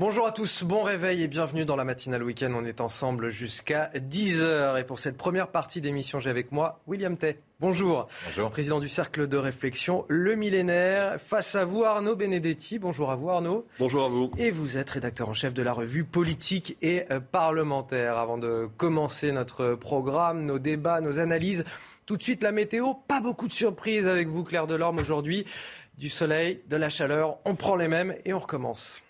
Bonjour à tous, bon réveil et bienvenue dans la matinale week-end. On est ensemble jusqu'à 10h. Et pour cette première partie d'émission, j'ai avec moi William Tay. Bonjour. Bonjour. Président du cercle de réflexion Le Millénaire. Face à vous, Arnaud Benedetti. Bonjour à vous, Arnaud. Bonjour à vous. Et vous êtes rédacteur en chef de la revue politique et euh, parlementaire. Avant de commencer notre programme, nos débats, nos analyses, tout de suite la météo. Pas beaucoup de surprises avec vous, Claire Delorme, aujourd'hui. Du soleil, de la chaleur. On prend les mêmes et on recommence.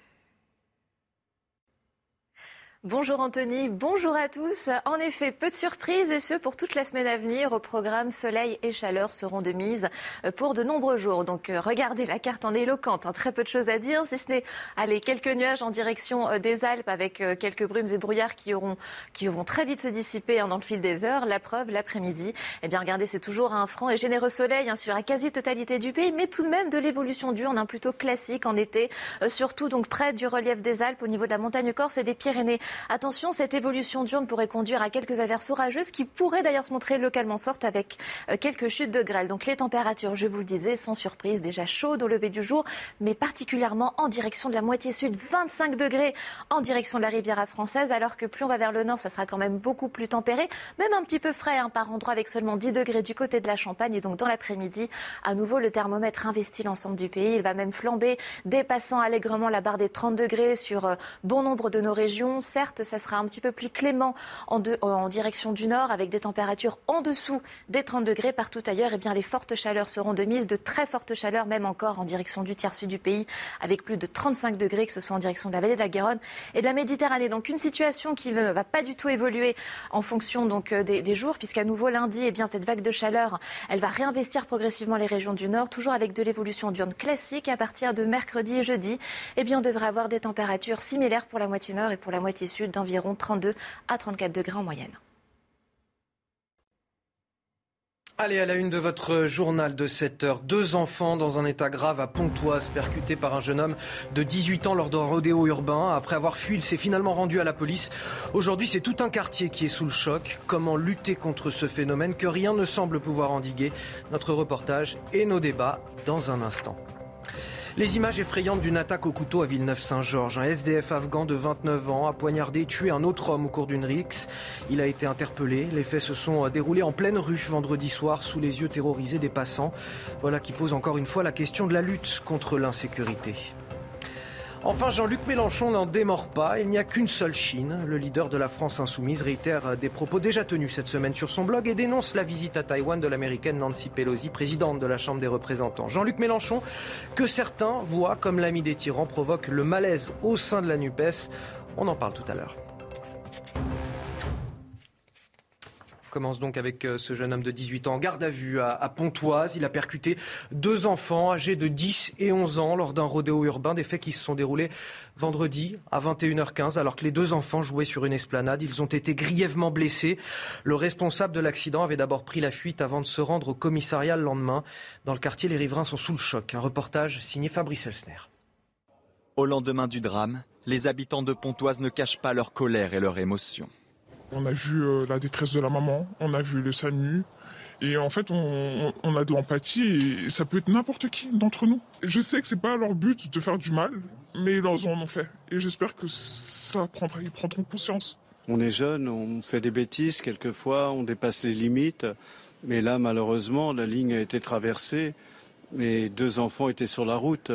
Bonjour Anthony, bonjour à tous. En effet, peu de surprises et ce pour toute la semaine à venir. Au programme, soleil et chaleur seront de mise pour de nombreux jours. Donc euh, regardez la carte en éloquente, hein. très peu de choses à dire, si ce n'est allez, quelques nuages en direction euh, des Alpes avec euh, quelques brumes et brouillards qui, auront, qui vont très vite se dissiper hein, dans le fil des heures. La preuve, l'après-midi, eh bien regardez, c'est toujours un franc et généreux soleil hein, sur la quasi-totalité du pays, mais tout de même de l'évolution diurne, plutôt classique en été, surtout donc près du relief des Alpes au niveau de la montagne corse et des Pyrénées. Attention, cette évolution diurne pourrait conduire à quelques averses orageuses qui pourraient d'ailleurs se montrer localement fortes avec euh, quelques chutes de grêle. Donc les températures, je vous le disais, sans surprise, déjà chaudes au lever du jour, mais particulièrement en direction de la moitié sud, 25 degrés en direction de la Riviera française, alors que plus on va vers le nord, ça sera quand même beaucoup plus tempéré, même un petit peu frais hein, par endroit avec seulement 10 degrés du côté de la Champagne. Et donc dans l'après-midi, à nouveau, le thermomètre investit l'ensemble du pays. Il va même flamber, dépassant allègrement la barre des 30 degrés sur euh, bon nombre de nos régions. Certes, ça sera un petit peu plus clément en, direction du nord avec des températures en dessous des 30 degrés partout ailleurs. Eh bien les fortes chaleurs seront de mise, de très fortes chaleurs même encore en direction du tiers sud du pays avec plus de 35 degrés que ce soit en direction de la vallée de la Garonne et de la Méditerranée. Donc une situation qui ne va pas du tout évoluer en fonction donc euh, des, des jours puisqu'à nouveau lundi, eh bien cette vague de chaleur, elle va réinvestir progressivement les régions du nord, toujours avec de l'évolution diurne classique. À partir de mercredi et jeudi, eh bien on devrait avoir des températures similaires pour la moitié nord et pour la moitié d'environ 32 à 34 degrés en moyenne. Allez, à la une de votre journal de 7 heures, deux enfants dans un état grave à Pontoise, percutés par un jeune homme de 18 ans lors d'un rodéo urbain. Après avoir fui, il s'est finalement rendu à la police. Aujourd'hui, c'est tout un quartier qui est sous le choc. Comment lutter contre ce phénomène que rien ne semble pouvoir endiguer? Notre reportage et nos débats dans un instant. Les images effrayantes d'une attaque au couteau à Villeneuve-Saint-Georges. Un SDF afghan de 29 ans a poignardé et tué un autre homme au cours d'une rixe. Il a été interpellé. Les faits se sont déroulés en pleine rue vendredi soir sous les yeux terrorisés des passants. Voilà qui pose encore une fois la question de la lutte contre l'insécurité. Enfin, Jean-Luc Mélenchon n'en démord pas. Il n'y a qu'une seule Chine. Le leader de la France insoumise réitère des propos déjà tenus cette semaine sur son blog et dénonce la visite à Taïwan de l'américaine Nancy Pelosi, présidente de la Chambre des représentants. Jean-Luc Mélenchon, que certains voient comme l'ami des tyrans, provoque le malaise au sein de la NUPES. On en parle tout à l'heure. Commence donc avec euh, ce jeune homme de 18 ans garde à vue à, Pontoise. Il a percuté deux enfants âgés de 10 et 11 ans lors d'un rodéo urbain, des faits qui se sont déroulés vendredi à 21h15 alors que les deux enfants jouaient sur une esplanade. Ils ont été grièvement blessés. Le responsable de l'accident avait d'abord pris la fuite avant de se rendre au commissariat le lendemain. Dans le quartier, les riverains sont sous le choc. Un reportage signé Fabrice Elsner. Au lendemain du drame, les habitants de Pontoise ne cachent pas leur colère et leur émotion. On a vu euh, la détresse de la maman, on a vu le SAMU. Et en fait, on, a de l'empathie et ça peut être n'importe qui d'entre nous. Je sais que c'est pas leur but de faire du mal, mais ils en ont fait. Et j'espère que ça prendra, ils prendront conscience. On est jeune, on fait des bêtises quelquefois, on dépasse les limites. Mais là, malheureusement, la ligne a été traversée. Mes deux enfants étaient sur la route.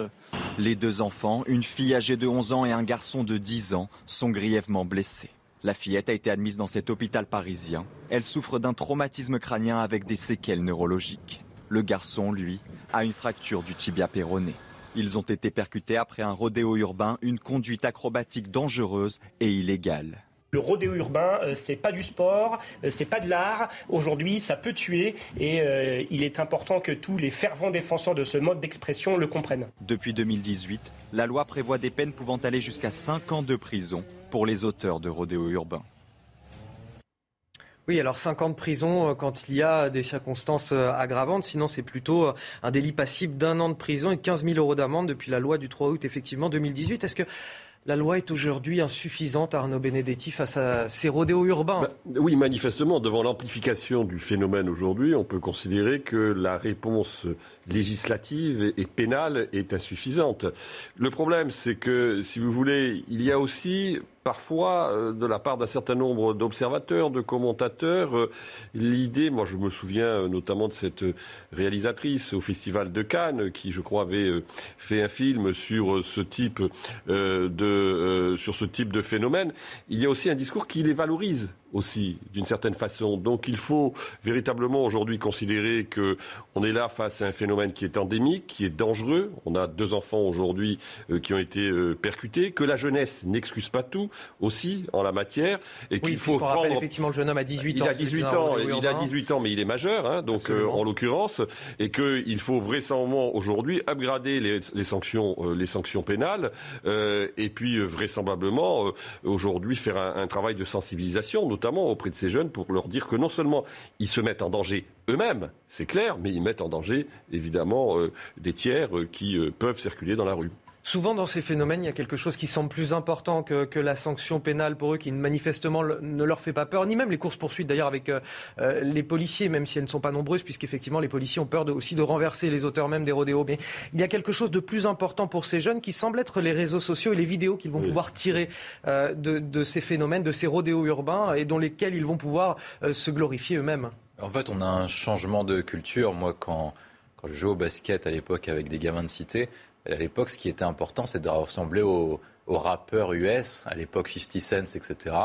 Les deux enfants, une fille âgée de 11 ans et un garçon de 10 ans, sont grièvement blessés. La fillette a été admise dans cet hôpital parisien. Elle souffre d'un traumatisme crânien avec des séquelles neurologiques. Le garçon, lui, a une fracture du tibia péroné. Ils ont été percutés après un rodéo urbain, une conduite acrobatique dangereuse et illégale. Le rodéo urbain, euh, c'est pas du sport, euh, c'est pas de l'art. Aujourd'hui, ça peut tuer et euh, il est important que tous les fervents défenseurs de ce mode d'expression le comprennent. Depuis 2018, la loi prévoit des peines pouvant aller jusqu'à 5 ans de prison pour les auteurs de rodéo urbain. Oui, alors 5 ans de prison quand il y a des circonstances aggravantes. Sinon, c'est plutôt un délit passible d'un an de prison et 15 000 euros d'amende depuis la loi du 3 août, effectivement, 2018. Est-ce que la loi est aujourd'hui insuffisante, Arnaud Benedetti, face à ces rodéos urbains? Bah, Oui, manifestement, devant l'amplification du phénomène aujourd'hui, on peut considérer que la réponse législative et pénale est insuffisante. Le problème, c'est que, si vous voulez, il y a aussi parfois, euh, de la part d'un certain nombre d'observateurs, de commentateurs, euh, l'idée, moi je me souviens euh, notamment de cette réalisatrice au Festival de Cannes, qui je crois avait fait un film sur ce type de, sur ce type de phénomène, il y a aussi un discours qui les valorise aussi, d'une certaine façon. Donc il faut véritablement aujourd'hui considérer qu'on est là face à un phénomène qui est endémique, qui est dangereux. On a deux enfants aujourd'hui euh, qui ont été euh, percutés, que la jeunesse n'excuse pas tout aussi en la matière. Et qu'il faut prendre... rappelle effectivement le jeune homme a 18 ans. Il a 18 ans, il a 18 ans, mais il est majeur, hein, donc euh, en l'occurrence, et qu'il faut vraisemblablement aujourd'hui upgrader les, sanctions, les sanctions pénales, et puis vraisemblablement aujourd'hui faire un, un travail de sensibilisation, notamment auprès de ces jeunes pour leur dire que non seulement ils se mettent en danger eux-mêmes, c'est clair, mais ils mettent en danger évidemment euh, des tiers euh, qui euh, peuvent circuler dans la rue. Souvent, dans ces phénomènes, il y a quelque chose qui semble plus important que, la sanction pénale pour eux, qui manifestement ne leur fait pas peur, ni même les courses-poursuites d'ailleurs avec euh, euh, les policiers, même si elles ne sont pas nombreuses, puisqu'effectivement les policiers ont peur aussi de renverser les auteurs même des rodéos. Mais il y a quelque chose de plus important pour ces jeunes qui semble être les réseaux sociaux et les vidéos qu'ils vont pouvoir tirer euh, de, ces phénomènes, de ces rodéos urbains, et dont lesquels ils vont pouvoir se glorifier eux-mêmes. En fait, on a un changement de culture. Moi, quand, quand je jouais au basket à l'époque avec des gamins de cité, à l'époque, ce qui était important, c'est de ressembler aux, rappeurs US, à l'époque 50 Cent, etc.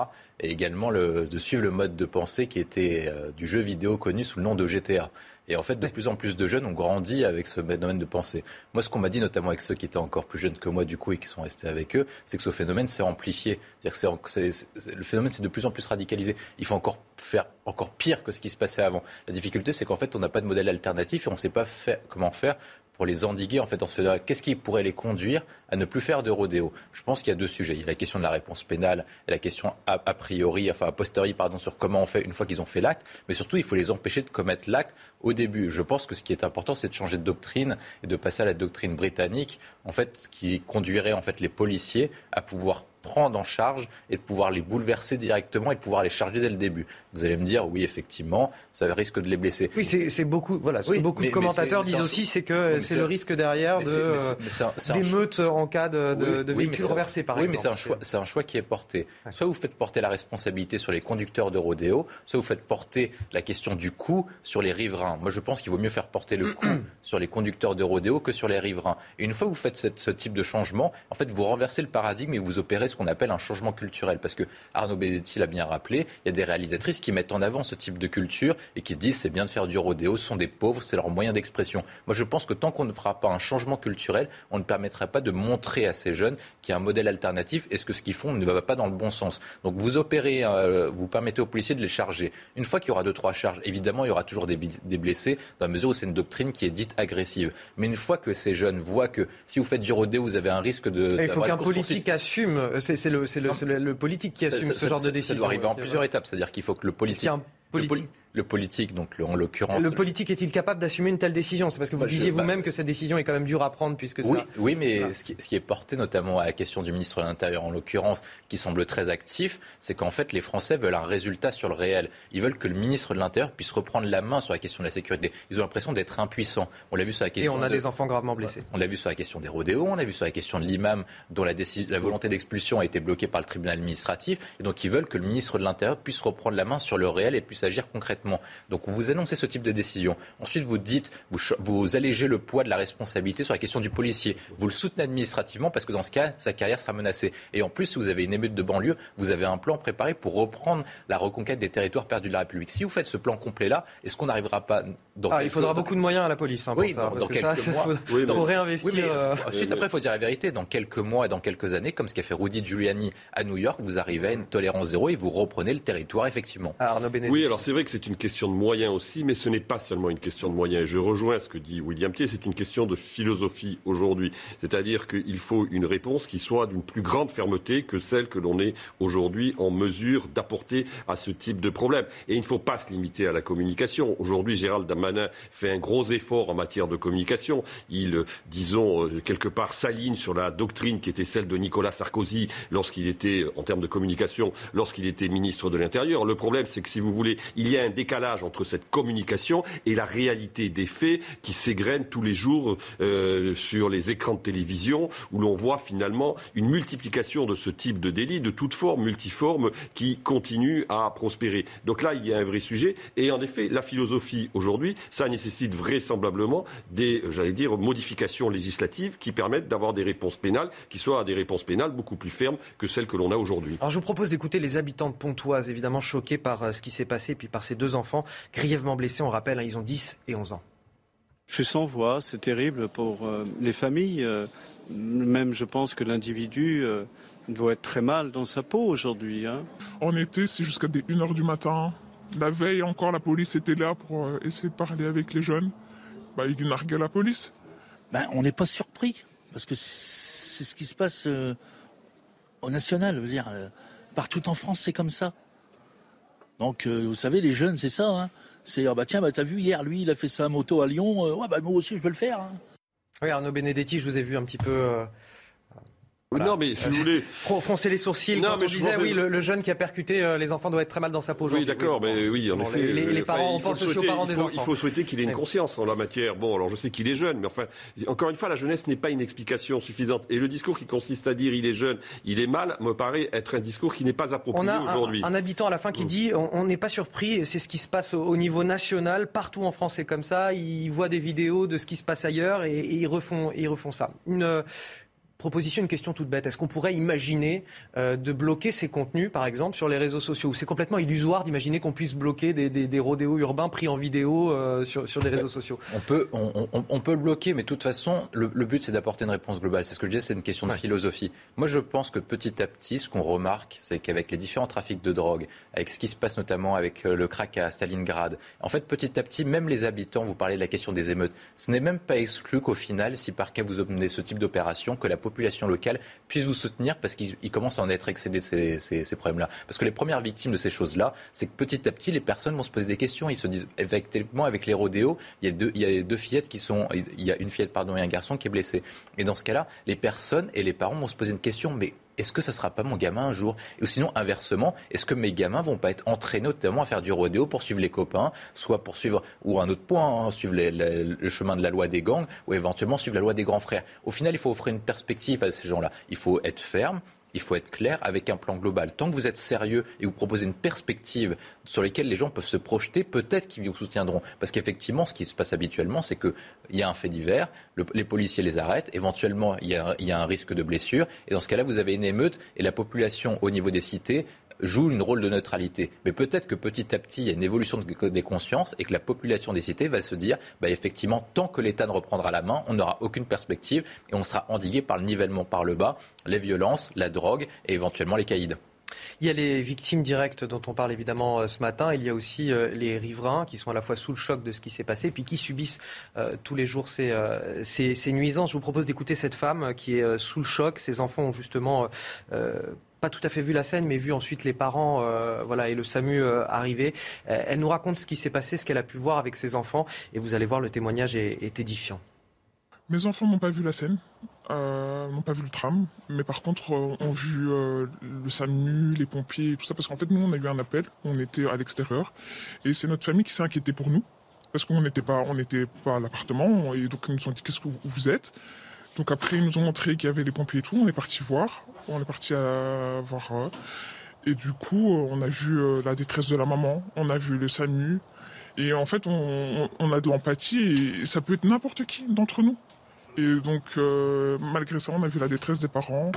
Et également de suivre le mode de pensée qui était euh, du jeu vidéo connu sous le nom de GTA. Et en fait, de plus en plus de jeunes ont grandi avec ce domaine de pensée. Moi, ce qu'on m'a dit, notamment avec ceux qui étaient encore plus jeunes que moi, du coup, et qui sont restés avec eux, c'est que ce phénomène s'est amplifié. le phénomène s'est de plus en plus radicalisé. Il faut encore faire encore pire que ce qui se passait avant. La difficulté, c'est qu'en fait, on n'a pas de modèle alternatif et on ne sait pas comment faire pour les endiguer en fait dans ce phénomène Qu'est-ce qui pourrait les conduire à ne plus faire de rodéo? Je pense qu'il y a deux sujets. Il y a la question de la réponse pénale et la question a, priori, enfin a posteriori, pardon, sur comment on fait une fois qu'ils ont fait l'acte. Mais surtout, il faut les empêcher de commettre l'acte au début. Je pense que ce qui est important, c'est de changer de doctrine et de passer à la doctrine britannique, en fait, qui conduirait en fait les policiers à pouvoir prendre en charge et de pouvoir les bouleverser directement et de pouvoir les charger dès le début. Vous allez me dire, oui, effectivement, ça risque de les blesser. Oui, c'est beaucoup. Voilà, ce que beaucoup de commentateurs disent aussi, c'est que c'est le risque derrière de d'émeutes en cas de, de, véhicules renversés, par exemple. Oui, mais c'est un un choix qui est porté. Soit vous faites porter la responsabilité sur les conducteurs de rodéo, soit vous faites porter la question du coût sur les riverains. Moi, je pense qu'il vaut mieux faire porter le coût sur les conducteurs de rodéo que sur les riverains. Et une fois que vous faites ce type de changement, en fait, vous renversez le paradigme et vous opérez ce qu'on appelle un changement culturel. Parce que Arnaud Benetti l'a bien rappelé, il y a des réalisatrices qui mettent en avant ce type de culture et qui disent c'est bien de faire du rodéo, ce sont des pauvres, c'est leur moyen d'expression. Moi, je pense que tant qu'on ne fera pas un changement culturel, on ne permettra pas de montrer à ces jeunes qu'il y a un modèle alternatif et ce que ce qu'ils font ne va pas dans le bon sens. Donc vous opérez, euh, vous permettez aux policiers de les charger. Une fois qu'il y aura deux, trois charges, évidemment, il y aura toujours des, des blessés dans la mesure où c'est une doctrine qui est dite agressive. Mais une fois que ces jeunes voient que si vous faites du rodéo, vous avez un risque de... Il faut qu'un politique assume, c'est le, le, politique qui assume ce genre de décision. Ça doit arriver en plusieurs étapes, c'est-à-dire qu'il faut que le politique... politique le politique, donc en l'occurrence. Le politique est-il capable d'assumer une telle décision? C'est parce que vous disiez bah, vous-même que cette décision est quand même dure à prendre puisque oui, Oui, mais ce, qui, est porté notamment à la question du ministre de l'Intérieur en l'occurrence, qui semble très actif, c'est qu'en fait les Français veulent un résultat sur le réel. Ils veulent que le ministre de l'Intérieur puisse reprendre la main sur la question de la sécurité. Ils ont l'impression d'être impuissants. On l'a vu sur la question. Et on a des enfants gravement blessés. On l'a vu sur la question des rodéos, on l'a vu sur la question de l'imam dont la, la volonté d'expulsion a été bloquée par le tribunal administratif. Et donc ils veulent que le ministre de l'Intérieur puisse reprendre la main sur le réel et puisse agir concrètement. Donc vous annoncez ce type de décision. Ensuite, vous dites, vous, vous allégez le poids de la responsabilité sur la question du policier. Vous le soutenez administrativement parce que dans ce cas, sa carrière sera menacée. Et en plus, si vous avez une émeute de banlieue, vous avez un plan préparé pour reprendre la reconquête des territoires perdus de la République. Si vous faites ce plan complet-là, est-ce qu'on n'arrivera pas ah, il faudra beaucoup de moyens à la police hein, pour oui, ça. Dans, quelques mois. Faut, réinvestir. Euh, ensuite, après, il faut dire la vérité. Dans quelques mois et dans quelques années, comme ce qu'a fait Rudy Giuliani à New York, vous arrivez à une tolérance zéro et vous reprenez le territoire, effectivement. oui, alors c'est vrai que c'est une question de moyens aussi, mais ce n'est pas seulement une question de moyens. Je rejoins ce que dit William Thier, c'est une question de philosophie aujourd'hui. C'est-à-dire qu'il faut une réponse qui soit d'une plus grande fermeté que celle que l'on est aujourd'hui en mesure d'apporter à ce type de problème. Et il ne faut pas se limiter à la communication. Aujourd'hui, Gérald Fait un gros effort en matière de communication. Il, euh, disons, euh, quelque part s'aligne sur la doctrine qui était celle de Nicolas Sarkozy lorsqu'il était, en termes de communication, lorsqu'il était ministre de l'Intérieur. Le problème, c'est que si vous voulez, il y a un décalage entre cette communication et la réalité des faits qui s'égrènent tous les jours euh, sur les écrans de télévision où l'on voit finalement une multiplication de ce type de délit de toute forme, multiforme, qui continue à prospérer. Donc là, il y a un vrai sujet. Et en effet, la philosophie aujourd'hui, ça nécessite vraisemblablement des, j'allais dire, modifications législatives qui permettent d'avoir des réponses pénales qui soient des réponses pénales beaucoup plus fermes que celles que l'on a aujourd'hui. Alors je vous propose d'écouter les habitants de Pontoise, évidemment choqués par euh, ce qui s'est passé, puis par ces deux enfants grièvement blessés. On rappelle, hein, ils ont 10 et 11 ans. Je suis sans voix, c'est terrible pour euh, les familles. Euh, même je pense que l'individu doit être très mal dans sa peau aujourd'hui. Hein. En été, c'est jusqu'à 1h du matin. La veille encore, la police était là pour euh, essayer de parler avec les jeunes. Bah, ils narguaient la police. Ben, on n'est pas surpris, parce que c'est ce qui se passe euh, au national. Je veux dire, euh, partout en France, c'est comme ça. Donc, vous savez, les jeunes, c'est ça. Hein. C'est, ah bah tiens, bah, t'as vu hier, lui, il a fait sa moto à Lyon. ouais, bah moi aussi, je veux le faire. Hein. Oui, Arnaud Benedetti, je vous ai vu un petit peu non, mais si vous voulez. Froncer les sourcils non, quand mais on disait, oui, le, jeune qui a percuté euh, les enfants doit être très mal dans sa peau aujourd'hui. Oui, d'accord, mais oui, en effet. Les, euh, parents, on pense aussi aux parents des enfants. Il faut souhaiter qu'il ait une conscience en la matière. Bon, alors je sais qu'il est jeune, mais enfin, encore une fois, la jeunesse n'est pas une explication suffisante. Et le discours qui consiste à dire il est jeune, il est mal, me paraît être un discours qui n'est pas approprié aujourd'hui. On a un, habitant à la fin qui mm. dit on n'est pas surpris, c'est ce qui se passe au, niveau national, partout en France c'est comme ça. Ils voient des vidéos de ce qui se passe ailleurs et, ils, refont, ils refont ça. Une, proposition, une question toute bête. Est-ce qu'on pourrait imaginer euh, de bloquer ces contenus, par exemple, sur les réseaux sociaux? C'est complètement illusoire d'imaginer qu'on puisse bloquer des, des, rodéos urbains pris en vidéo euh, sur, sur les réseaux sociaux? On peut, on, on, peut le bloquer, mais de toute façon, le, but, c'est d'apporter une réponse globale. C'est ce que je disais, c'est une question de philosophie. Moi, je pense que petit à petit, ce qu'on remarque, c'est qu'avec les différents trafics de drogue, avec ce qui se passe notamment avec euh, le crack à Stalingrad, en fait, petit à petit, même les habitants, vous parlez de la question des émeutes, ce n'est même pas exclu qu'au final, si par cas vous obtenez ce type d'opération, que la population locale puisse vous soutenir parce qu'il commence à en être excédé de ces, problèmes-là. Parce que les premières victimes de ces choses-là, c'est que petit à petit, les personnes vont se poser des questions. Ils se disent, avec les rodéos, il y a deux, fillettes qui sont, il y a une fillette, et un garçon qui est blessé. Et dans ce cas-là, les personnes et les parents vont se poser une question, mais est-ce que ça sera pas mon gamin un jour? Ou sinon, inversement, est-ce que mes gamins vont pas être entraînés notamment à faire du rodéo pour suivre les copains, soit pour suivre, ou un autre point, hein, suivre le chemin de la loi des gangs, ou éventuellement suivre la loi des grands frères? Au final, il faut offrir une perspective à ces gens-là. Il faut être ferme, il faut être clair avec un plan global. Tant que vous êtes sérieux et vous proposez une perspective sur laquelle les gens peuvent se projeter, peut-être qu'ils vous soutiendront. Parce qu'effectivement, ce qui se passe habituellement, c'est qu'il y a un fait divers, les policiers les arrêtent, éventuellement, il y, a, il y, a, un risque de blessure, et dans ce cas-là, vous avez une émeute, et la population au niveau des cités joue un rôle de neutralité. Mais peut-être que petit à petit, il y a une évolution des consciences et que la population des cités va se dire, bah, effectivement, tant que l'État ne reprendra la main, on n'aura aucune perspective et on sera endigué par le nivellement par le bas, les violences, la drogue et éventuellement les caïds. Il y a les victimes directes dont on parle évidemment euh, ce matin. Il y a aussi euh, les riverains qui sont à la fois sous le choc de ce qui s'est passé, puis qui subissent euh, tous les jours ces, nuisances. Je vous propose d'écouter cette femme qui est sous le choc. Ses enfants ont justement pas tout à fait vu la scène, mais vu ensuite les parents euh, voilà, et le SAMU euh, arriver. Euh, elle nous raconte ce qui s'est passé, ce qu'elle a pu voir avec ses enfants, et vous allez voir, le témoignage est, édifiant. Mes enfants n'ont pas vu la scène, n'ont pas vu le tram, mais par contre ont vu le SAMU, les pompiers, tout ça, parce qu'en fait nous on a eu un appel, on était à l'extérieur, et c'est notre famille qui s'est inquiétée pour nous, parce qu'on n'était pas, on n'était pas à l'appartement, et donc ils nous ont dit qu'est-ce que vous êtes? Donc après, ils nous ont montré qu'il y avait les pompiers et tout. On est parti voir. On est parti voir. et du coup, euh, on a vu euh, la détresse de la maman. On a vu le SAMU. Et en fait, on, a de l'empathie et ça peut être n'importe qui d'entre nous. Et donc, euh, malgré ça, on a vu la détresse des parents,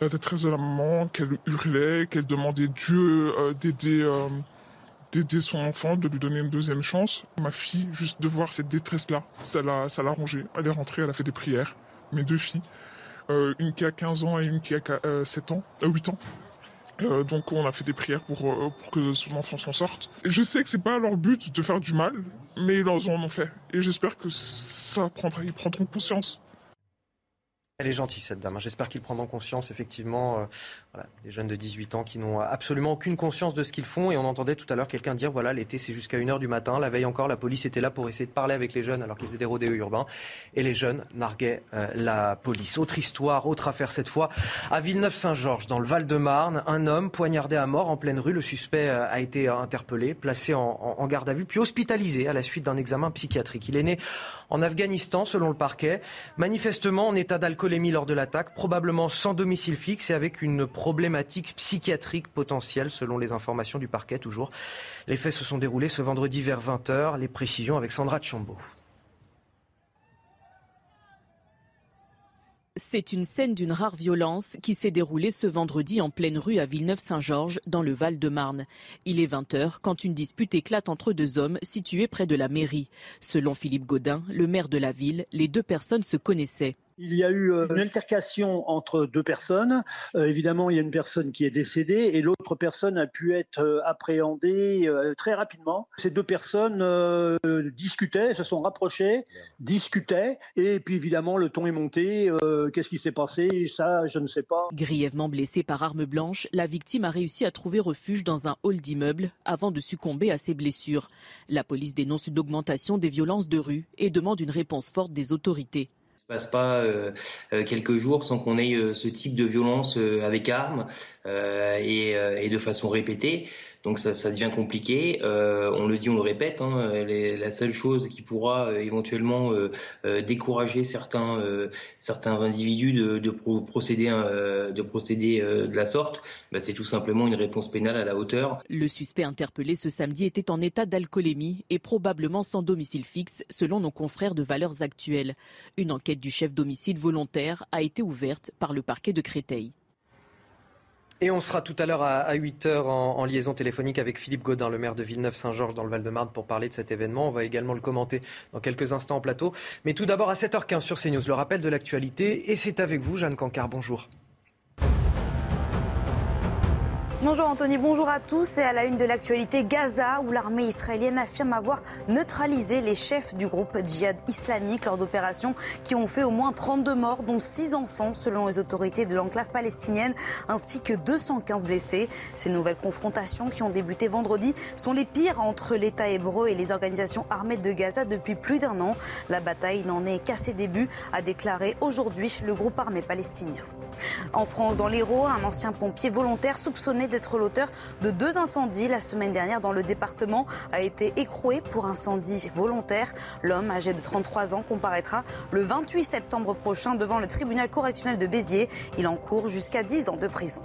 la détresse de la maman, qu'elle hurlait, qu'elle demandait Dieu d'aider son enfant, de lui donner une deuxième chance. Ma fille, juste de voir cette détresse-là, ça l'a, ça l'a rangée. Elle est rentrée, elle a fait des prières. Mes deux filles, euh, une qui a 15 ans et une qui a 7 ans, 8 ans. donc on a fait des prières pour, pour que son enfant s'en sorte. Et je sais que c'est pas leur but de faire du mal, mais ils en ont fait. Et j'espère que ça prendra, ils prendront conscience. Elle est gentille cette dame. Hein. J'espère qu'ils prendront conscience effectivement. Euh, des jeunes de 18 ans qui n'ont absolument aucune conscience de ce qu'ils font. Et on entendait tout à l'heure quelqu'un dire voilà l'été c'est jusqu'à 1h du matin. La veille encore la police était là pour essayer de parler avec les jeunes alors qu'ils faisaient des rodéos urbains. Et les jeunes narguaient euh, la police. Autre histoire, autre affaire cette fois à Villeneuve-Saint-Georges dans le Val-de-Marne. Un homme poignardé à mort en pleine rue. Le suspect euh, a été interpellé, placé en, en garde à vue puis hospitalisé à la suite d'un examen psychiatrique. Il est né en Afghanistan selon le parquet. Manifestement en état d'alcool lors de l'attaque, probablement sans domicile fixe et avec une problématique psychiatrique potentielle, selon les informations du parquet toujours. Les faits se sont déroulés ce vendredi vers 20h. Les précisions avec Sandra Chambaud. C'est une scène d'une rare violence qui s'est déroulée ce vendredi en pleine rue à Villeneuve-Saint-Georges, dans le Val-de-Marne. Il est 20h quand une dispute éclate entre deux hommes situés près de la mairie. Selon Philippe Gaudin, le maire de la ville, les deux personnes se connaissaient. Il y a eu euh, une altercation entre deux personnes. Euh, évidemment, il y a une personne qui est décédée et l'autre personne a pu être euh, appréhendée très rapidement. Ces deux personnes discutaient, se sont rapprochées, discutaient et puis évidemment le ton est monté. Qu'est-ce qui s'est passé? Ça, je ne sais pas. Grièvement blessée par arme blanche, la victime a réussi à trouver refuge dans un hall d'immeuble avant de succomber à ses blessures. La police dénonce une augmentation des violences de rue et demande une réponse forte des autorités passe pas euh, euh, quelques jours sans qu'on ait euh, ce type de violence avec armes et, et, de façon répétée. Donc ça, ça devient compliqué. Euh, on le dit, on le répète. Hein, la seule chose qui pourra euh, éventuellement euh, décourager certains certains individus de, de procéder de procéder de la sorte, bah, c'est tout simplement une réponse pénale à la hauteur. Le suspect interpellé ce samedi était en état d'alcoolémie et probablement sans domicile fixe, selon nos confrères de Valeurs Actuelles. Une enquête du chef d'homicide volontaire a été ouverte par le parquet de Créteil. Et on sera tout à l'heure à 8h en, liaison téléphonique avec Philippe Godin, le maire de Villeneuve-Saint-Georges dans le Val-de-Marne, pour parler de cet événement. On va également le commenter dans quelques instants en plateau. Mais tout d'abord à 7h15 sur CNews, le rappel de l'actualité. Et c'est avec vous, Jeanne Cancard. Bonjour. Bonjour Anthony, bonjour à tous. Et à la une de l'actualité, Gaza, où l'armée israélienne affirme avoir neutralisé les chefs du groupe djihad islamique lors d'opérations qui ont fait au moins 32 morts, dont 6 enfants, selon les autorités de l'enclave palestinienne, ainsi que 215 blessés. Ces nouvelles confrontations qui ont débuté vendredi sont les pires entre l'État hébreu et les organisations armées de Gaza depuis plus d'un an. La bataille n'en est qu'à ses débuts, a déclaré aujourd'hui le groupe armé palestinien. En France, dans l'Hérault, un ancien pompier volontaire soupçonné d'être l'auteur de deux incendies la semaine dernière dans le département a été écroué pour incendie volontaire. L'homme, âgé de 33 ans, comparaîtra le 28 septembre prochain devant le tribunal correctionnel de Béziers. Il encourt jusqu'à 10 ans de prison.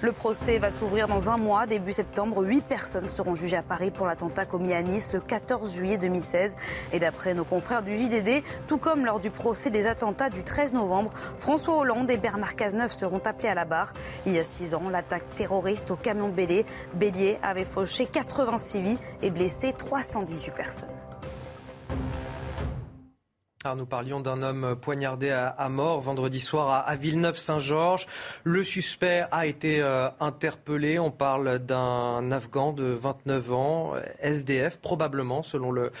Le procès va s'ouvrir dans un mois. Début septembre, huit personnes seront jugées à Paris pour l'attentat commis à Nice le 14 juillet 2016. Et d'après nos confrères du JDD, tout comme lors du procès des attentats du 13 novembre, François Hollande et Bernard Cazeneuve seront appelés à la barre. Il y a six ans, l'attaque terroriste au camion Bélier, Bélier avait fauché 86 vies et blessé 318 personnes nous parlions d'un homme poignardé à, mort vendredi soir à, Villeneuve-Saint-Georges. Le suspect a été euh, interpellé. On parle d'un Afghan de 29 ans, SDF probablement, selon le,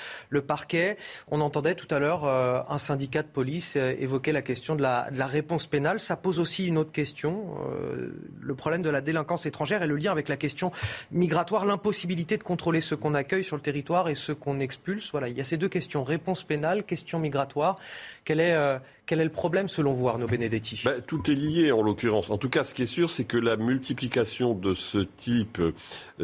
parquet. On entendait tout à l'heure euh, un syndicat de police euh, évoquer la question de la, de la, réponse pénale. Ça pose aussi une autre question, le problème de la délinquance étrangère et le lien avec la question migratoire, l'impossibilité de contrôler ceux qu'on accueille sur le territoire et ceux qu'on expulse. Voilà, il y a ces deux questions, réponse pénale, question migratoire. Quel est, euh, quel est le problème selon vous, Arnaud Benedetti ben, Tout est lié en l'occurrence. En tout cas, ce qui est sûr, c'est que la multiplication de ce type euh,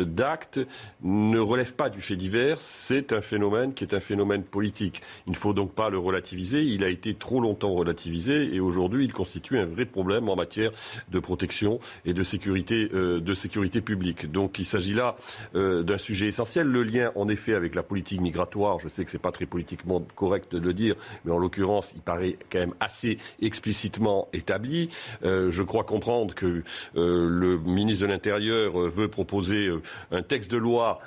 d'actes ne relève pas du fait divers. C'est un phénomène qui est un phénomène politique. Il ne faut donc pas le relativiser. Il a été trop longtemps relativisé et aujourd'hui, il constitue un vrai problème en matière de protection et de sécurité, euh, de sécurité publique. Donc il s'agit là euh, d'un sujet essentiel. Le lien, en effet, avec la politique migratoire, je sais que ce n'est pas très politiquement correct de le dire, mais en l'occurrence, il paraît quand même assez explicitement établi. je crois comprendre que le ministre de l'Intérieur veut proposer un texte de loi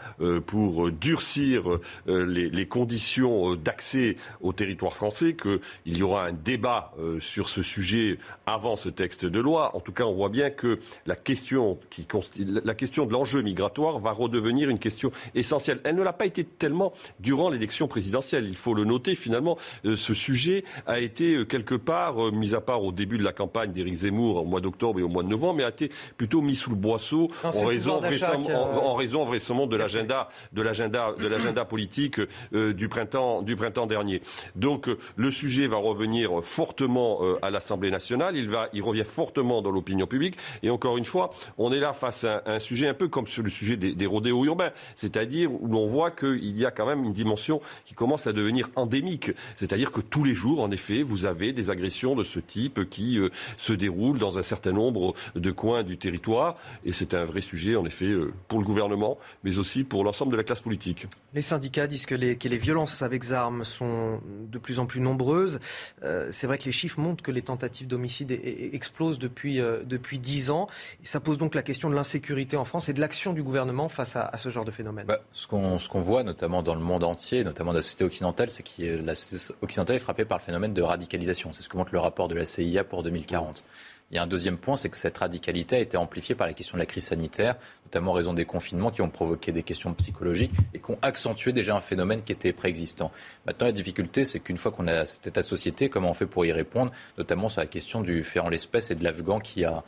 pour durcir les, conditions d'accès au territoire français, qu'il y aura un débat sur ce sujet avant ce texte de loi. En tout cas, on voit bien que la question, qui, la question de l'enjeu migratoire va redevenir une question essentielle. Elle ne l'a pas été tellement durant l'élection présidentielle. Il faut le noter. Finalement, euh, ce sujet a été euh, quelque part, euh, mis à part au début de la campagne d'Éric Zemmour au mois d'octobre et au mois de novembre, mais a été plutôt mis sous le boisseau en raison, en, raison vraisemblablement de l'agenda de l'agenda de l'agenda politique du printemps du printemps dernier. Donc le sujet va revenir fortement à l'Assemblée nationale. Il va, il revient fortement dans l'opinion publique. Et encore une fois, on est là face à un, sujet un peu comme sur le sujet des, des rodéos urbains, c'est-à-dire où l'on voit qu'il y a quand même une dimension qui commence à devenir endémique. C'est-à-dire que tous les jours, en effet, vous avez des agressions de ce type qui euh, se déroulent dans un certain nombre de coins du territoire. Et c'est un vrai sujet, en effet, euh, pour le gouvernement, mais aussi pour l'ensemble de la classe politique. Les syndicats disent que les, que les violences avec armes sont de plus en plus nombreuses. Euh, c'est vrai que les chiffres montrent que les tentatives d'homicide e, e, explosent depuis, depuis 10 ans. ça pose donc la question de l'insécurité en France et de l'action du gouvernement face à, ce genre de phénomène. Bah, ce qu'on voit notamment dans le monde entier, notamment dans la société occidentale, c'est que la société occidentale est frappée par le phénomène de radicalisation. C'est ce que montre le rapport de la CIA pour 2040. Il y a un deuxième point, c'est que cette radicalité a été amplifiée par la question de la crise sanitaire, notamment en raison des confinements qui ont provoqué des questions psychologiques et qui ont accentué déjà un phénomène qui était préexistant. Maintenant, la difficulté, c'est qu'une fois qu'on a cet état de société, comment on fait pour y répondre, notamment sur la question du en l'espèce et de l'Afghan qui a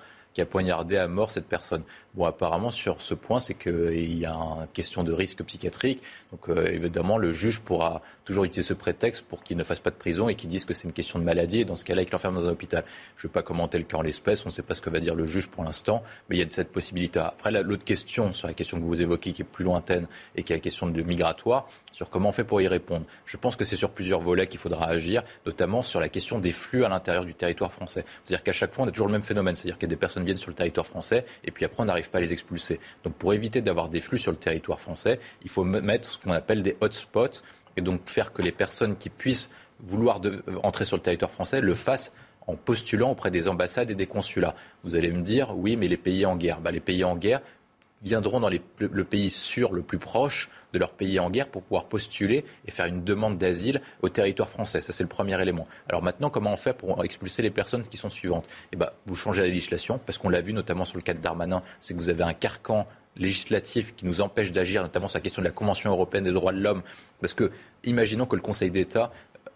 poignardé à mort cette personne. Bon, apparemment, sur ce point, c'est qu'il y a une question de risque psychiatrique. Donc, euh, évidemment, le juge pourra toujours utiliser ce prétexte pour qu'il ne fasse pas de prison et qu'il dise que c'est une question de maladie. Et dans ce cas-là, il l'enferme dans un hôpital. Je ne vais pas commenter le cas en l'espèce. On ne sait pas ce que va dire le juge pour l'instant. Mais il y a cette possibilité. Après, l'autre question, sur la question que vous évoquez, qui est plus lointaine et qui est la question de migratoire, sur comment on fait pour y répondre. Je pense que c'est sur plusieurs volets qu'il faudra agir, notamment sur la question des flux à l'intérieur du territoire français. C'est-à-dire qu'à chaque fois, on a toujours le même phénomène. C'est-à-dire a des personnes viennent sur le territoire français et puis après, on n'arrive pas les expulser. Donc, pour éviter d'avoir des flux sur le territoire français, il faut mettre ce qu'on appelle des hotspots et donc faire que les personnes qui puissent vouloir entrer sur le territoire français le fassent en postulant auprès des ambassades et des consulats. Vous allez me dire, oui, mais les pays en guerre. Bah, les pays en guerre, viendront dans le pays sûr le plus proche de leur pays en guerre pour pouvoir postuler et faire une demande d'asile au territoire français. Ça, c'est le premier élément. Alors maintenant, comment on fait pour expulser les personnes qui sont suivantes? Eh ben, vous changez la législation, parce qu'on l'a vu notamment sur le cas de Darmanin, c'est que vous avez un carcan législatif qui nous empêche d'agir, notamment sur la question de la Convention européenne des droits de l'homme. Parce que, imaginons que le Conseil d'État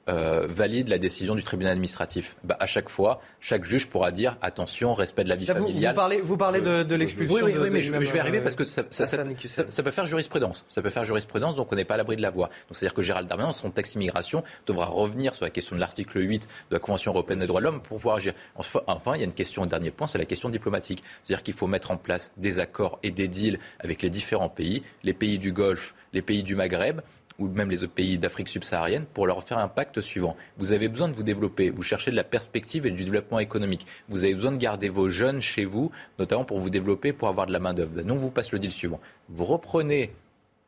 euh, valide la décision du tribunal administratif. Bah, à chaque fois, chaque juge pourra dire attention, respect de la vie familiale. Vous parlez, vous parlez de, l'expulsion. Oui, oui, mais je, vais arriver parce que ça, peut faire jurisprudence. Ça peut faire jurisprudence, donc on n'est pas à l'abri de la voie. Donc c'est-à-dire que Gérald Darmanin, dans son texte immigration, devra revenir sur la question de l'article 8 de la Convention européenne des droits de l'homme pour pouvoir agir. Enfin, il y a une question, un dernier point, c'est la question diplomatique. C'est-à-dire qu'il faut mettre en place des accords et des deals avec les différents pays, les pays du Golfe, les pays du Maghreb ou même les autres pays d'Afrique subsaharienne pour leur faire un pacte suivant. Vous avez besoin de vous développer, vous cherchez de la perspective et du développement économique. Vous avez besoin de garder vos jeunes chez vous, notamment pour vous développer, pour avoir de la main-d'œuvre. Donc, on vous passe le deal suivant. Vous reprenez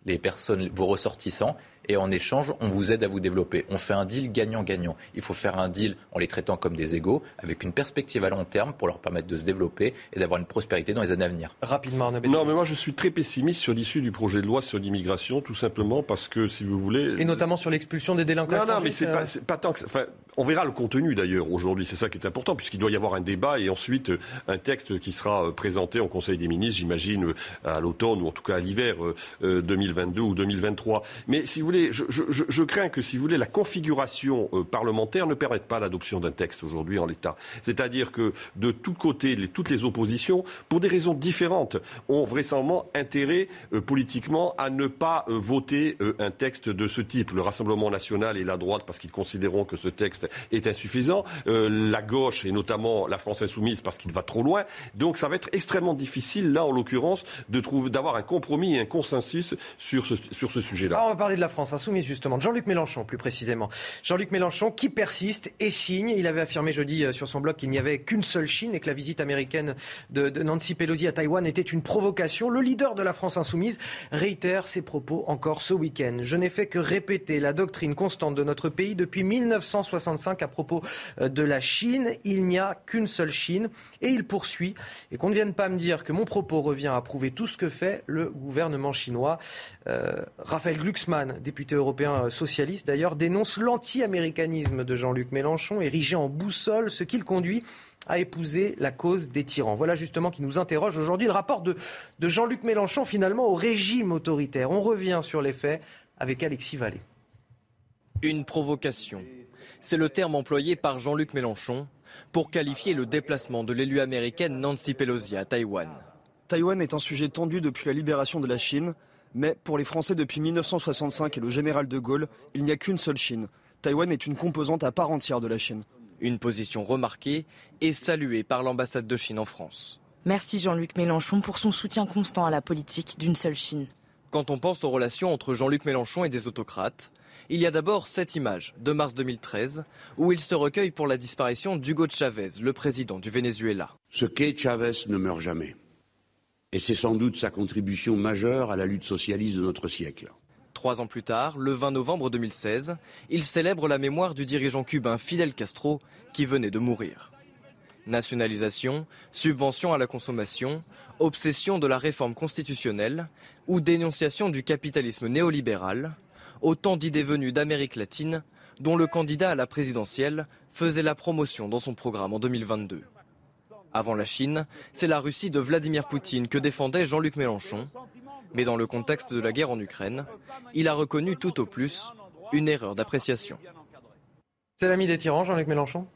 les personnes, vos ressortissants, et en échange, on vous aide à vous développer. On fait un deal gagnant-gagnant. Il faut faire un deal en les traitant comme des égaux, avec une perspective à long terme pour leur permettre de se développer et d'avoir une prospérité dans les années à venir. Rapidement, Non, mais moi je suis très pessimiste sur l'issue du projet de loi sur l'immigration, tout simplement parce que, si vous voulez. Et notamment sur l'expulsion des délinquants. Non, non, mais c'est pas, pas, tant que. Enfin, on verra le contenu d'ailleurs aujourd'hui, c'est ça qui est important, puisqu'il doit y avoir un débat et ensuite un texte qui sera euh, présenté en Conseil des ministres, j'imagine, euh, à l'automne ou en tout cas à l'hiver 2022 euh, ou 2023. Mais si vous je, je, je, crains que, si vous voulez, la configuration parlementaire ne permette pas l'adoption d'un texte aujourd'hui en l'état. C'est-à-dire que de tous côtés, toutes les oppositions, pour des raisons différentes, ont vraisemblablement intérêt politiquement à ne pas voter un texte de ce type. Le Rassemblement national et la droite, parce qu'ils considéreront que ce texte est insuffisant. Euh, la gauche, et notamment la France insoumise, parce qu'il va trop loin. Donc ça va être extrêmement difficile, là, en l'occurrence, d'avoir un compromis et un consensus sur ce, sur ce sujet-là. on va parler de la France. France Insoumise, justement, Jean-Luc Mélenchon, plus précisément. Jean-Luc Mélenchon qui persiste et signe. Il avait affirmé jeudi euh, sur son blog qu'il n'y avait qu'une seule Chine et que la visite américaine de, Nancy Pelosi à Taïwan était une provocation. Le leader de la France Insoumise réitère ses propos encore ce week-end. Je n'ai fait que répéter la doctrine constante de notre pays depuis 1965 à propos euh, de la Chine. Il n'y a qu'une seule Chine. Et il poursuit. Et qu'on ne vienne pas me dire que mon propos revient à prouver tout ce que fait le gouvernement chinois. Euh, Raphaël Glucksmann, député européen socialiste d'ailleurs, dénonce l'anti-américanisme de Jean-Luc Mélenchon, érigé en boussole, ce qui le conduit à épouser la cause des tyrans. Voilà justement qui nous interroge aujourd'hui le rapport de, de Jean-Luc Mélenchon finalement au régime autoritaire. On revient sur les faits avec Alexis Vallée. Une provocation. C'est le terme employé par Jean-Luc Mélenchon pour qualifier le déplacement de l'élu américaine Nancy Pelosi à Taïwan. Taïwan est un sujet tendu depuis la libération de la Chine, mais pour les Français depuis 1965 et le général de Gaulle, il n'y a qu'une seule Chine. Taïwan est une composante à part entière de la Chine. Une position remarquée et saluée par l'ambassade de Chine en France. Merci Jean-Luc Mélenchon pour son soutien constant à la politique d'une seule Chine. Quand on pense aux relations entre Jean-Luc Mélenchon et des autocrates, il y a d'abord cette image de mars 2013 où il se recueille pour la disparition d'Hugo Chavez, le président du Venezuela. Ce qu'est Chavez ne meurt jamais. Et c'est sans doute sa contribution majeure à la lutte socialiste de notre siècle. Trois ans plus tard, le 20 novembre 2016, il célèbre la mémoire du dirigeant cubain Fidel Castro qui venait de mourir. Nationalisation, subvention à la consommation, obsession de la réforme constitutionnelle ou dénonciation du capitalisme néolibéral, autant d'idées venues d'Amérique latine dont le candidat à la présidentielle faisait la promotion dans son programme en 2022. Avant la Chine, c'est la Russie de Vladimir Poutine que défendait Jean-Luc Mélenchon, mais dans le contexte de la guerre en Ukraine, il a reconnu tout au plus une erreur d'appréciation. C'est l'ami des tyrans, Jean-Luc Mélenchon?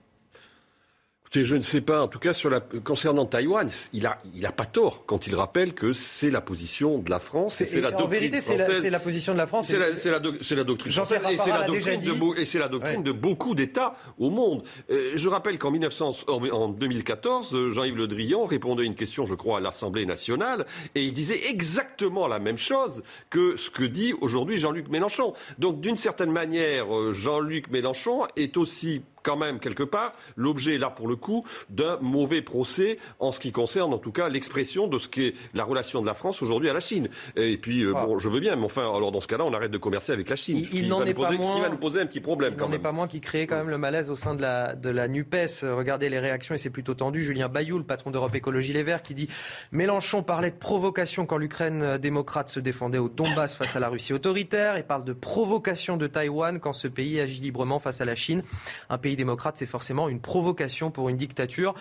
Je ne sais pas. En tout cas, sur la, concernant Taïwan, il n'a il a pas tort quand il rappelle que c'est la position de la France. C'est la en vérité, c'est la, la, position de la France. C'est la, la, doctrine française et c'est la doctrine, de, et la doctrine de beaucoup d'États au monde. Euh, je rappelle qu'en en 2014, Jean-Yves Le Drian répondait à une question, je crois, à l'Assemblée nationale, et il disait exactement la même chose que ce que dit aujourd'hui Jean-Luc Mélenchon. Donc, d'une certaine manière, euh, Jean-Luc Mélenchon est aussi quand même, quelque part, l'objet, là, pour le coup, d'un mauvais procès en ce qui concerne, en tout cas, l'expression de ce qu'est la relation de la France aujourd'hui à la Chine. Et puis, euh, bon, je veux bien, mais enfin, alors dans ce cas-là, on arrête de commercer avec la Chine. Il, n'en est pas moins... Ce qui va nous poser un petit problème, il n'en est pas moins qui crée quand même le malaise au sein de la, de la NUPES. Regardez les réactions, et c'est plutôt tendu. Julien Bayou, le patron d'Europe Écologie Les Verts, qui dit Mélenchon parlait de provocation quand l'Ukraine démocrate se défendait au Donbass face à la Russie autoritaire, et parle de provocation de Taïwan quand ce pays agit librement face à la Chine, un pays démocrate, c'est forcément une provocation pour une dictature.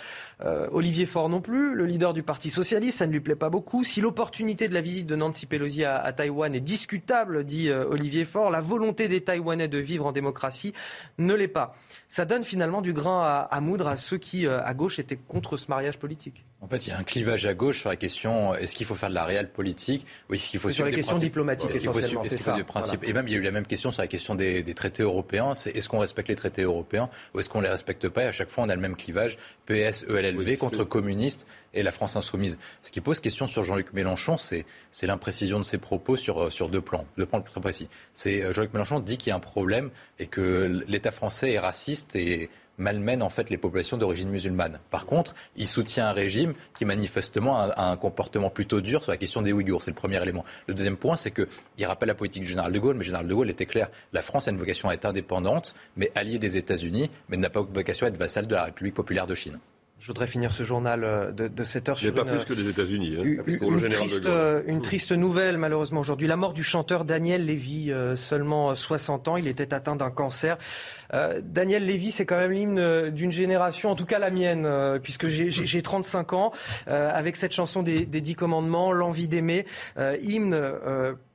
Euh, Olivier Faure non plus, le leader du Parti socialiste, ça ne lui plaît pas beaucoup. Si l'opportunité de la visite de Nancy Pelosi à, Taïwan est discutable, dit euh, Olivier Faure, la volonté des Taïwanais de vivre en démocratie ne l'est pas. Ça donne finalement du grain à, moudre à ceux qui, euh, à gauche, étaient contre ce mariage politique. En fait, il y a un clivage à gauche sur la question est-ce qu'il faut faire de la réelle politique ou est-ce qu'il faut sur les questions diplomatiques essentiellement. Est-ce qu'il faut, du principe Et même, il y a eu la même question sur la question des, des traités européens c'est est-ce qu'on respecte les traités européens ou est-ce qu'on les respecte pas Et à chaque fois, on a le même clivage PS, ELLV contre communistes et la France insoumise. Ce qui pose question sur Jean-Luc Mélenchon, c'est l'imprécision de ses propos sur, sur deux plans, deux plans très précis. C'est euh, Jean-Luc Mélenchon dit qu'il y a un problème et que l'État français est raciste et malmène en fait les populations d'origine musulmane. Par contre, il soutient un régime qui manifestement a un comportement plutôt dur sur la question des Ouïghours. C'est le premier élément. Le deuxième point, c'est qu'il rappelle la politique du général de Gaulle, mais le général de Gaulle était clair. La France a une vocation à être indépendante, mais alliée des États-Unis, mais n'a pas vocation à être vassale de la République populaire de Chine. Je voudrais finir ce journal euh, de, de 7 heures sur pas plus que les États-Unis. Hein, une, triste, euh, une triste nouvelle, malheureusement, aujourd'hui. La mort du chanteur Daniel Lévy, euh, seulement 60 ans. Il était atteint d'un cancer. Euh, Daniel Lévy, c'est quand même l'hymne d'une génération, en tout cas la mienne, puisque j'ai 35 ans, avec cette chanson des, des Dix Commandements, L'envie d'aimer. hymne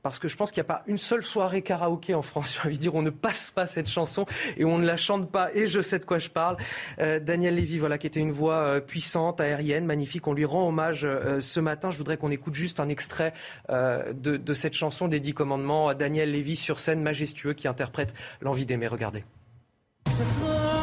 parce que je pense qu'il n'y a pas une seule soirée karaoké en France, j'ai envie de dire, on ne passe pas cette chanson et on ne la chante pas, et je sais de quoi je parle. Euh, Daniel Lévy, voilà, qui était une voix euh, puissante, aérienne, magnifique, on lui rend hommage euh, ce matin. Je voudrais qu'on écoute juste un extrait de, cette chanson des Dix Commandements. Daniel Lévy sur scène, majestueux, qui interprète l'envie d'aimer. Regardez. saura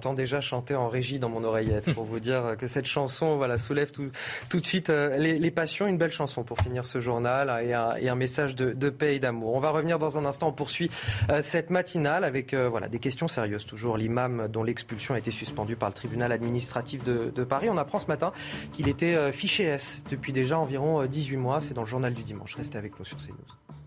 J'entends déjà chanter en régie dans mon oreillette pour vous dire que cette chanson voilà, soulève tout, tout de suite euh, les, passions. Une belle chanson pour finir ce journal et un, et un message de, paix et d'amour. On va revenir dans un instant. On poursuit euh, cette matinale avec euh, voilà, des questions sérieuses. Toujours l'imam dont l'expulsion a été suspendue par le tribunal administratif de, de Paris. On apprend ce matin qu'il était fiché S depuis déjà environ euh, 18 mois. C'est dans le journal du dimanche. Restez avec nous sur CNews.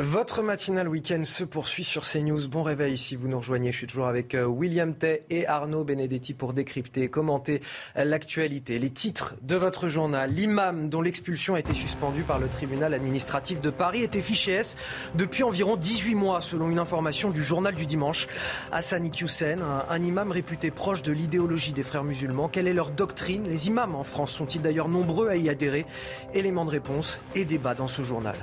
Votre matinale week-end se poursuit sur CNews. Bon réveil si vous nous rejoignez. Je suis toujours avec euh, William Tay et Arnaud Benedetti pour décrypter, commenter euh, l'actualité. Les titres de votre journal. L'imam dont l'expulsion a été suspendue par le tribunal administratif de Paris était fiché S depuis environ 18 mois, selon une information du journal du dimanche. Hassan Iqiyoussen, un, un imam réputé proche de l'idéologie des frères musulmans. Quelle est leur doctrine? Les imams en France sont-ils d'ailleurs nombreux à y adhérer? Éléments de réponse et débat dans ce journal.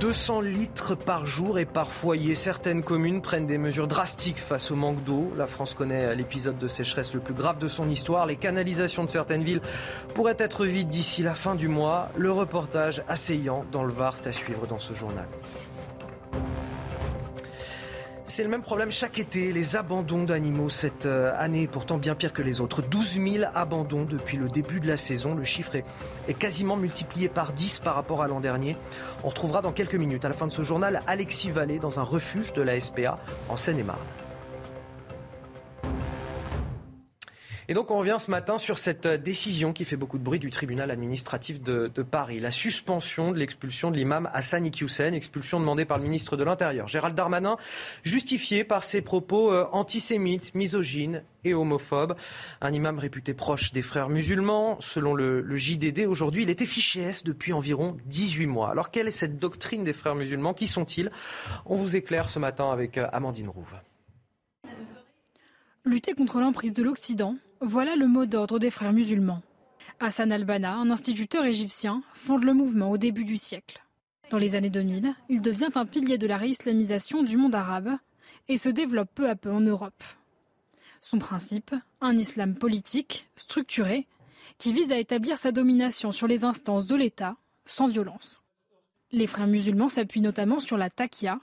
200 litres par jour et par foyer. Certaines communes prennent des mesures drastiques face au manque d'eau. La France connaît l'épisode de sécheresse le plus grave de son histoire. Les canalisations de certaines villes pourraient être vides d'ici la fin du mois. Le reportage assaillant dans le Var, c'est à suivre dans ce journal. C'est le même problème chaque été, les abandons d'animaux cette euh, année pourtant bien pire que les autres. 12 000 abandons depuis le début de la saison. Le chiffre est, est quasiment multiplié par 10 par rapport à l'an dernier. On retrouvera dans quelques minutes, à la fin de ce journal, Alexis Vallée dans un refuge de la SPA en Seine-et-Marne. Et donc on revient ce matin sur cette décision qui fait beaucoup de bruit du tribunal administratif de, de Paris, la suspension de l'expulsion de l'imam Hassan Iqiyoussen, expulsion demandée par le ministre de l'Intérieur, Gérald Darmanin, justifiée par ses propos euh, antisémites, misogynes et homophobes. Un imam réputé proche des frères musulmans, selon le, le JDD, aujourd'hui il était fiché S depuis environ 18 mois. Alors quelle est cette doctrine des frères musulmans? Qui sont-ils? On vous éclaire ce matin avec euh, Amandine Rouve. Lutter contre l'emprise de l'Occident, voilà le mot d'ordre des frères musulmans. Hassan al-Banna, un instituteur égyptien, fonde le mouvement au début du siècle. Dans les années 2000, il devient un pilier de la réislamisation du monde arabe et se développe peu à peu en Europe. Son principe, un islam politique, structuré, qui vise à établir sa domination sur les instances de l'État, sans violence. Les frères musulmans s'appuient notamment sur la taqiyya,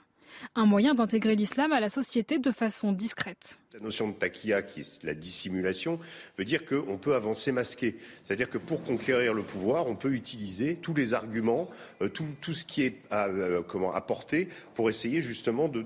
un moyen d'intégrer l'islam à la société de façon discrète. La notion de taquilla, qui est la dissimulation, veut dire qu'on peut avancer masqué. C'est-à-dire que pour conquérir le pouvoir, on peut utiliser tous les arguments, euh, tout, ce qui est à, euh, comment, apporté pour essayer justement de,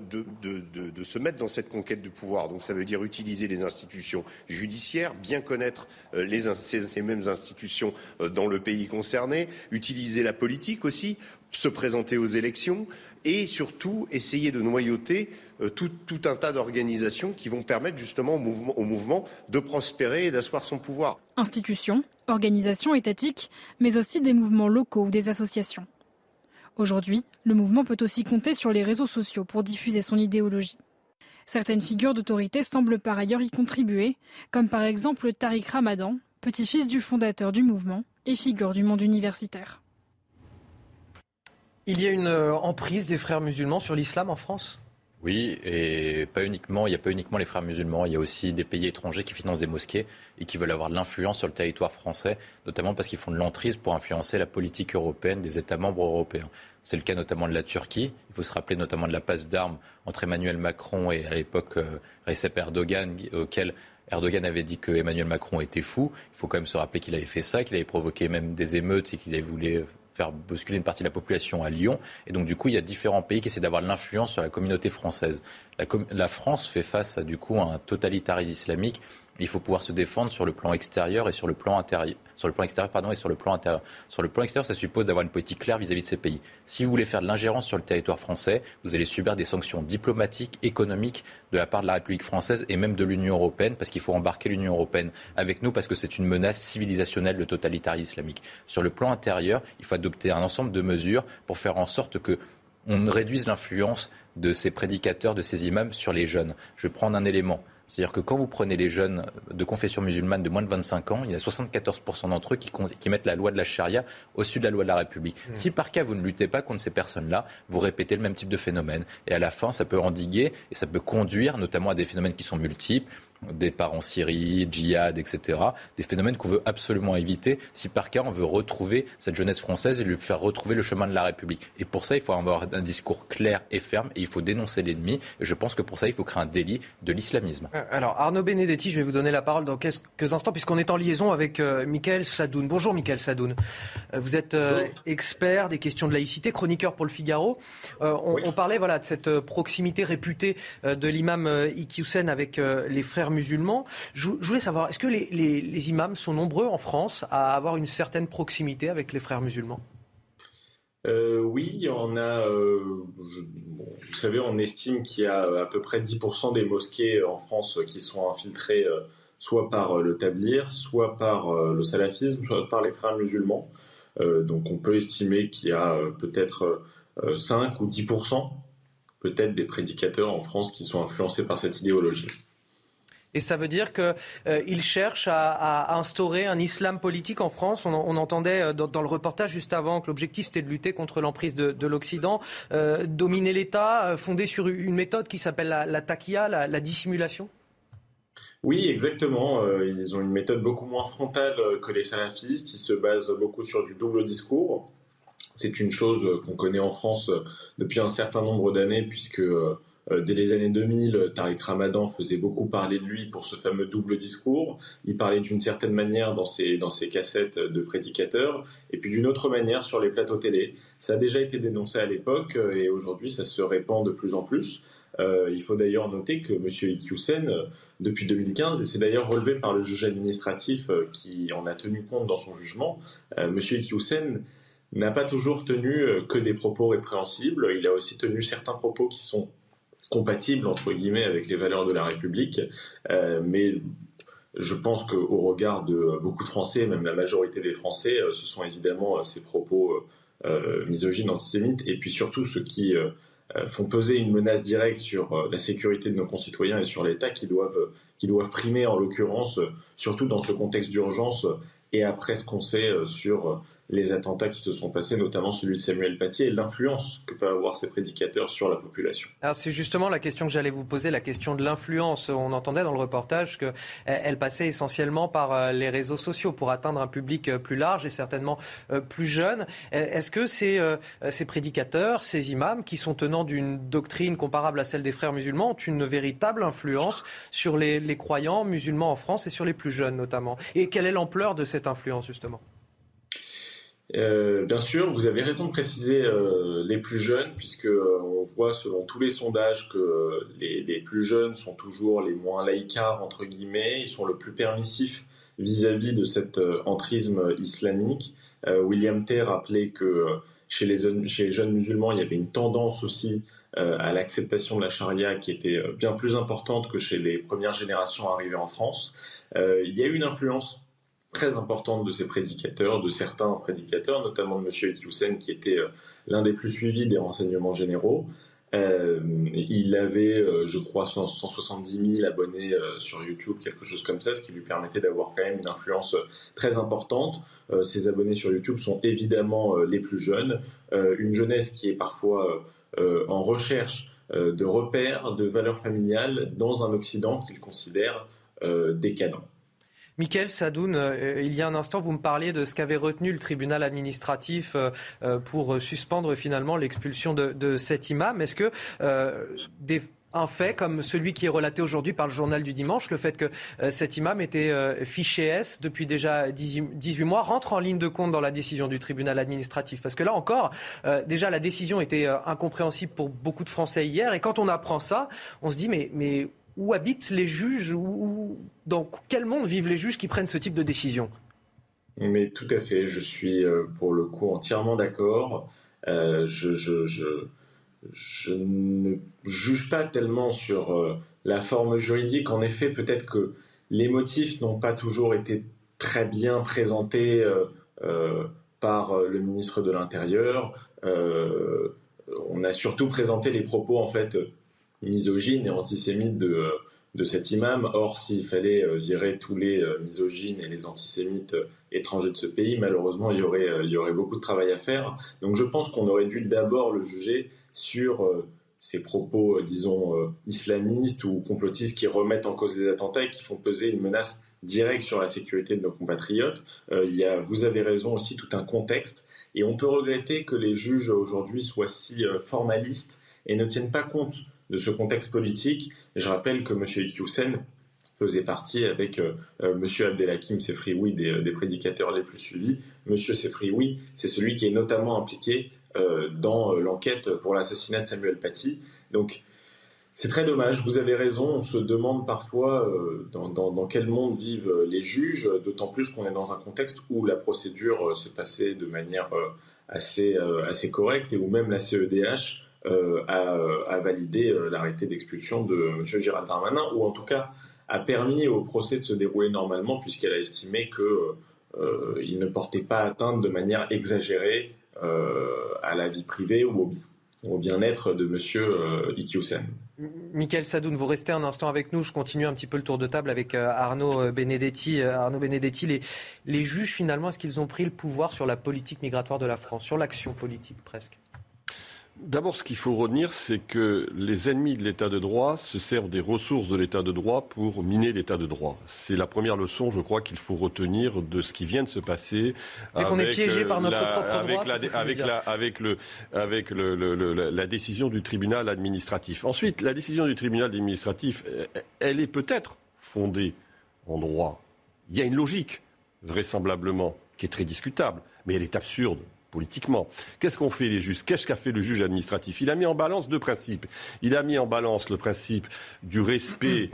se mettre dans cette conquête du pouvoir. Donc ça veut dire utiliser les institutions judiciaires, bien connaître euh, ces, mêmes institutions dans le pays concerné, utiliser la politique aussi, se présenter aux élections, et surtout essayer de noyauter euh, tout, un tas d'organisations qui vont permettre justement au mouvement de prospérer et d'asseoir son pouvoir. Institutions, organisations étatiques, mais aussi des mouvements locaux ou des associations. Aujourd'hui, le mouvement peut aussi compter sur les réseaux sociaux pour diffuser son idéologie. Certaines figures d'autorité semblent par ailleurs y contribuer, comme par exemple Tariq Ramadan, petit-fils du fondateur du mouvement et figure du monde universitaire. Il y a une euh, emprise des frères musulmans sur l'islam en France? Oui, et pas uniquement, il n'y a pas uniquement les frères musulmans, il y a aussi des pays étrangers qui financent des mosquées et qui veulent avoir de l'influence sur le territoire français, notamment parce qu'ils font de l'entrise pour influencer la politique européenne des États membres européens. C'est le cas notamment de la Turquie. Il faut se rappeler notamment de la passe d'armes entre Emmanuel Macron et à l'époque euh, Recep Erdogan, auquel Erdogan avait dit que Emmanuel Macron était fou. Il faut quand même se rappeler qu'il avait fait ça, qu'il avait provoqué même des émeutes et qu'il avait voulu faire bousculer une partie de la population à Lyon. Et donc, du coup, il y a différents pays qui essaient d'avoir l'influence sur la communauté française. La, France fait face à, du coup, un totalitarisme islamique. Il faut pouvoir se défendre sur le plan extérieur et sur le plan intérieur. Sur le plan extérieur, pardon, ça suppose d'avoir une politique claire vis-à-vis -vis de ces pays. Si vous voulez faire de l'ingérence sur le territoire français, vous allez subir des sanctions diplomatiques, économiques de la part de la République française et même de l'Union européenne, parce qu'il faut embarquer l'Union européenne avec nous, parce que c'est une menace civilisationnelle, le totalitarisme islamique. Sur le plan intérieur, il faut adopter un ensemble de mesures pour faire en sorte que on réduise l'influence de ces prédicateurs, de ces imams sur les jeunes. Je vais prendre un élément. C'est-à-dire que quand vous prenez les jeunes de confession musulmane de moins de 25 ans, il y a 74% d'entre eux qui, mettent la loi de la charia au-dessus de la loi de la République. Si par cas vous ne luttez pas contre ces personnes-là, vous répétez le même type de phénomène. Et à la fin, ça peut endiguer et ça peut conduire notamment à des phénomènes qui sont multiples départ en Syrie, djihad, etc. Des phénomènes qu'on veut absolument éviter si par cas on veut retrouver cette jeunesse française et lui faire retrouver le chemin de la République. Et pour ça, il faut avoir un discours clair et ferme et il faut dénoncer l'ennemi. Et je pense que pour ça, il faut créer un délit de l'islamisme. Euh, Alors Arnaud Benedetti, je vais vous donner la parole dans quelques instants puisqu'on est en liaison avec euh, Michael Sadoun. Bonjour Michael Sadoun. Euh, vous êtes euh, expert des questions de laïcité, chroniqueur pour le Figaro. Euh, on, on parlait voilà de cette proximité réputée euh, de l'imam euh, Iqiyoussen avec euh, les frères musulmans. Je, voulais savoir, est-ce que les, imams sont nombreux en France à avoir une certaine proximité avec les frères musulmans? Euh, oui, en a. euh, vous savez, on estime qu'il y a à peu près 10% des mosquées en France qui sont infiltrées euh, soit par euh, le tablir, soit par euh, le salafisme, soit par les frères musulmans. Euh, donc on peut estimer qu'il y a euh, peut-être euh, 5 ou 10% peut-être des prédicateurs en France qui sont influencés par cette idéologie. Et ça veut dire qu'ils cherchent à, à instaurer un islam politique en France. On, en- on entendait euh, dans, le reportage juste avant que l'objectif c'était de lutter contre l'emprise de, de l'Occident, euh, dominer l'État, euh, fondé sur une méthode qui s'appelle la, la la, la dissimulation. Oui, exactement. Euh, ils ont une méthode beaucoup moins frontale euh, que les salafistes. Ils se basent beaucoup sur du double discours. C'est une chose euh, qu'on connaît en France euh, depuis un certain nombre d'années, puisque euh, euh, dès les années 2000, Tariq Ramadan faisait beaucoup parler de lui pour ce fameux double discours. Il parlait d'une certaine manière dans ses, dans ses cassettes de prédicateurs, et puis d'une autre manière sur les plateaux télé. Ça a déjà été dénoncé à l'époque, euh, et aujourd'hui ça se répand de plus en plus. Euh, il faut d'ailleurs noter que M. Iqiyoussen, euh, depuis 2015, et c'est d'ailleurs relevé par le juge administratif euh, qui en a tenu compte dans son jugement, euh, M. Iqiyoussen n'a pas toujours tenu euh, que des propos répréhensibles, il a aussi tenu certains propos qui sont compatibles, entre guillemets, avec les valeurs de la République, Euh, mais je pense qu'au regard de beaucoup de Français, même la majorité des Français, euh, ce sont évidemment euh, ces propos misogynes, antisémites, et puis surtout ceux qui font peser une menace directe sur la sécurité de nos concitoyens et sur l'État qui doivent, qui doivent primer en l'occurrence, surtout dans ce contexte d'urgence et après ce qu'on sait sur les attentats qui se sont passés, notamment celui de Samuel Paty et l'influence que peuvent avoir ces prédicateurs sur la population. C'est justement la question que j'allais vous poser, la question de l'influence. On entendait dans le reportage qu'elle elle passait essentiellement par euh, les réseaux sociaux pour atteindre un public euh, plus large et certainement euh, plus jeune. Euh, Est-ce que ces, euh, prédicateurs, ces imams, qui sont tenants d'une doctrine comparable à celle des frères musulmans, ont une véritable influence sur les croyants musulmans en France et sur les plus jeunes notamment? Et quelle est l'ampleur de cette influence justement? Euh, bien sûr, vous avez raison de préciser euh, les plus jeunes, puisque euh, on voit selon tous les sondages que les, plus jeunes sont toujours les moins laïcards entre guillemets, ils sont le plus permissifs vis-à-vis de cet entrisme islamique. William Tay rappelait que chez les, jeunes- musulmans, il y avait une tendance aussi à l'acceptation de la charia qui était bien plus importante que chez les premières générations arrivées en France. Il y a eu une influence très importante de ces prédicateurs, de certains prédicateurs, notamment de M. Iqiyoussen, qui était euh, l'un des plus suivis des renseignements généraux. Euh, il avait, euh, je crois, 100 170 000 abonnés sur YouTube, quelque chose comme ça, ce qui lui permettait d'avoir quand même une influence très importante. Ces abonnés sur YouTube sont évidemment les plus jeunes, une jeunesse qui est parfois en recherche de repères, de valeurs familiales dans un Occident qu'il considère décadent. Michael Sadoun, euh, il y a un instant, vous me parliez de ce qu'avait retenu le tribunal administratif euh, euh, pour suspendre finalement l'expulsion de, cet imam. Est-ce que un fait comme celui qui est relaté aujourd'hui par le journal du dimanche, le fait que cet imam était fiché S depuis déjà 18 18 mois, rentre en ligne de compte dans la décision du tribunal administratif? Parce que là encore, déjà la décision était incompréhensible pour beaucoup de Français hier. Et quand on apprend ça, on se dit mais où habitent les juges Dans quel monde vivent les juges qui prennent ce type de décision? Mais tout à fait, je suis euh, pour le coup entièrement d'accord. Euh, je, ne juge pas tellement sur euh, la forme juridique. En effet, peut-être que les motifs n'ont pas toujours été très bien présentés par le ministre de l'Intérieur. On a surtout présenté les propos en fait misogynes et antisémites de, de cet imam. Or, s'il fallait euh, virer tous les euh, misogynes et les antisémites euh, étrangers de ce pays, malheureusement, il y aurait, il y aurait beaucoup de travail à faire. Donc je pense qu'on aurait dû d'abord le juger sur ses propos, disons, islamistes ou complotistes qui remettent en cause les attentats et qui font peser une menace directe sur la sécurité de nos compatriotes. il y a, vous avez raison aussi, tout un contexte. Et on peut regretter que les juges aujourd'hui soient si formalistes et ne tiennent pas compte de ce contexte politique. je rappelle que M. Iqiyoussen faisait partie avec euh, euh, M. Abdelhakim Sefrioui des, euh, des, prédicateurs les plus suivis. M. Sefrioui, c'est celui qui est notamment impliqué dans l'enquête pour l'assassinat de Samuel Paty. Donc, c'est très dommage, vous avez raison, on se demande parfois dans, quel monde vivent les juges, d'autant plus qu'on est dans un contexte où la procédure se passait de manière assez correcte et où même la CEDH euh, a, validé euh, l'arrêté d'expulsion de M. Gérald Darmanin, ou en tout cas a permis au procès de se dérouler normalement, puisqu'elle a estimé qu'il euh, ne portait pas atteinte de manière exagérée à la vie privée ou au, bien-être de M. Ikiusen. Michael Sadoun, vous restez un instant avec nous. Je continue un petit peu le tour de table avec Arnaud Benedetti. Arnaud Benedetti, les, les juges, finalement, est-ce qu'ils ont pris le pouvoir sur la politique migratoire de la France, sur l'action politique presque? D'abord, ce qu'il faut retenir, c'est que les ennemis de l'état de droit se servent des ressources de l'état de droit pour miner l'état de droit. C'est la première leçon, je crois, qu'il faut retenir de ce qui vient de se passer. C'est qu'on est piégé par notre propre avec droit. La, avec, la, avec, le, avec le, la décision du tribunal administratif. Ensuite, la décision du tribunal administratif, elle est peut-être fondée en droit. Il y a une logique, vraisemblablement, qui est très discutable, mais elle est absurde politiquement. Qu'est-ce qu'ont fait les juges? Qu'est-ce qu'a fait le juge administratif? Il a mis en balance deux principes. Il a mis en balance le principe du respect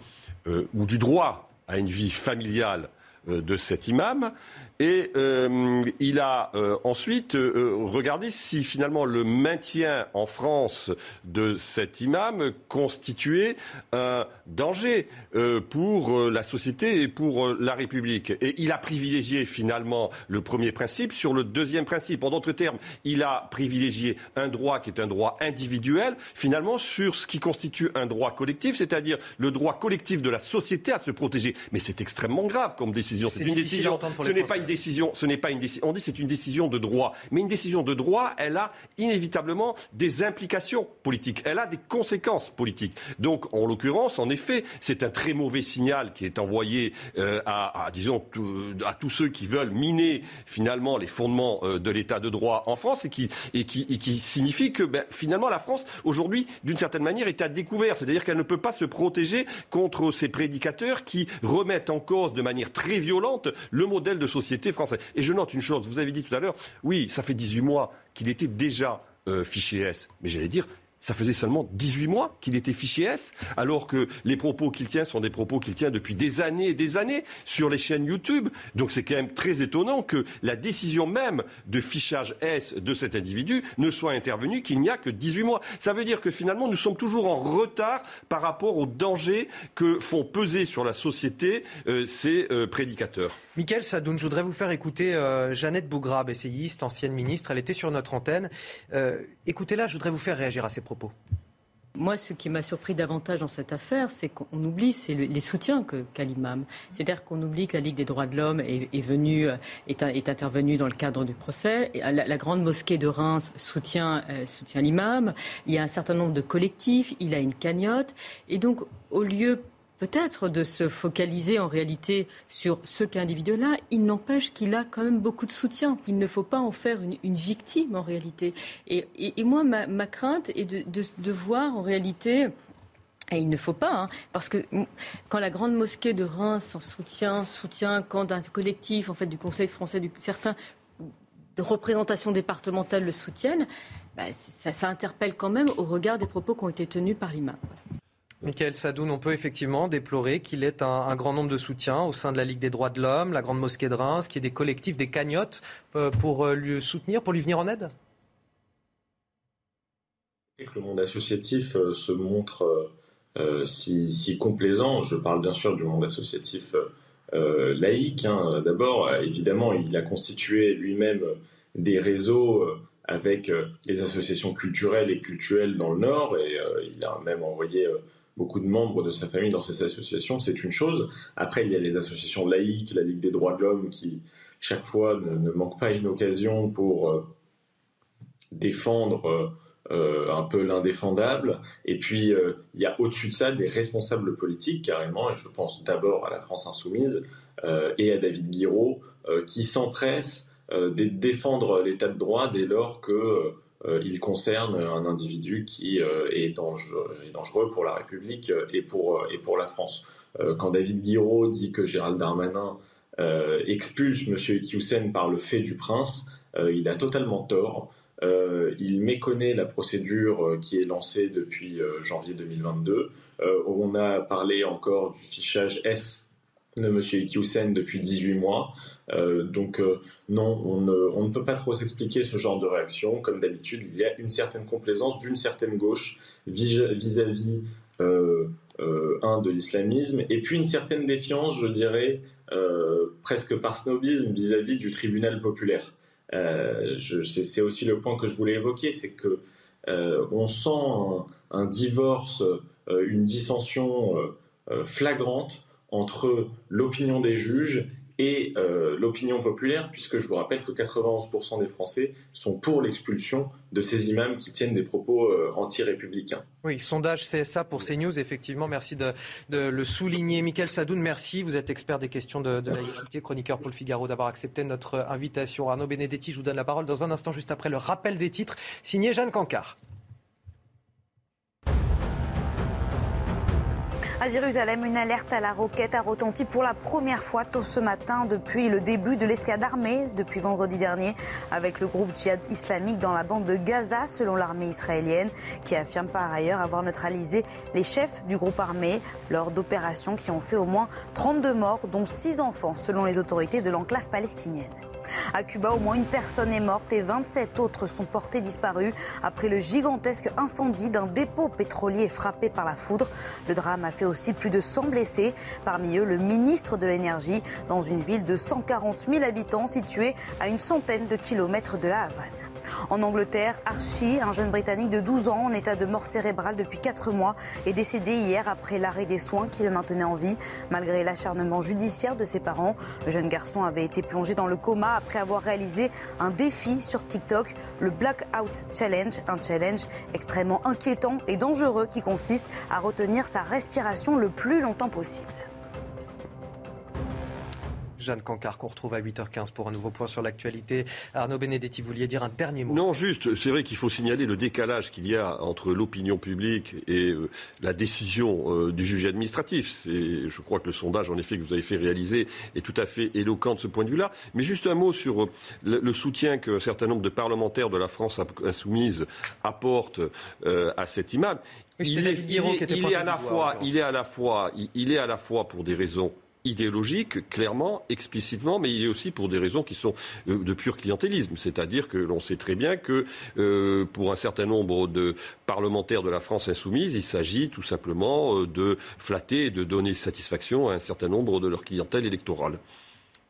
euh, ou du droit à une vie familiale euh, de cet imam et euh, il a euh, ensuite euh, regardé si finalement le maintien en France de cet imam constituait un danger pour la société et pour la République. Et il a privilégié finalement le premier principe sur le deuxième principe. En d'autres termes, il a privilégié un droit qui est un droit individuel finalement sur ce qui constitue un droit collectif, c'est-à-dire le droit collectif de la société à se protéger. Mais c'est extrêmement grave comme décision. C'est une décision. Ce n'est pas une décision, On dit c'est une décision de droit, mais une décision de droit, elle a inévitablement des implications politiques, elle a des conséquences politiques. Donc, en l'occurrence, en effet, c'est un très mauvais signal qui est envoyé euh, à, disons, à tous ceux qui veulent miner finalement les fondements euh, de l'État de droit en France et qui, et qui, et qui signifie que ben, finalement la France aujourd'hui, d'une certaine manière, est à découvert, c'est-à-dire qu'elle ne peut pas se protéger contre ces prédicateurs qui remettent en cause de manière très violente le modèle de société Et je note une chose, vous avez dit tout à l'heure, oui, ça fait 18 mois qu'il était déjà euh, fiché S. Mais j'allais dire, ça faisait seulement 18 mois qu'il était fiché S, alors que les propos qu'il tient sont des propos qu'il tient depuis des années et des années sur les chaînes YouTube. Donc c'est quand même très étonnant que la décision même de fichage S de cet individu ne soit intervenue qu'il n'y a que 18 mois. Ça veut dire que finalement nous sommes toujours en retard par rapport aux dangers que font peser sur la société euh, ces euh, prédicateurs. Michael Sadoun, je voudrais vous faire écouter euh, Jeannette Bougrab, essayiste, ancienne ministre. Elle était sur notre antenne. Écoutez-la, je voudrais vous faire réagir à ses propos. Moi, ce qui m'a surpris davantage dans cette affaire, c'est qu'on oublie c'est les soutiens que qu'a l'imam. C'est-à-dire qu'on oublie que la Ligue des droits de l'homme est, est, est, intervenue dans le cadre du procès. La, la grande mosquée de Reims soutient, euh, soutient l'imam. Il y a un certain nombre de collectifs. Il a une cagnotte. Et donc, au lieu peut-être de se focaliser en réalité sur ce qu'individu-là, il n'empêche qu'il a quand même beaucoup de soutien. Il ne faut pas en faire une, victime en réalité. Et, moi, ma, crainte est de, voir en réalité et il ne faut pas, hein, parce que quand la grande mosquée de Reims soutient, soutient quand un collectif, en fait, du Conseil français, certains de représentations départementales le soutiennent, bah, ça, interpelle quand même au regard des propos qui ont été tenus par l'imam. Michael Sadoun, on peut effectivement déplorer qu'il ait un, grand nombre de soutiens au sein de la Ligue des droits de l'homme, la Grande Mosquée de Reims, qu'il y ait des collectifs, des cagnottes euh, pour euh, lui soutenir, pour lui venir en aide? Que le monde associatif euh, se montre si, complaisant. Je parle bien sûr du monde associatif laïque. Hein. D'abord, évidemment, il a constitué lui-même des réseaux avec les associations culturelles et culturelles dans le Nord, et il a même envoyé beaucoup de membres de sa famille dans ces associations, c'est une chose. Après, il y a les associations laïques, la Ligue des droits de l'homme, qui chaque fois ne, ne manquent pas une occasion pour euh, défendre euh, euh, un peu l'indéfendable. Et puis, il y a au-dessus de ça des responsables politiques, carrément, et je pense d'abord à la France insoumise et à David Guiraud, qui s'empressent de défendre l'état de droit dès lors que il concerne un individu qui euh, est, dangereux, pour la République euh, et pour, euh, la France. Euh, quand David Guiraud dit que Gérald Darmanin euh, expulse M. Iqiyoussen par le fait du prince, euh, il a totalement tort. Euh, il méconnaît la procédure euh, qui est lancée depuis euh, janvier 2022. Euh, on a parlé encore du fichage S de M. Iqiyoussen depuis 18 mois. Euh, donc euh, non, on ne, peut pas trop s'expliquer ce genre de réaction. Comme d'habitude, il y a une certaine complaisance d'une certaine gauche vis- vis-à-vis euh, un de l'islamisme, et puis une certaine défiance, je dirais, presque par snobisme vis-à-vis du tribunal populaire. C'est aussi le point que je voulais évoquer, c'est que on sent un, divorce, une dissension flagrante entre l'opinion des juges et euh, l'opinion populaire, puisque je vous rappelle que 91% des Français sont pour l'expulsion de ces imams qui tiennent des propos euh, anti-républicains. Oui, sondage CSA pour CNews, effectivement. Merci de, de le souligner. Michael Sadoun, merci. Vous êtes expert des questions de, de laïcité, chroniqueur pour le Figaro, d'avoir accepté notre invitation. Arnaud Benedetti, je vous donne la parole dans un instant, juste après le rappel des titres, signé Jeanne Cancard. À Jérusalem, une alerte à la roquette a retenti pour la première fois tôt ce matin depuis le début de l'escalade armée, depuis vendredi dernier, avec le groupe djihad islamique dans la bande de Gaza, selon l'armée israélienne, qui affirme par ailleurs avoir neutralisé les chefs du groupe armé lors d'opérations qui ont fait au moins 32 morts, dont 6 enfants, selon les autorités de l'enclave palestinienne. À Cuba, au moins une personne est morte et 27 autres sont portés disparus après le gigantesque incendie d'un dépôt pétrolier frappé par la foudre. Le drame a fait aussi plus de 100 blessés, parmi eux le ministre de l'énergie dans une ville de 140 000 habitants située à une centaine de kilomètres de la Havane. En Angleterre, Archie, un jeune Britannique de 12 ans en état de mort cérébrale depuis 4 mois, est décédé hier après l'arrêt des soins qui le maintenaient en vie. Malgré l'acharnement judiciaire de ses parents, le jeune garçon avait été plongé dans le coma après avoir réalisé un défi sur TikTok, le Blackout Challenge, un challenge extrêmement inquiétant et dangereux qui consiste à retenir sa respiration le plus longtemps possible. Jeanne Cancard, qu'on retrouve à 8h15 pour un nouveau point sur l'actualité. Arnaud Benedetti, vous vouliez dire un dernier mot? Non, juste, c'est vrai qu'il faut signaler le décalage qu'il y a entre l'opinion publique et euh, la décision euh, du juge administratif. Je crois que le sondage, en effet, que vous avez fait réaliser est tout à fait éloquent de ce point de vue-là. Mais juste un mot sur euh, le, soutien qu'un certain nombre de parlementaires de la France insoumise apportent à cet imam. Oui, c'était il, est, David Guiraud il est- qui était il pointé est à du la doigt, fois, en il est à la fois, il, il est à la fois pour des raisons idéologiques, clairement, explicitement, mais il est aussi pour des raisons qui sont euh, de pur clientélisme. C'est-à-dire que l'on sait très bien que euh, pour un certain nombre de parlementaires de la France insoumise, il s'agit tout simplement euh, de flatter et de donner satisfaction à un certain nombre de leur clientèle électorale.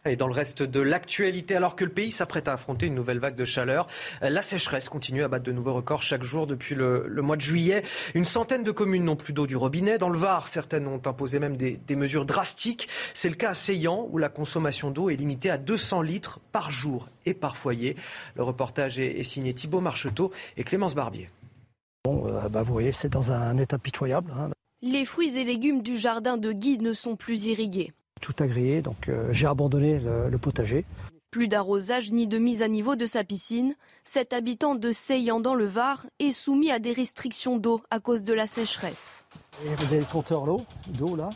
Et dans le reste de l'actualité, alors que le pays s'apprête à affronter une nouvelle vague de chaleur, euh, la sécheresse continue à battre de nouveaux records chaque jour depuis le, le mois de juillet. Une centaine de communes n'ont plus d'eau du robinet. Dans le Var, certaines ont imposé même des, des mesures drastiques. C'est le cas à Seyan, où la consommation d'eau est limitée à 200 litres par jour et par foyer. Le reportage est, est signé Thibault Marcheteau et Clémence Barbier. Bon, euh, bah, vous voyez, c'est dans un état pitoyable. hein. Les fruits et légumes du jardin de Guy ne sont plus irrigués. Tout a grillé, donc euh, j'ai abandonné le, le potager. Plus d'arrosage ni de mise à niveau de sa piscine, cet habitant de Seyan dans le Var est soumis à des restrictions d'eau à cause de la sécheresse. Et vous avez le compteur d'eau là.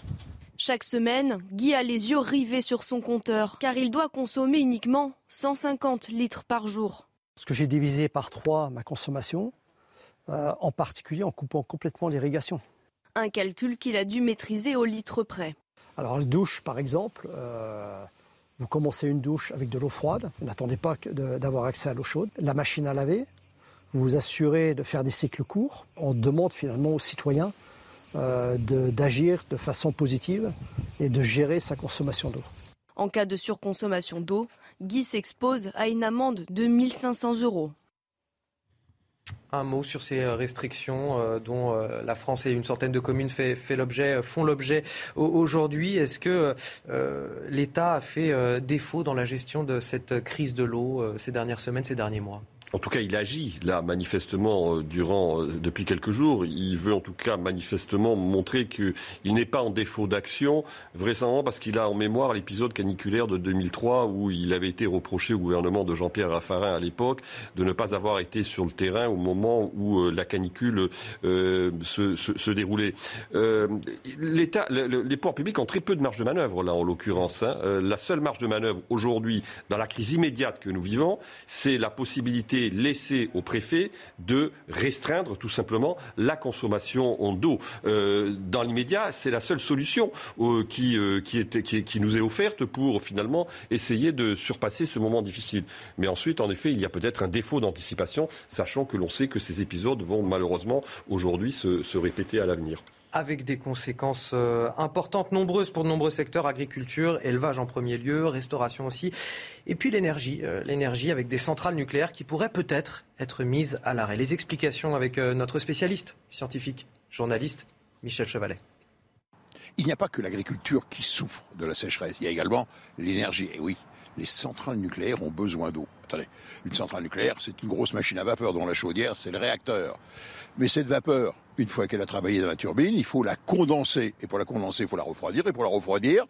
Chaque semaine, Guy a les yeux rivés sur son compteur car il doit consommer uniquement 150 litres par jour. Parce que j'ai divisé par trois ma consommation, euh, en particulier en coupant complètement l'irrigation. Un calcul qu'il a dû maîtriser au litre près. Alors, la douche, par exemple, euh, vous commencez une douche avec de l'eau froide, n'attendez pas d'avoir accès à l'eau chaude. La machine à laver, vous vous assurez de faire des cycles courts. On demande finalement aux citoyens euh, d'agir de façon positive et de gérer sa consommation d'eau. En cas de surconsommation d'eau, Guy s'expose à une amende de 1500 euros. Un mot sur ces restrictions euh, dont euh, la France et une centaine de communes font l'objet au- aujourd'hui. Est-ce que euh, l'État a fait euh, défaut dans la gestion de cette crise de l'eau euh, ces dernières semaines, ces derniers mois? En tout cas, il agit là manifestement euh, durant euh, depuis quelques jours. Il veut en tout cas manifestement montrer qu'il n'est pas en défaut d'action, vraisemblablement parce qu'il a en mémoire l'épisode caniculaire de 2003 où il avait été reproché au gouvernement de Jean-Pierre Raffarin à l'époque de ne pas avoir été sur le terrain au moment où euh, la canicule se, déroulait. L'État, le- le- les pouvoirs publics ont très peu de marge de manœuvre là en l'occurrence. hein. La seule marge de manœuvre aujourd'hui dans la crise immédiate que nous vivons, c'est la laissée au préfet de restreindre tout simplement la consommation d'eau. Dans l'immédiat, c'est la seule solution euh, qui, euh, qui, nous est offerte pour finalement essayer de surpasser ce moment difficile. Mais ensuite, en effet, il y a peut-être un défaut d'anticipation, sachant que l'on sait que ces épisodes vont malheureusement aujourd'hui se répéter à l'avenir. Avec des conséquences euh, importantes, nombreuses pour de nombreux secteurs, agriculture, élevage en premier lieu, restauration aussi, et puis l'énergie, euh, l'énergie avec des centrales nucléaires qui pourraient peut-être être mises à l'arrêt. Les explications avec euh, notre spécialiste scientifique, journaliste, Michel Chevalet. Il n'y a pas que l'agriculture qui souffre de la sécheresse, il y a également l'énergie. Et oui, les centrales nucléaires ont besoin d'eau. Attendez, une centrale nucléaire, c'est une grosse machine à vapeur dont la chaudière, c'est le réacteur. Mais cette vapeur, une fois qu'elle a travaillé dans la turbine, il faut la condenser. Et pour la condenser, il faut la refroidir. Et pour la refroidir,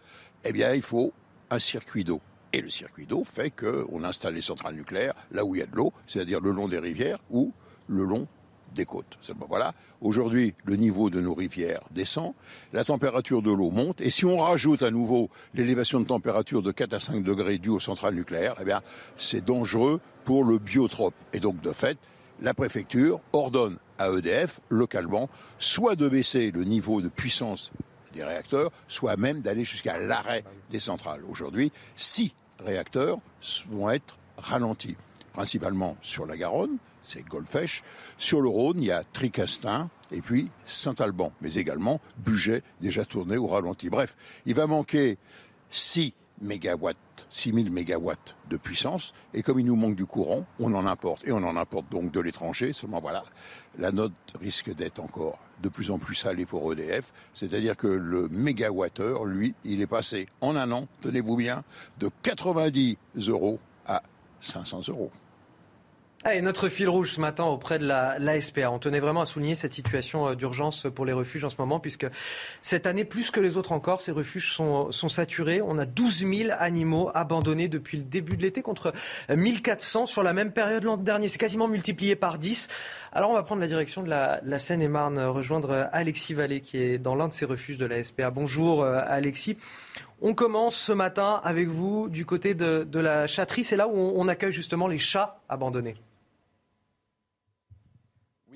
eh il faut un circuit d'eau. Et le circuit d'eau fait qu'on installe les centrales nucléaires là où il y a de l'eau, c'est-à-dire le long des rivières ou le long des côtes. Voilà. Aujourd'hui, le niveau de nos rivières descend, la température de l'eau monte, et si on rajoute à nouveau l'élévation de température de 4 à 5 degrés due aux centrales nucléaires, eh c'est dangereux pour le biotrope. Et donc, de fait, la préfecture ordonne à EDF, localement, soit de baisser le niveau de puissance des réacteurs, soit même d'aller jusqu'à l'arrêt des centrales. Aujourd'hui, six réacteurs vont être ralentis, principalement sur la Garonne, c'est Golfech, sur le Rhône, il y a Tricastin et puis Saint-Alban, mais également Buget, déjà tourné au ralenti. Bref, il va manquer 6 mégawatts, 6000 mégawatts de puissance, et comme il nous manque du courant, on en importe, et on en importe donc de l'étranger, seulement voilà, la note risque d'être encore de plus en plus salée pour EDF, c'est-à-dire que le mégawattheure, lui, il est passé en un an, tenez-vous bien, de 90 euros à 500 euros. Allez, notre fil rouge ce matin auprès de la, la SPA. On tenait vraiment à souligner cette situation euh, d'urgence pour les refuges en ce moment, puisque cette année, plus que les autres encore, ces refuges sont, sont saturés. On a 12 000 animaux abandonnés depuis le début de l'été, contre 1400 sur la même période l'an dernier. C'est quasiment multiplié par 10. Alors on va prendre la direction de la, la Seine-et-Marne, rejoindre euh, Alexis Vallée, qui est dans l'un de ces refuges de la SPA. Bonjour euh, Alexis. On commence ce matin avec vous du côté de, la chatterie. C'est là où on, on accueille justement les chats abandonnés.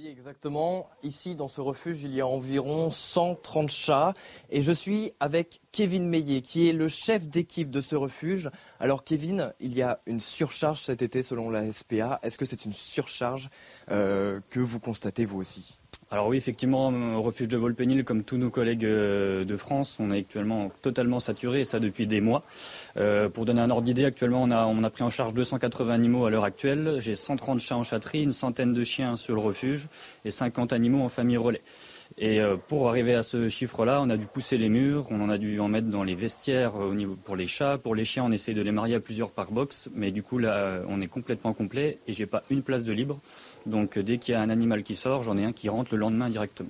Oui, exactement. Ici, dans ce refuge, il y a environ 130 chats. Et je suis avec Kevin Meillet, qui est le chef d'équipe de ce refuge. Alors, Kevin, il y a une surcharge cet été selon la SPA. Est-ce que c'est une surcharge euh, que vous constatez vous aussi? Alors oui, effectivement, au refuge de Volpénil, comme tous nos collègues euh, de France, on est actuellement totalement saturé, et ça depuis des mois. Euh, pour donner un ordre d'idée, actuellement, on a, on a pris en charge 280 animaux à l'heure actuelle. J'ai 130 chats en chatterie, une centaine de chiens sur le refuge et 50 animaux en famille relais. Et euh, pour arriver à ce chiffre-là, on a dû pousser les murs, on en a dû en mettre dans les vestiaires euh, pour les chats. Pour les chiens, on essaie de les marier à plusieurs par box, mais du coup là, on est complètement complet et j'ai pas une place de libre. Donc euh, dès qu'il y a un animal qui sort, j'en ai un qui rentre le lendemain directement.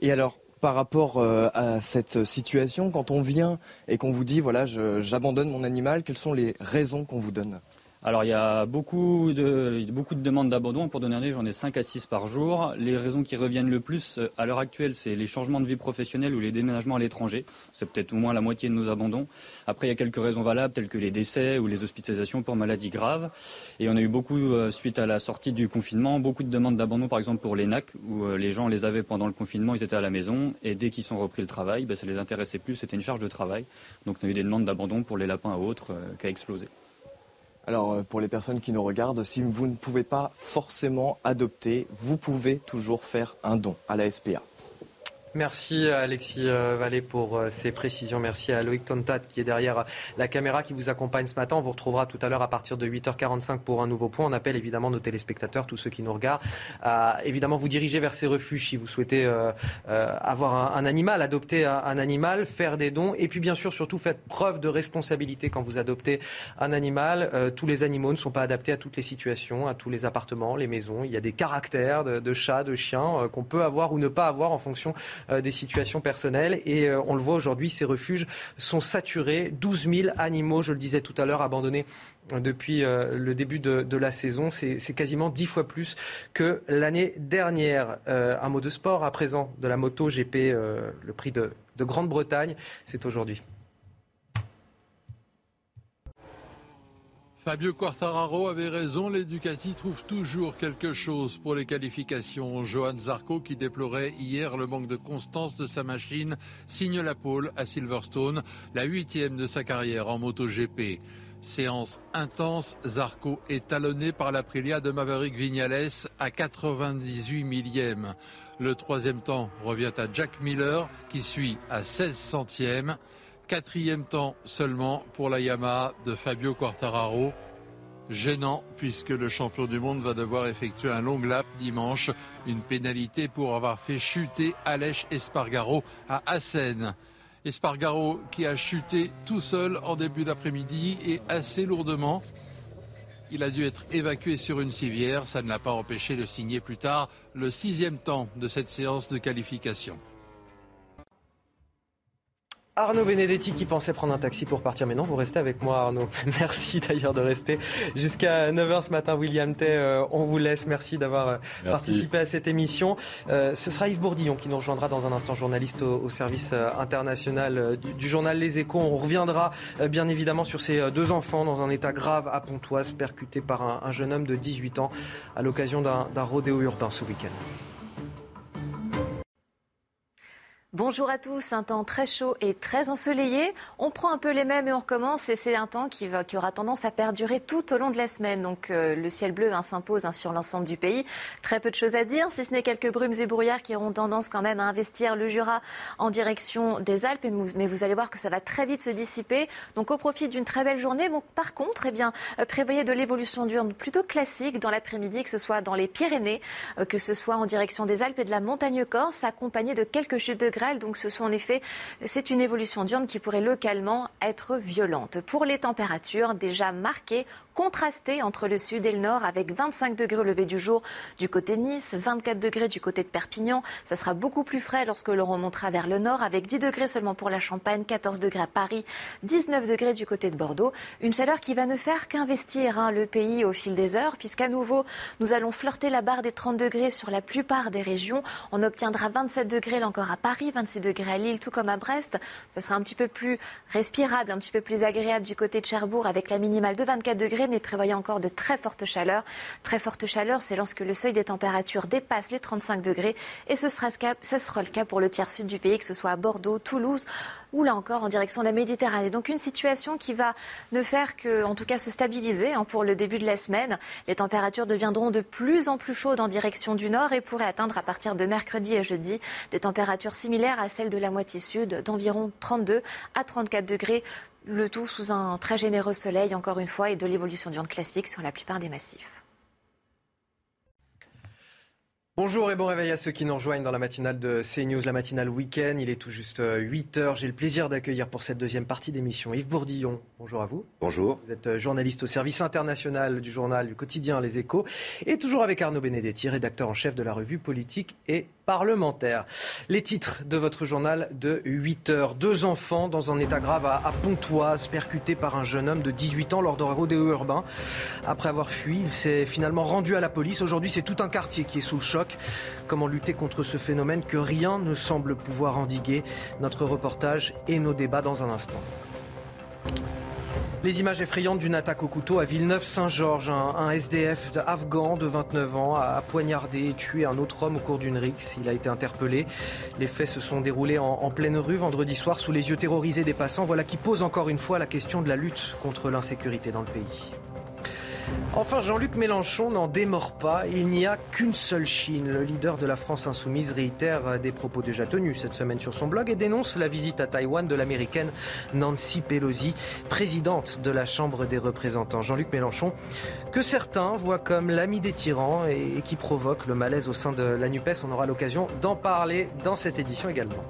Et alors, par rapport à cette situation, quand on vient et qu'on vous dit, voilà, j'abandonne mon animal, quelles sont les raisons qu'on vous donne? Alors il y a beaucoup de, beaucoup de demandes d'abandon. Pour donner un j'en ai 5 à 6 par jour. Les raisons qui reviennent le plus euh, à l'heure actuelle, c'est les changements de vie professionnelle ou les déménagements à l'étranger. C'est peut-être au moins la moitié de nos abandons. Après, il y a quelques raisons valables telles que les décès ou les hospitalisations pour maladies graves. Et on a eu beaucoup, euh, suite à la sortie du confinement, beaucoup de demandes d'abandon par exemple pour les NAC, où euh, les gens les avaient pendant le confinement, ils étaient à la maison. Et dès qu'ils sont repris le travail, ben, ça les intéressait plus, c'était une charge de travail. Donc on a eu des demandes d'abandon pour les lapins et autres euh, qui a explosé. Alors, euh, pour les personnes qui nous regardent, si vous ne pouvez pas forcément adopter, vous pouvez toujours faire un don à la SPA. Merci Alexis euh, Vallée pour euh, ces précisions. Merci à Loïc Tontat qui est derrière la caméra qui vous accompagne ce matin. On vous retrouvera tout à l'heure à partir de 8h45 pour un nouveau point. On appelle évidemment nos téléspectateurs, tous ceux qui nous regardent, à évidemment vous diriger vers ces refuges si vous souhaitez euh, euh, avoir un, animal, adopter un, animal, faire des dons. Et puis bien sûr, surtout, faites preuve de responsabilité quand vous adoptez un animal. Euh, tous les animaux ne sont pas adaptés à toutes les situations, à tous les appartements, les maisons. Il y a des caractères de, chats, de chiens euh, qu'on peut avoir ou ne pas avoir en fonction euh, des situations personnelles. Et euh, on le voit aujourd'hui, ces refuges sont saturés. 12 000 animaux, je le disais tout à l'heure, abandonnés euh, depuis euh, le début de, la saison. C'est quasiment 10 fois plus que l'année dernière. Euh, un mot de sport à présent, de la moto GP, euh, le prix de Grande-Bretagne, c'est aujourd'hui. Fabio Quartararo avait raison, les Ducati trouvent toujours quelque chose pour les qualifications. Johan Zarco, qui déplorait hier le manque de constance de sa machine, signe la pole à Silverstone, la huitième de sa carrière en MotoGP. Séance intense, Zarco est talonné par l'Aprilia de Maverick Vignales à 98 millièmes. Le troisième temps revient à Jack Miller qui suit à 16 centièmes. Quatrième temps seulement pour la Yamaha de Fabio Quartararo. Gênant puisque le champion du monde va devoir effectuer un long lap dimanche. Une pénalité pour avoir fait chuter Aleix Espargaro à Assen. Espargaro qui a chuté tout seul en début d'après-midi et assez lourdement. Il a dû être évacué sur une civière. Ça ne l'a pas empêché de signer plus tard le sixième temps de cette séance de qualification. Arnaud Benedetti qui pensait prendre un taxi pour partir, mais non, vous restez avec moi Arnaud. Merci d'ailleurs de rester jusqu'à 9h ce matin. William Tay, euh, on vous laisse. Merci d'avoir euh, participé à cette émission. Euh, ce sera Yves Bourdillon qui nous rejoindra dans un instant, journaliste au, service international du, journal Les Échos. On reviendra bien évidemment sur ces deux enfants dans un état grave à Pontoise, percutés par un, un jeune homme de 18 ans à l'occasion d'un rodéo urbain ce week-end. Bonjour à tous, un temps très chaud et très ensoleillé. On prend un peu les mêmes et on recommence et c'est un temps qui, aura tendance à perdurer tout au long de la semaine. Donc euh, le ciel bleu hein, s'impose hein, sur l'ensemble du pays. Très peu de choses à dire, si ce n'est quelques brumes et brouillards qui auront tendance quand même à investir le Jura en direction des Alpes. Mais vous allez voir que ça va très vite se dissiper. Donc au profit d'une très belle journée. Par contre, eh euh, prévoyez de l'évolution diurne plutôt classique dans l'après-midi, que ce soit dans les Pyrénées, euh, que ce soit en direction des Alpes et de la montagne corse, accompagné de quelques chutes de grêle. Donc ce sont en effet, c'est une évolution diurne qui pourrait localement être violente. Pour les températures déjà marquées, contrastées entre le sud et le nord, avec 25 degrés au lever du jour du côté de Nice, 24 degrés du côté de Perpignan. Ça sera beaucoup plus frais lorsque l'on remontera vers le nord, avec 10 degrés seulement pour la Champagne, 14 degrés à Paris, 19 degrés du côté de Bordeaux. Une chaleur qui va ne faire qu'investir hein, le pays au fil des heures, puisqu'à nouveau, nous allons flirter la barre des 30 degrés sur la plupart des régions. On obtiendra 27 degrés là encore à Paris, 26 degrés à Lille, tout comme à Brest. Ce sera un petit peu plus respirable, un petit peu plus agréable du côté de Cherbourg, avec la minimale de 24 degrés, mais prévoyant encore de très fortes chaleurs. Très forte chaleur, c'est lorsque le seuil des températures dépasse les 35 degrés, et ce sera, ce sera le cas pour le tiers sud du pays, que ce soit à Bordeaux, Toulouse, ou là encore en direction de la Méditerranée. Donc une situation qui va ne faire que, en tout cas, se stabiliser hein, pour le début de la semaine. Les températures deviendront de plus en plus chaudes en direction du nord et pourraient atteindre à partir de mercredi et jeudi des températures similaires à celles de la moitié sud, d'environ 32 à 34 degrés. Le tout sous un très généreux soleil, encore une fois, et de l'évolution d'urne classique sur la plupart des massifs. Bonjour et bon réveil à ceux qui nous rejoignent dans la matinale de CNews, la matinale week-end. Il est tout juste 8 heures. J'ai le plaisir d'accueillir pour cette deuxième partie d'émission Yves Bourdillon. Bonjour à vous. Bonjour. Vous êtes euh, journaliste au service international du journal du quotidien Les Échos et toujours avec Arnaud Benedetti, rédacteur en chef de la revue politique et parlementaire. Les titres de votre journal de 8 heures. Deux enfants dans un état grave à, Pontoise, percutés par un jeune homme de 18 ans lors d'un rodéo urbain. Après avoir fui, il s'est finalement rendu à la police. Aujourd'hui, c'est tout un quartier qui est sous le choc. Comment lutter contre ce phénomène que rien ne semble pouvoir endiguer? Notre reportage et nos débats dans un instant. Les images effrayantes d'une attaque au couteau à Villeneuve-Saint-Georges. Un, SDF afghan de 29 ans a, poignardé et tué un autre homme au cours d'une rixe. Il a été interpellé. Les faits se sont déroulés en pleine rue vendredi soir sous les yeux terrorisés des passants. Voilà qui pose encore une fois la question de la lutte contre l'insécurité dans le pays. Enfin, Jean-Luc Mélenchon n'en démord pas. Il n'y a qu'une seule Chine. Le leader de la France insoumise réitère des propos déjà tenus cette semaine sur son blog et dénonce la visite à Taïwan de l'américaine Nancy Pelosi, présidente de la Chambre des représentants. Jean-Luc Mélenchon, que certains voient comme l'ami des tyrans et qui provoque le malaise au sein de la NUPES. On aura l'occasion d'en parler dans cette édition également.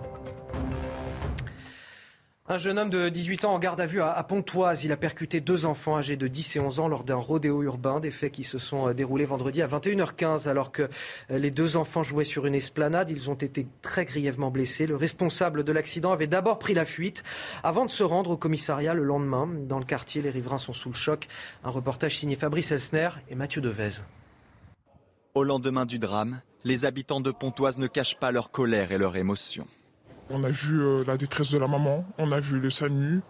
Un jeune homme de 18 ans en garde à vue à Pontoise. Il a percuté deux enfants âgés de 10 et 11 ans lors d'un rodéo urbain. Des faits qui se sont euh, déroulés vendredi à 21h15 alors que euh, les deux enfants jouaient sur une esplanade. Ils ont été très grièvement blessés. Le responsable de l'accident avait d'abord pris la fuite avant de se rendre au commissariat le lendemain. Dans le quartier, les riverains sont sous le choc. Un reportage signé Fabrice Elsner et Mathieu Devez. Au lendemain du drame, les habitants de Pontoise ne cachent pas leur colère et leur émotion. On a vu euh, la détresse de la maman, on a vu le SAMU.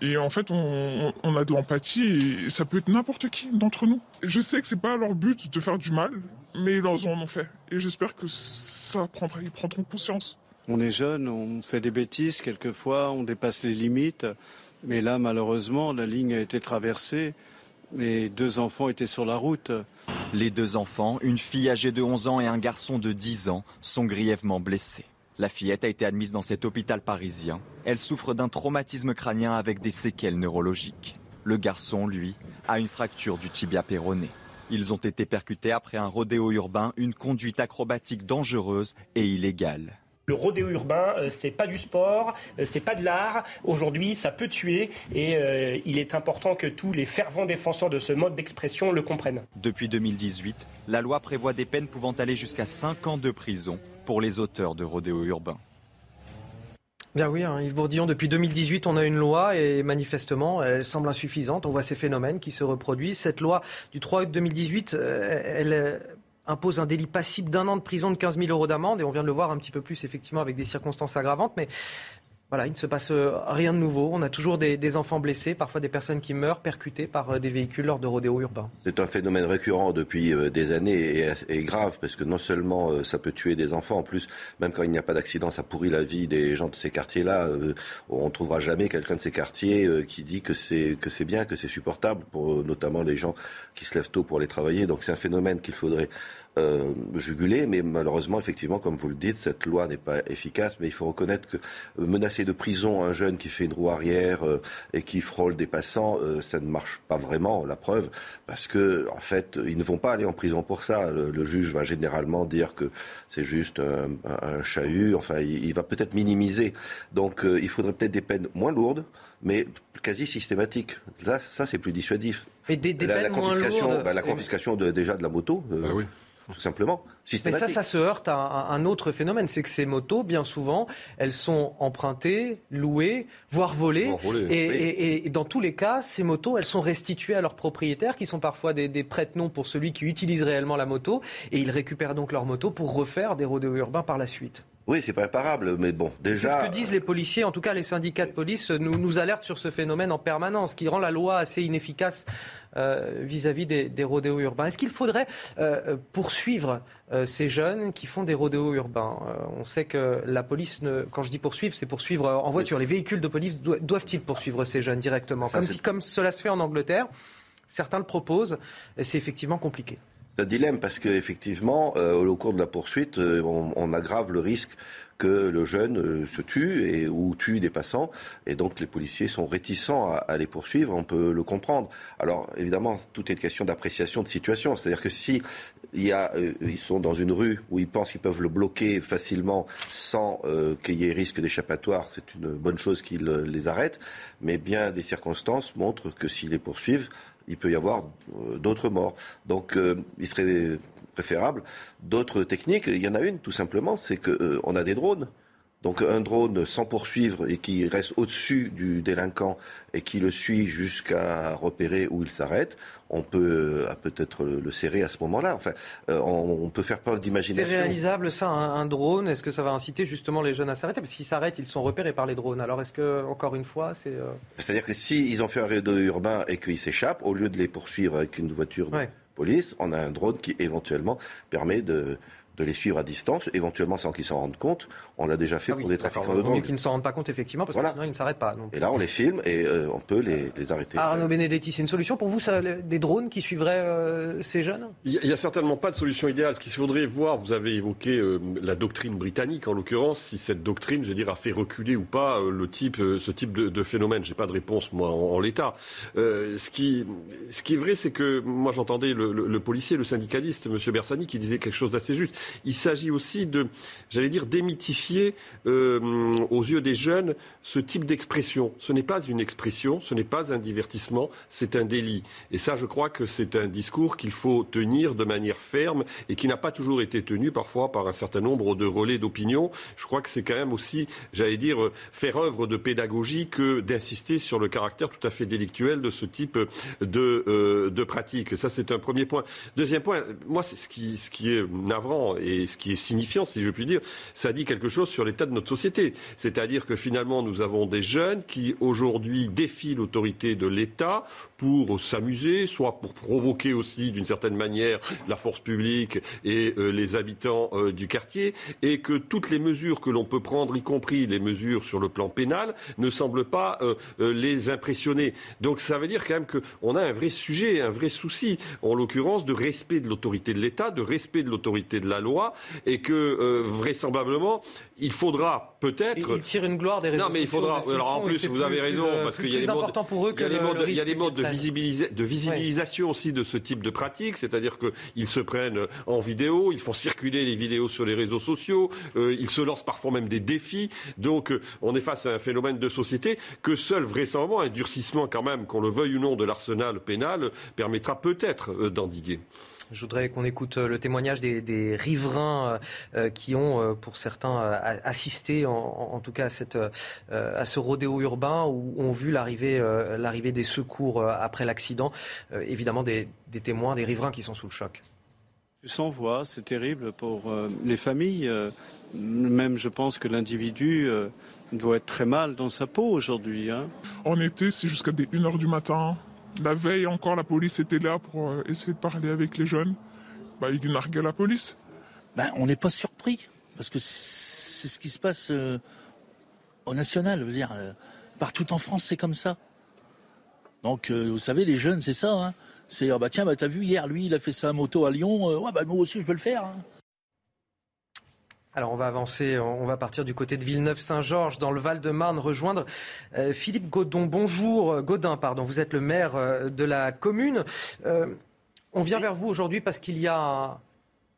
Et en fait, on, on a de l'empathie et ça peut être n'importe qui d'entre nous. Je sais que c'est pas leur but de faire du mal, mais ils en ont fait. Et j'espère que ça prendra, ils prendront conscience. On est jeune, on fait des bêtises, quelquefois on dépasse les limites. Mais là, malheureusement, la ligne a été traversée. Les deux enfants étaient sur la route. Les deux enfants, une fille âgée de 11 ans et un garçon de 10 ans, sont grièvement blessés. La fillette a été admise dans cet hôpital parisien. Elle souffre d'un traumatisme crânien avec des séquelles neurologiques. Le garçon, lui, a une fracture du tibia péroné. Ils ont été percutés après un rodéo urbain, une conduite acrobatique dangereuse et illégale. Le rodéo urbain, euh, c'est pas du sport, euh, c'est pas de l'art. Aujourd'hui, ça peut tuer et euh, il est important que tous les fervents défenseurs de ce mode d'expression le comprennent. Depuis 2018, la loi prévoit des peines pouvant aller jusqu'à 5 ans de prison pour les auteurs de rodéo urbain. Bien oui, hein, Yves Bourdillon, depuis 2018, on a une loi et manifestement, elle semble insuffisante. On voit ces phénomènes qui se reproduisent. Cette loi du 3 août 2018, euh, elle euh, impose un délit passible d'un an de prison de 15 000 euros d'amende et on vient de le voir un petit peu plus effectivement avec des circonstances aggravantes. Mais voilà, il ne se passe euh, rien de nouveau. On a toujours des, enfants blessés, parfois des personnes qui meurent percutées par euh, des véhicules lors de rodéos urbains. C'est un phénomène récurrent depuis euh, des années et, grave parce que non seulement ça peut tuer des enfants, en plus, même quand il n'y a pas d'accident, ça pourrit la vie des gens de ces quartiers-là. On ne trouvera jamais quelqu'un de ces quartiers qui dit que c'est bien, que c'est supportable pour notamment les gens qui se lèvent tôt pour aller travailler. Donc c'est un phénomène qu'il faudrait euh, juguler, mais malheureusement, effectivement, comme vous le dites, cette loi n'est pas efficace. Mais il faut reconnaître que euh, menacer de prison un jeune qui fait une roue arrière euh, et qui frôle des passants, euh, ça ne marche pas vraiment. La preuve, parce que en fait, ils ne vont pas aller en prison pour ça. Le, le juge va généralement dire que c'est juste un, un- un chahut. Enfin, il, il va peut-être minimiser. Donc, euh, il faudrait peut-être des peines moins lourdes, mais quasi systématiques. Là, ça, c'est plus dissuasif. Mais des, des la, la moins confiscation, lourdes. bah, la confiscation de, déjà de la moto, euh, tout simplement. Mais ça, ça se heurte à un, autre phénomène, c'est que ces motos, bien souvent, elles sont empruntées, louées, voire volées. Et, oui. et- et dans tous les cas, ces motos, elles sont restituées à leurs propriétaires, qui sont parfois des, des prête-noms pour celui qui utilise réellement la moto, et ils récupèrent donc leur moto pour refaire des rodéos urbains par la suite. Oui, c'est pas imparable, mais bon, C'est déjà. ce que disent les policiers, en tout cas les syndicats de police nous, nous alertent sur ce phénomène en permanence, qui rend la loi assez inefficace vis-à-vis des, des rodéos urbains. Est-ce qu'il faudrait euh, euh, poursuivre euh, ces jeunes qui font des rodéos urbains? Euh, On sait que la police, ne, quand je dis poursuivre, c'est poursuivre euh, en voiture. Les véhicules de police do- doivent-ils poursuivre ces jeunes directement? Ça, comme, si, comme cela se fait en Angleterre, certains le proposent, c'est effectivement compliqué. C'est un dilemme parce qu'effectivement, euh, au cours de la poursuite, euh, on, on aggrave le risque que le jeune euh, se tue et, ou tue des passants. Et donc les policiers sont réticents à, les poursuivre, on peut le comprendre. Alors évidemment, tout est une question d'appréciation de situation. C'est-à-dire que si y a, euh, ils sont dans une rue où ils pensent qu'ils peuvent le bloquer facilement sans euh, qu'il y ait risque d'échappatoire, c'est une bonne chose qu'ils les arrêtent. Mais bien des circonstances montrent que s'ils les poursuivent, il peut y avoir d'autres morts. Donc euh, il serait préférable d'autres techniques. Il y en a une tout simplement, c'est qu'on a des drones. Donc un drone sans poursuivre et qui reste au-dessus du délinquant et qui le suit jusqu'à repérer où il s'arrête, on peut euh, peut-être le, serrer à ce moment-là. Enfin, euh, on, on peut faire preuve C'est d'imagination. réalisable ça, un, un drone? Est-ce que ça va inciter justement les jeunes à s'arrêter? Parce qu'ils s'arrêtent, ils sont repérés par les drones. Alors est-ce que, encore une fois, c'est... euh, C'est-à-dire que s'ils ont fait un réseau urbain et qu'ils s'échappent, au lieu de les poursuivre avec une voiture Ouais. On a un drone qui éventuellement permet de, de les suivre à distance, éventuellement sans qu'ils s'en rendent compte. On l'a déjà fait Ah oui, pour des trafiquants de Vaut mieux drogue. qu'ils ne s'en rendent pas compte, effectivement, parce Voilà. que sinon ils ne s'arrêtent pas. donc. Et là, on les filme et euh, on peut les, les arrêter. Arnaud Benedetti, c'est une solution pour vous, ça, des drones qui suivraient euh, ces jeunes? Il n'y a, certainement pas de solution idéale. Ce qu'il faudrait voir, vous avez évoqué euh, la doctrine britannique, en l'occurrence, si cette doctrine, je veux dire, a fait reculer ou pas euh, le type, euh, ce type de, de phénomène. J'ai pas de réponse, moi, en, en l'état. Euh, ce, qui, ce qui est vrai, c'est que moi, j'entendais le, le- le policier, le syndicaliste, M. Bersani, qui disait quelque chose d'assez juste. Il s'agit aussi de, j'allais dire, démythifier euh, aux yeux des jeunes ce type d'expression. Ce n'est pas une expression, ce n'est pas un divertissement, c'est un délit. Et ça, je crois que c'est un discours qu'il faut tenir de manière ferme et qui n'a pas toujours été tenu parfois par un certain nombre de relais d'opinion. Je crois que c'est quand même aussi, j'allais dire, euh, faire œuvre de pédagogie que d'insister sur le caractère tout à fait délictuel de ce type de, euh, de pratique. Ça, c'est un premier point. Deuxième point, moi, ce qui, ce qui est navrant et ce qui est signifiant, si je puis dire, ça dit quelque chose sur l'état de notre société. C'est-à-dire que finalement, nous avons des jeunes qui aujourd'hui défient l'autorité de l'État pour s'amuser, soit pour provoquer aussi d'une certaine manière la force publique et euh, les habitants euh, du quartier, et que toutes les mesures que l'on peut prendre, y compris les mesures sur le plan pénal, ne semblent pas euh, les impressionner. Donc ça veut dire quand même qu'on a un vrai sujet, un vrai souci, en l'occurrence de respect de l'autorité de l'État, de respect de l'autorité de la loi, et que euh, vraisemblablement il faudra peut-être. Ils tirent une gloire des réseaux Non, mais il faudra. Alors en plus, vous plus- avez raison, euh, parce qu'il y a les modes, important pour eux il y a les le- modes, le il y a risque les modes de, visibilisa- visibilisation aussi de ce type de pratique, c'est-à-dire qu'ils se prennent en vidéo, ils font circuler les vidéos sur les réseaux sociaux, euh, ils se lancent parfois même des défis. Donc, euh, on est face à un phénomène de société que seul vraisemblablement un durcissement quand même, qu'on le veuille ou non, de l'arsenal pénal permettra peut-être d'endiguer. Je voudrais qu'on écoute euh, le témoignage des, des riverains euh, euh, qui ont, pour certains, a- assisté, en, tout cas, à, cette, euh, à ce rodéo urbain où ont vu l'arrivée euh, l'arrivée des secours après l'accident. Euh, évidemment, des, des témoins, des riverains qui sont sous le choc. Sans voix, c'est terrible pour euh, les familles. euh, même, je pense que l'individu euh, doit être très mal dans sa peau aujourd'hui. hein. En été, c'est jusqu'à des 1h du matin. La veille encore, la police était là pour euh, essayer de parler avec les jeunes. Bah, ils narguaient la police. Ben, on n'est pas surpris, parce que c'est ce qui se passe euh, au national. Je veux dire, euh, partout en France, c'est comme ça. Donc, vous savez, les jeunes, c'est ça. hein. C'est, ah bah tiens, bah, t'as vu, hier, lui, il a fait à moto à Lyon. ouais, bah, nous aussi, je peux le faire. hein. Alors on va avancer, on va partir du côté de Villeneuve-Saint-Georges, dans le Val-de-Marne, rejoindre euh, Philippe Godon. Bonjour, euh, Godin, pardon. Vous êtes le maire euh, de la commune. Euh, on vient vers vous aujourd'hui parce qu'il y a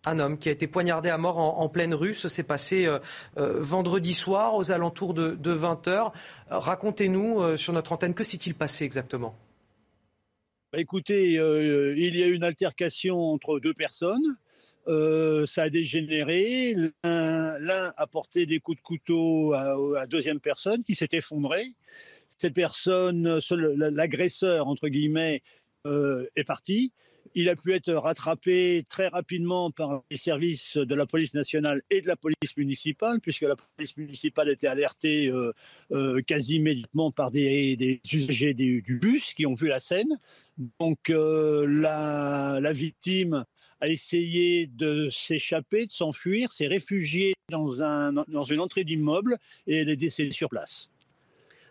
un, homme qui a été poignardé à mort en, en pleine rue. Ça s'est passé euh, euh, vendredi soir aux alentours de, 20h. Racontez-nous euh, sur notre antenne, que s'est-il passé exactement? Bah, écoutez, il y a eu une altercation entre deux personnes. Ça a dégénéré. L'un l'un a porté des coups de couteau à la deuxième personne qui s'est effondrée. Cette personne, l'agresseur, entre guillemets, euh, est parti. Il a pu être rattrapé très rapidement par les services de la police nationale et de la police municipale, puisque la police municipale était alertée euh, euh, quasi immédiatement par des, usagers du, bus qui ont vu la scène. Donc la victime a essayé de s'échapper, de s'enfuir, s'est réfugiée dans, un, dans une entrée d'immeuble et elle est décédée sur place.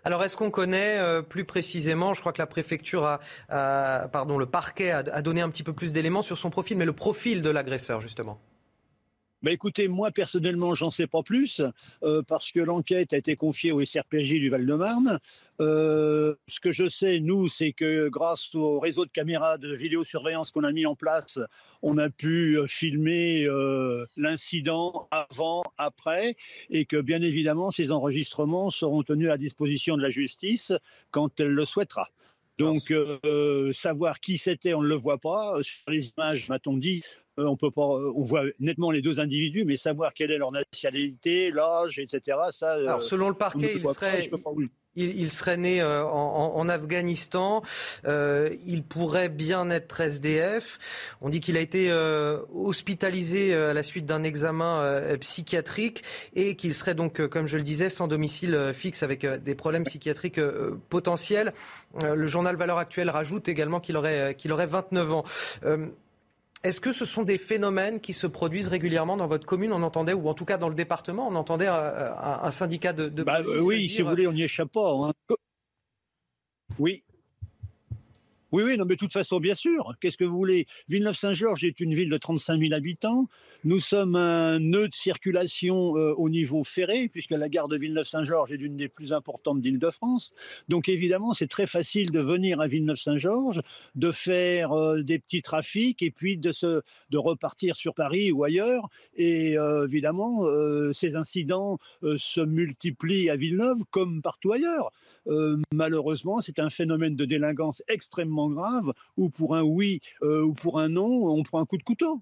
Alors, est-ce qu'on connaît euh, plus précisément, je crois que la préfecture a, pardon, le parquet a donné un petit peu plus d'éléments sur son profil, mais le profil de l'agresseur, justement? Bah écoutez, moi personnellement, j'en sais pas plus euh, parce que l'enquête a été confiée au SRPJ du Val-de-Marne. Euh, ce que je sais, nous, c'est que grâce au réseau de caméras de vidéosurveillance qu'on a mis en place, on a pu euh, filmer l'incident avant, après, et que bien évidemment, ces enregistrements seront tenus à disposition de la justice quand elle le souhaitera. Donc, euh, savoir qui c'était, on ne le voit pas. Sur les images, m'a-t-on dit, euh, on peut pas, on voit nettement les deux individus, mais savoir quelle est leur nationalité, l'âge, etc. Ça, euh, Alors, selon le parquet, il serait, pas il, serait né euh, en, Afghanistan. Euh, il pourrait bien être SDF. On dit qu'il a été euh, hospitalisé à la suite d'un examen psychiatrique et qu'il serait donc, comme je le disais, sans domicile fixe avec des problèmes psychiatriques potentiels. Le journal Valeurs Actuelles rajoute également qu'il aurait, qu'il aurait 29 ans. Euh, Est-ce que ce sont des phénomènes qui se produisent régulièrement dans votre commune? On entendait, ou en tout cas dans le département, on entendait un, syndicat de, de bah, Oui, si vous voulez, on n'y échappe pas. Hein. Oui, oui, oui, non, mais de toute façon, bien sûr. Qu'est-ce que vous voulez? Villeneuve-Saint-Georges est une ville de 35 000 habitants. Nous sommes un nœud de circulation euh, au niveau ferré, puisque la gare de Villeneuve-Saint-Georges est l'une des plus importantes d'Île-de-France. Donc, évidemment, c'est très facile de venir à Villeneuve-Saint-Georges, de faire euh, des petits trafics et puis de, se, de repartir sur Paris ou ailleurs. Et euh, évidemment, ces incidents se multiplient à Villeneuve comme partout ailleurs. Malheureusement, c'est un phénomène de délinquance extrêmement grave, où pour un oui euh, ou pour un non, on prend un coup de couteau.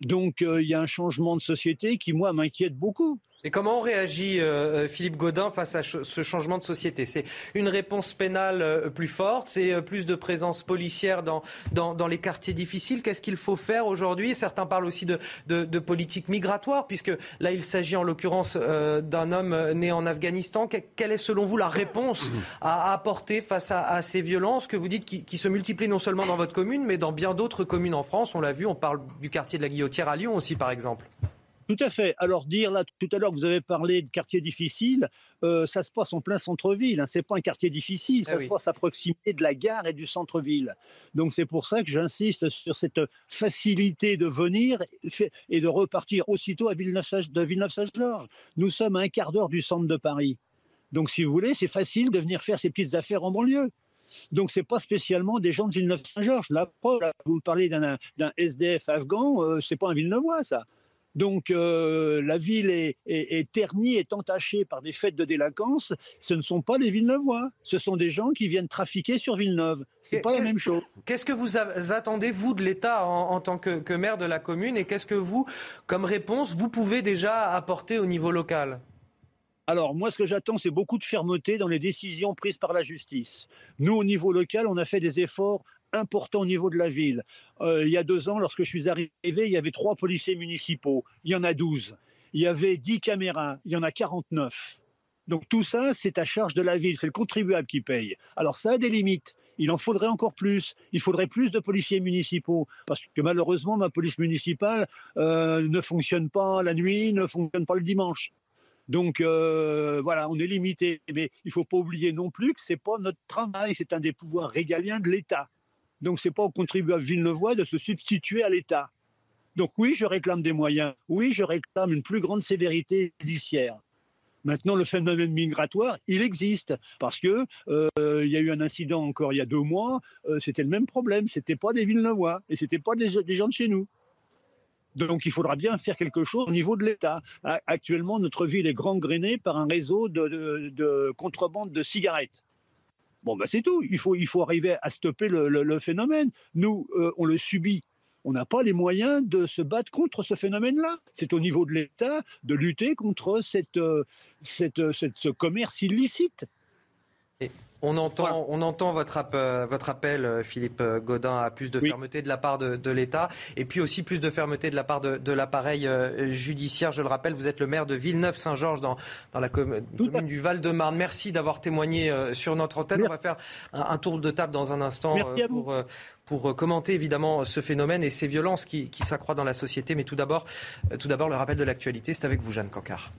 Donc euh, il y a un changement de société qui, moi, m'inquiète beaucoup. Et comment réagit, euh, euh, Philippe Godin, face à ce changement de société? C'est une réponse pénale euh, plus forte, c'est plus de présence policière dans, les quartiers difficiles. Qu'est-ce qu'il faut faire aujourd'hui? Certains parlent aussi de, de, politique migratoire, puisque là, il s'agit en l'occurrence d'un homme né en Afghanistan. quelle est, selon vous, la réponse à apporter face à, ces violences que vous dites qui, qui, se multiplient non seulement dans votre commune, mais dans bien d'autres communes en France? On l'a vu, on parle du quartier de la Guillotière à Lyon aussi, par exemple. Tout à fait. Alors dire là, tout à l'heure, vous avez parlé de quartier difficile, euh, ça se passe en plein centre-ville. Hein. Ce n'est pas un quartier difficile, ça ah se passe à proximité de la gare et du centre-ville. Donc c'est pour ça que j'insiste sur cette facilité de venir et de repartir aussitôt à Villeneuve-Saint-Georges. Nous sommes à un quart d'heure du centre de Paris. Donc si vous voulez, c'est facile de venir faire ses petites affaires en banlieue. Donc ce n'est pas spécialement des gens de Villeneuve-Saint-Georges. La preuve, vous parlez d'un SDF afghan, euh, ce n'est pas un Villeneuvois, ça. Donc euh, la ville est, ternie, est entachée par des fêtes de délinquance. Ce ne sont pas les Villeneuvois, ce sont des gens qui viennent trafiquer sur Villeneuve. C'est pas la même chose. Qu'est-ce que vous attendez vous de l'État en, tant que, maire de la commune et qu'est-ce que vous, comme réponse, vous pouvez déjà apporter au niveau local? Alors, moi, ce que j'attends, c'est beaucoup de fermeté dans les décisions prises par la justice. Nous, au niveau local, on a fait des efforts important au niveau de la ville. Euh, il y a deux ans, lorsque je suis arrivé, il y avait trois policiers municipaux. Il y en a douze. Il y avait dix caméras. Il y en a quarante-neuf. Donc tout ça, c'est à charge de la ville. C'est le contribuable qui paye. Alors ça a des limites. Il en faudrait encore plus. Il faudrait plus de policiers municipaux. Parce que malheureusement, ma police municipale euh, ne fonctionne pas la nuit, ne fonctionne pas le dimanche. Donc euh, voilà, on est limité. Mais il ne faut pas oublier non plus que ce n'est pas notre travail, c'est un des pouvoirs régaliens de l'État. Donc ce n'est pas au contribuable Villeneuvois de se substituer à l'État. Donc oui, je réclame des moyens. Oui, je réclame une plus grande sévérité judiciaire. Maintenant, le phénomène migratoire, il existe parce que euh, il y a eu un incident encore il y a deux mois. Euh, c'était le même problème. C'était pas des Villeneuvois et c'était pas des, gens de chez nous. Donc il faudra bien faire quelque chose au niveau de l'État. Actuellement, notre ville est gangrénée par un réseau de contrebande de cigarettes. Bon, ben c'est tout. Il faut, il faut arriver à stopper le, phénomène. Nous, euh, on le subit. On n'a pas les moyens de se battre contre ce phénomène-là. C'est au niveau de l'État de lutter contre cette, euh, cette, cette, ce commerce illicite. On entend, on entend votre, votre appel, euh, Philippe euh, Godin, à plus de fermeté de la part de, l'État et puis aussi plus de fermeté de la part de, l'appareil euh, judiciaire. Je le rappelle, vous êtes le maire de Villeneuve-Saint-Georges dans, dans, la commune du Val-de-Marne. Merci d'avoir témoigné sur notre antenne. On va faire un, tour de table dans un instant pour, pour commenter évidemment ce phénomène et ces violences qui, qui s'accroissent dans la société. Mais tout d'abord, tout d'abord le rappel de l'actualité. C'est avec vous, Jeanne Cancard.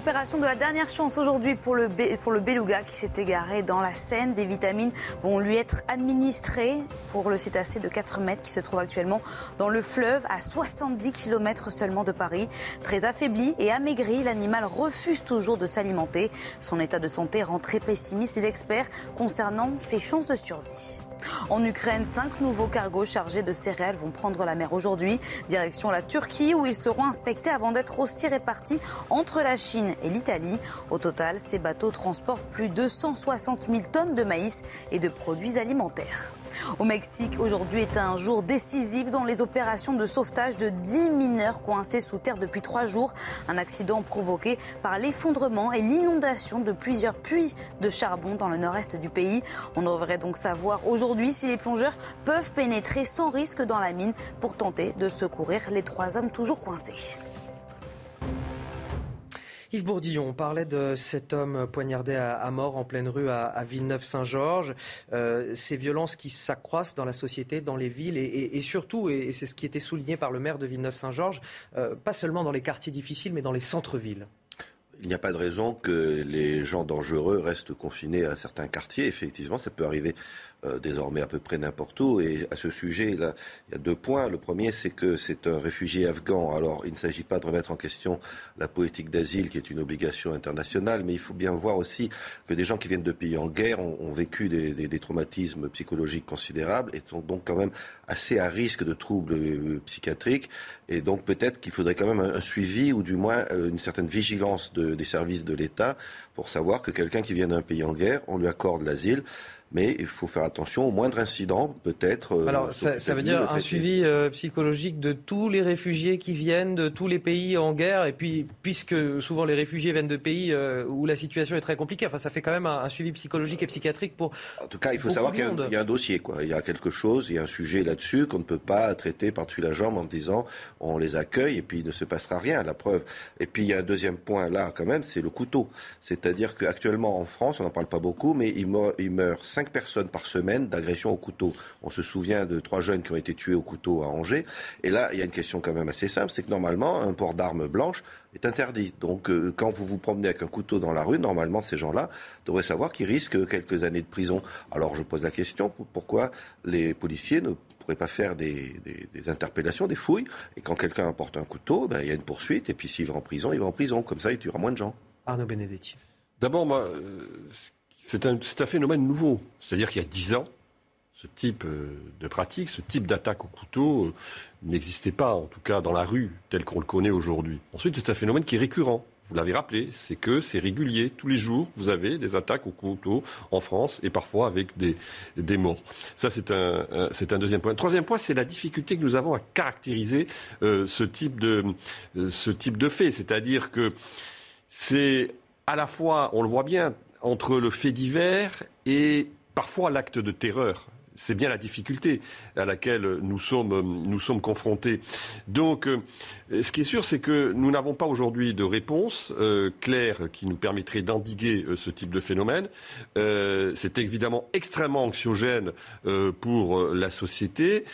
Opération de la dernière chance aujourd'hui pour le, pour beluga qui s'est égaré dans la Seine. Des vitamines vont lui être administrées pour le cétacé de 4 mètres qui se trouve actuellement dans le fleuve à 70 km seulement de Paris. Très affaibli et amaigri, l'animal refuse toujours de s'alimenter. Son état de santé rend très pessimiste les experts concernant ses chances de survie. En Ukraine, cinq nouveaux cargos chargés de céréales vont prendre la mer aujourd'hui, direction la Turquie, où ils seront inspectés avant d'être aussi répartis entre la Chine et l'Italie. Au total, ces bateaux transportent plus de 160 000 tonnes de maïs et de produits alimentaires. Au Mexique, aujourd'hui est un jour décisif dans les opérations de sauvetage de 10 mineurs coincés sous terre depuis trois jours. Un accident provoqué par l'effondrement et l'inondation de plusieurs puits de charbon dans le nord-est du pays. On devrait donc savoir aujourd'hui si les plongeurs peuvent pénétrer sans risque dans la mine pour tenter de secourir les trois hommes toujours coincés. Yves Bourdillon, on parlait de cet homme poignardé à, mort en pleine rue à, Villeneuve-Saint-Georges. Euh, ces violences qui s'accroissent dans la société, dans les villes et, surtout, et, c'est ce qui était souligné par le maire de Villeneuve-Saint-Georges, euh, pas seulement dans les quartiers difficiles, mais dans les centres-villes. Il n'y a pas de raison que les gens dangereux restent confinés à certains quartiers. Effectivement, ça peut arriver euh, désormais à peu près n'importe où. Et à ce sujet, il y a deux points. Le premier, c'est que c'est un réfugié afghan. Alors, il ne s'agit pas de remettre en question la politique d'asile, qui est une obligation internationale, mais il faut bien voir aussi que des gens qui viennent de pays en guerre ont, vécu des, des, traumatismes psychologiques considérables et sont donc quand même assez à risque de troubles euh, psychiatriques. Et donc, peut-être qu'il faudrait quand même un, suivi ou du moins euh, une certaine vigilance des services de l'État pour savoir que quelqu'un qui vient d'un pays en guerre, on lui accorde l'asile mais il faut faire attention au moindre incident, peut-être. Euh, Alors, ça, veut dire un suivi euh, psychologique de tous les réfugiés qui viennent de tous les pays en guerre, et puis, puisque souvent les réfugiés viennent de pays euh, où la situation est très compliquée, enfin, ça fait quand même un, suivi psychologique et psychiatrique pour. En tout cas, il faut savoir qu'il y, a un dossier, quoi. Il y a quelque chose, il y a un sujet là-dessus qu'on ne peut pas traiter par-dessus la jambe en disant on les accueille et puis il ne se passera rien, la preuve. Et puis, il y a un deuxième point là, quand même, c'est le couteau. C'est-à-dire qu'actuellement en France, on n'en parle pas beaucoup, mais il meurt, il meurt cinq personnes par semaine d'agression au couteau. On se souvient de trois jeunes qui ont été tués au couteau à Angers. Et là, il y a une question quand même assez simple, c'est que normalement, un port d'armes blanches est interdit. Donc, euh, quand vous vous promenez avec un couteau dans la rue, normalement, ces gens-là devraient savoir qu'ils risquent quelques années de prison. Alors, je pose la question pourquoi les policiers ne pourraient pas faire des, interpellations, des fouilles, et quand quelqu'un apporte un couteau, ben, il y a une poursuite, et puis s'il va en prison, il va en prison. Comme ça, il tuera moins de gens. Arnaud Benedetti. D'abord, moi, euh, c'est un, phénomène nouveau. C'est-à-dire qu'il y a dix ans, ce type euh, de pratique, ce type d'attaque au couteau euh, n'existait pas, en tout cas dans la rue, tel qu'on le connaît aujourd'hui. Ensuite, c'est un phénomène qui est récurrent. Vous l'avez rappelé, c'est que c'est régulier. Tous les jours, vous avez des attaques au couteau en France et parfois avec des, des morts. Ça, c'est un, deuxième point. Troisième point, c'est la difficulté que nous avons à caractériser euh, ce type de fait. C'est-à-dire que c'est à la fois, on le voit bien, entre le fait divers et parfois l'acte de terreur. C'est bien la difficulté à laquelle nous sommes, nous sommes confrontés. Donc, euh, ce qui est sûr, c'est que nous n'avons pas aujourd'hui de réponse euh, claire qui nous permettrait d'endiguer euh, ce type de phénomène. c'est évidemment extrêmement anxiogène pour la société.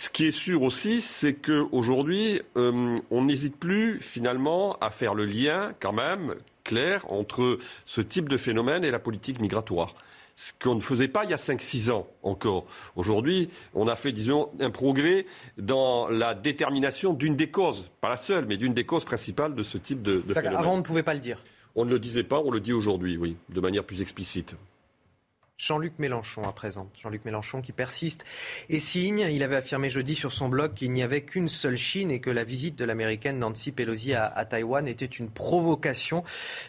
Ce qui est sûr aussi, c'est qu'aujourd'hui, on n'hésite plus finalement à faire le lien quand même clair entre ce type de phénomène et la politique migratoire ce qu'on ne faisait pas il y a 5-6 ans encore. Aujourd'hui, on a fait, disons, un progrès dans la détermination d'une des causes, pas la seule, mais d'une des causes principales de ce type de, de phénomène. Avant, on ne pouvait pas le dire. On ne le disait pas, on le dit aujourd'hui, oui, de manière plus explicite. Jean-Luc Mélenchon à présent. Jean-Luc Mélenchon qui persiste et signe. Il avait affirmé jeudi sur son blog qu'il n'y avait qu'une seule Chine et que la visite de l'américaine Nancy Pelosi à, Taïwan était une provocation.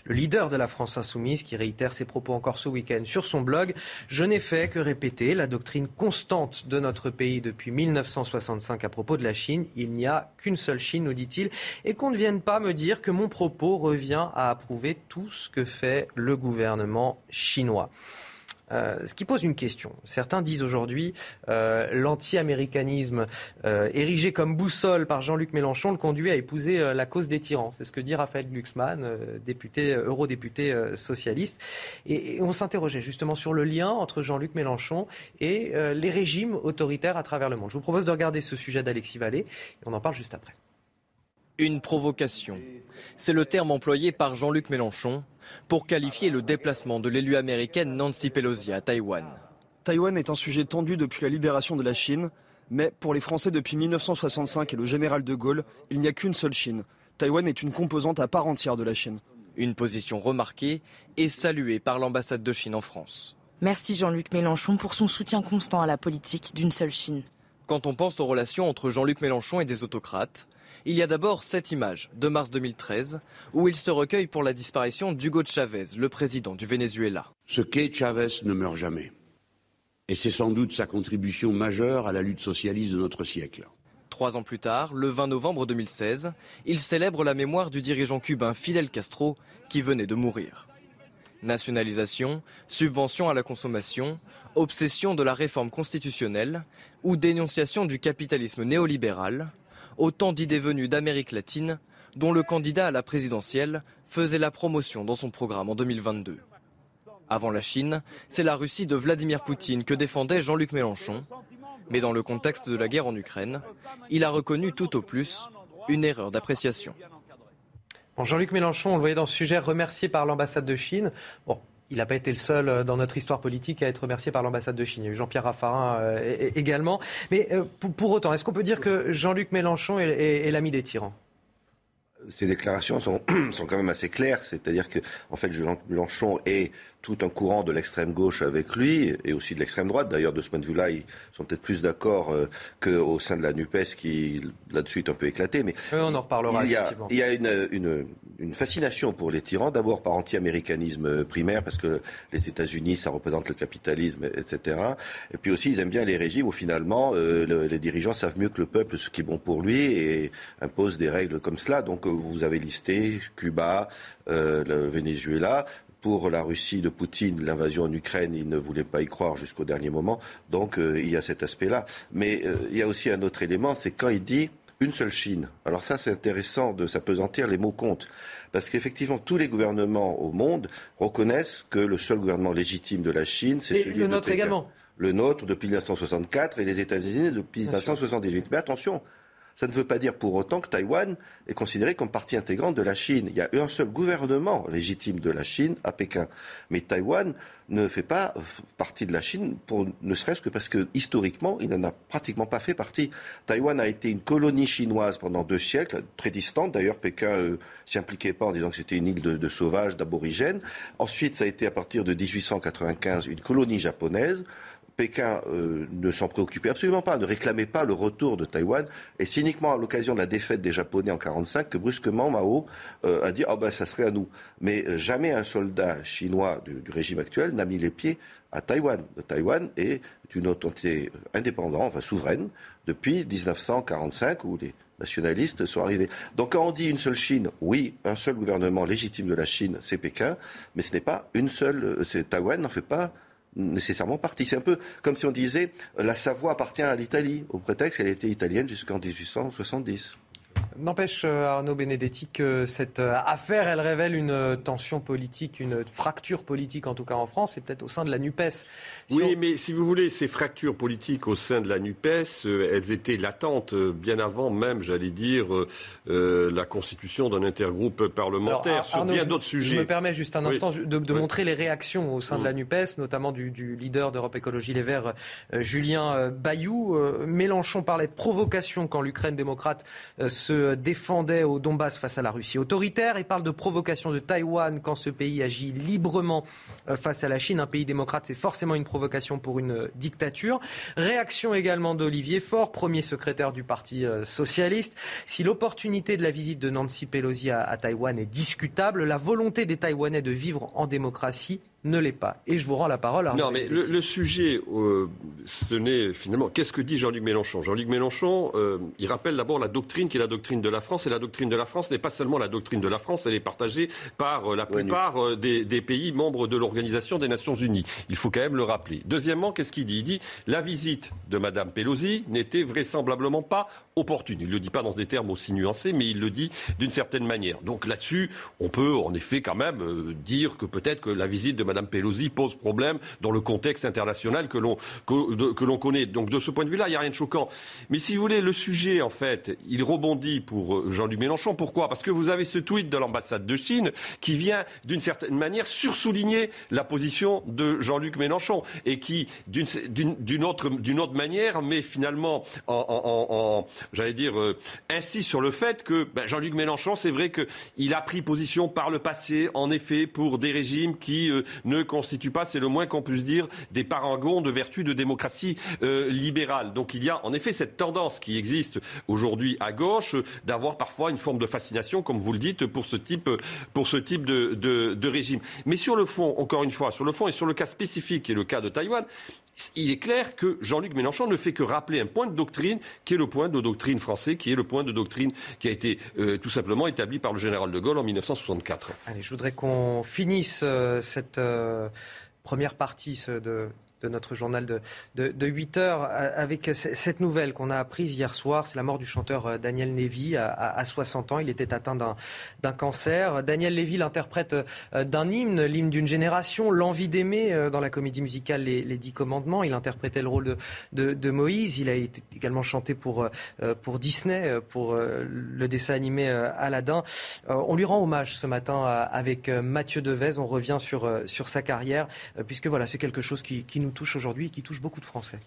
Le leader de la France insoumise qui réitère ses propos encore ce week-end sur son blog. Je n'ai fait que répéter la doctrine constante de notre pays depuis 1965 à propos de la Chine. Il n'y a qu'une seule Chine, nous dit-il, et qu'on ne vienne pas me dire que mon propos revient à approuver tout ce que fait le gouvernement chinois. Euh, ce qui pose une question. Certains disent aujourd'hui euh, l'anti-américanisme euh, érigé comme boussole par Jean-Luc Mélenchon le conduit à épouser la cause des tyrans. C'est ce que dit Raphaël Glucksmann, député, eurodéputé socialiste. Et, on s'interrogeait justement sur le lien entre Jean-Luc Mélenchon et les régimes autoritaires à travers le monde. Je vous propose de regarder ce sujet d'Alexis Vallée et on en parle juste après. Une provocation. C'est le terme employé par Jean-Luc Mélenchon pour qualifier le déplacement de l'élu américaine Nancy Pelosi à Taïwan. Taïwan est un sujet tendu depuis la libération de la Chine, mais pour les Français depuis 1965 et le général de Gaulle, il n'y a qu'une seule Chine. Taïwan est une composante à part entière de la Chine. Une position remarquée et saluée par l'ambassade de Chine en France. Merci Jean-Luc Mélenchon pour son soutien constant à la politique d'une seule Chine. Quand on pense aux relations entre Jean-Luc Mélenchon et des autocrates, il y a d'abord cette image de mars 2013 où il se recueille pour la disparition d'Hugo Chavez, le président du Venezuela. Ce qu'est Chavez ne meurt jamais. Et c'est sans doute sa contribution majeure à la lutte socialiste de notre siècle. Trois ans plus tard, le 20 novembre 2016, il célèbre la mémoire du dirigeant cubain Fidel Castro qui venait de mourir. Nationalisation, subvention à la consommation, obsession de la réforme constitutionnelle ou dénonciation du capitalisme néolibéral, autant d'idées venues d'Amérique latine dont le candidat à la présidentielle faisait la promotion dans son programme en 2022. Avant la Chine, c'est la Russie de Vladimir Poutine que défendait Jean-Luc Mélenchon. Mais dans le contexte de la guerre en Ukraine, il a reconnu tout au plus une erreur d'appréciation. Jean-Luc Mélenchon, on le voyait dans ce sujet, remercié par l'ambassade de Chine. Bon, il n'a pas été le seul euh, dans notre histoire politique à être remercié par l'ambassade de Chine. Jean-Pierre Raffarin euh, également. Mais euh, pour, autant, est-ce qu'on peut dire que Jean-Luc Mélenchon est l'ami des tyrans? Ces déclarations sont, sont quand même assez claires, c'est-à-dire que en fait Mélenchon est tout un courant de l'extrême gauche avec lui et aussi de l'extrême droite. D'ailleurs, de ce point de vue-là, ils sont peut-être plus d'accord euh, qu'au sein de la NUPES qui, là-dessus, est un peu éclaté. Mais on en reparlera. Il y a, il y a une, une, une, fascination pour les tyrans, d'abord par anti-américanisme primaire, parce que les États-Unis, ça représente le capitalisme, etc. Et puis aussi, ils aiment bien les régimes où finalement, euh, les dirigeants savent mieux que le peuple ce qui est bon pour lui et imposent des règles comme cela. Donc, vous avez listé Cuba, euh, le Venezuela pour la Russie de Poutine, l'invasion en Ukraine, il ne voulait pas y croire jusqu'au dernier moment. Donc euh, il y a cet aspect-là. Mais euh, il y a aussi un autre élément, c'est quand il dit une seule Chine. Alors ça, c'est intéressant de s'apesantir, les mots comptent. Parce qu'effectivement, tous les gouvernements au monde reconnaissent que le seul gouvernement légitime de la Chine, c'est celui le nôtre également. Le nôtre depuis 1964 et les États-Unis depuis 1978. Mais attention, ça ne veut pas dire pour autant que Taïwan est considéré comme partie intégrante de la Chine. Il y a un seul gouvernement légitime de la Chine à Pékin. Mais Taïwan ne fait pas partie de la Chine, ne serait-ce que parce que historiquement, il n'en a pratiquement pas fait partie. Taïwan a été une colonie chinoise pendant deux siècles, très distante. D'ailleurs, Pékin ne euh, s'y impliquait pas en disant que c'était une île de, de sauvages, d'aborigènes. Ensuite, ça a été à partir de 1895 une colonie japonaise. Pékin euh, ne s'en préoccupait absolument pas, ne réclamait pas le retour de Taïwan. Et c'est uniquement à l'occasion de la défaite des Japonais en 1945 que brusquement Mao euh, a dit oh ben ça serait à nous. Mais euh, jamais un soldat chinois du, régime actuel n'a mis les pieds à Taïwan. Taïwan est une autorité indépendante, enfin souveraine, depuis 1945 où les nationalistes sont arrivés. Donc quand on dit une seule Chine, oui, un seul gouvernement légitime de la Chine, c'est Pékin, mais ce n'est pas une seule. Taïwan n'en fait pas nécessairement partie. C'est un peu comme si on disait la Savoie appartient à l'Italie, au prétexte qu'elle était italienne jusqu'en 1870. N'empêche, euh, Arnaud Benedetti, que cette euh, affaire, elle révèle une euh, tension politique, une fracture politique, en tout cas en France, et peut-être au sein de la NUPES. oui, mais si vous voulez, ces fractures politiques au sein de la NUPES, elles étaient latentes bien avant même, j'allais dire, la constitution d'un intergroupe parlementaire sur bien d'autres sujets. Je me permets juste un instant de, montrer les réactions au sein de la NUPES, notamment du, du leader d'Europe Écologie Les Verts, Julien Bayou. Mélenchon parlait de provocation quand l'Ukraine démocrate se défendait au Donbass face à la Russie autoritaire et parle de provocation de Taïwan quand ce pays agit librement euh, face à la Chine. Un pays démocrate, c'est forcément une provocation pour une euh, dictature. Réaction également d'Olivier Faure, premier secrétaire du Parti euh, socialiste. Si l'opportunité de la visite de Nancy Pelosi à, à Taïwan est discutable, la volonté des Taïwanais de vivre en démocratie ne l'est pas. Et je vous rends la parole. non, mais le, sujet, euh, ce n'est finalement qu'est-ce que dit Jean-Luc Mélenchon? Jean-Luc Mélenchon, euh, il rappelle d'abord la doctrine qui est la doctrine de la France. Et la doctrine de la France n'est pas seulement la doctrine de la France, elle est partagée par euh, la plupart des, des, pays membres de l'Organisation des Nations Unies. Il faut quand même le rappeler. Deuxièmement, qu'est-ce qu'il dit? Il dit la visite de Mme Pelosi n'était vraisemblablement pas Il ne le dit pas dans des termes aussi nuancés, mais il le dit d'une certaine manière. Donc là-dessus, on peut en effet quand même dire que peut-être que la visite de Mme Pelosi pose problème dans le contexte international que l'on que, l'on connaît. Donc de ce point de vue-là, il n'y a rien de choquant. Mais si vous voulez, le sujet, en fait, il rebondit pour euh, Jean-Luc Mélenchon. Pourquoi? Parce que vous avez ce tweet de l'ambassade de Chine qui vient, d'une certaine manière, sursouligner la position de Jean-Luc Mélenchon et qui, d'une autre, autre manière, met finalement en, j'allais dire, euh, insiste sur le fait que ben, Jean-Luc Mélenchon, c'est vrai qu'il a pris position par le passé, en effet, pour des régimes qui euh, ne constitue pas, c'est le moins qu'on puisse dire, des parangons de vertu de démocratie euh, libérale. Donc il y a en effet cette tendance qui existe aujourd'hui à gauche d'avoir parfois une forme de fascination, comme vous le dites, pour ce type, pour ce type de, de régime. Mais sur le fond, encore une fois, sur le fond et sur le cas spécifique qui est le cas de Taïwan, il est clair que Jean-Luc Mélenchon ne fait que rappeler un point de doctrine qui est le point de doctrine français, qui est le point de doctrine qui a été euh, tout simplement établi par le général de Gaulle en 1964. Allez, je voudrais qu'on finisse euh, cette euh, première partie de de notre journal de, de, 8 heures avec cette nouvelle qu'on a apprise hier soir. C'est la mort du chanteur Daniel Lévy à, 60 ans. Il était atteint d'un cancer. Daniel Lévy l'interprète d'un hymne, l'hymne d'une génération, l'envie d'aimer dans la comédie musicale Les, Dix Commandements. Il interprétait le rôle de, Moïse. Il a également chanté pour, Disney, pour le dessin animé Aladdin. On lui rend hommage ce matin avec Mathieu Devez. On revient sur, sa carrière, puisque voilà, c'est quelque chose qui nous touche aujourd'hui et qui touche beaucoup de Français.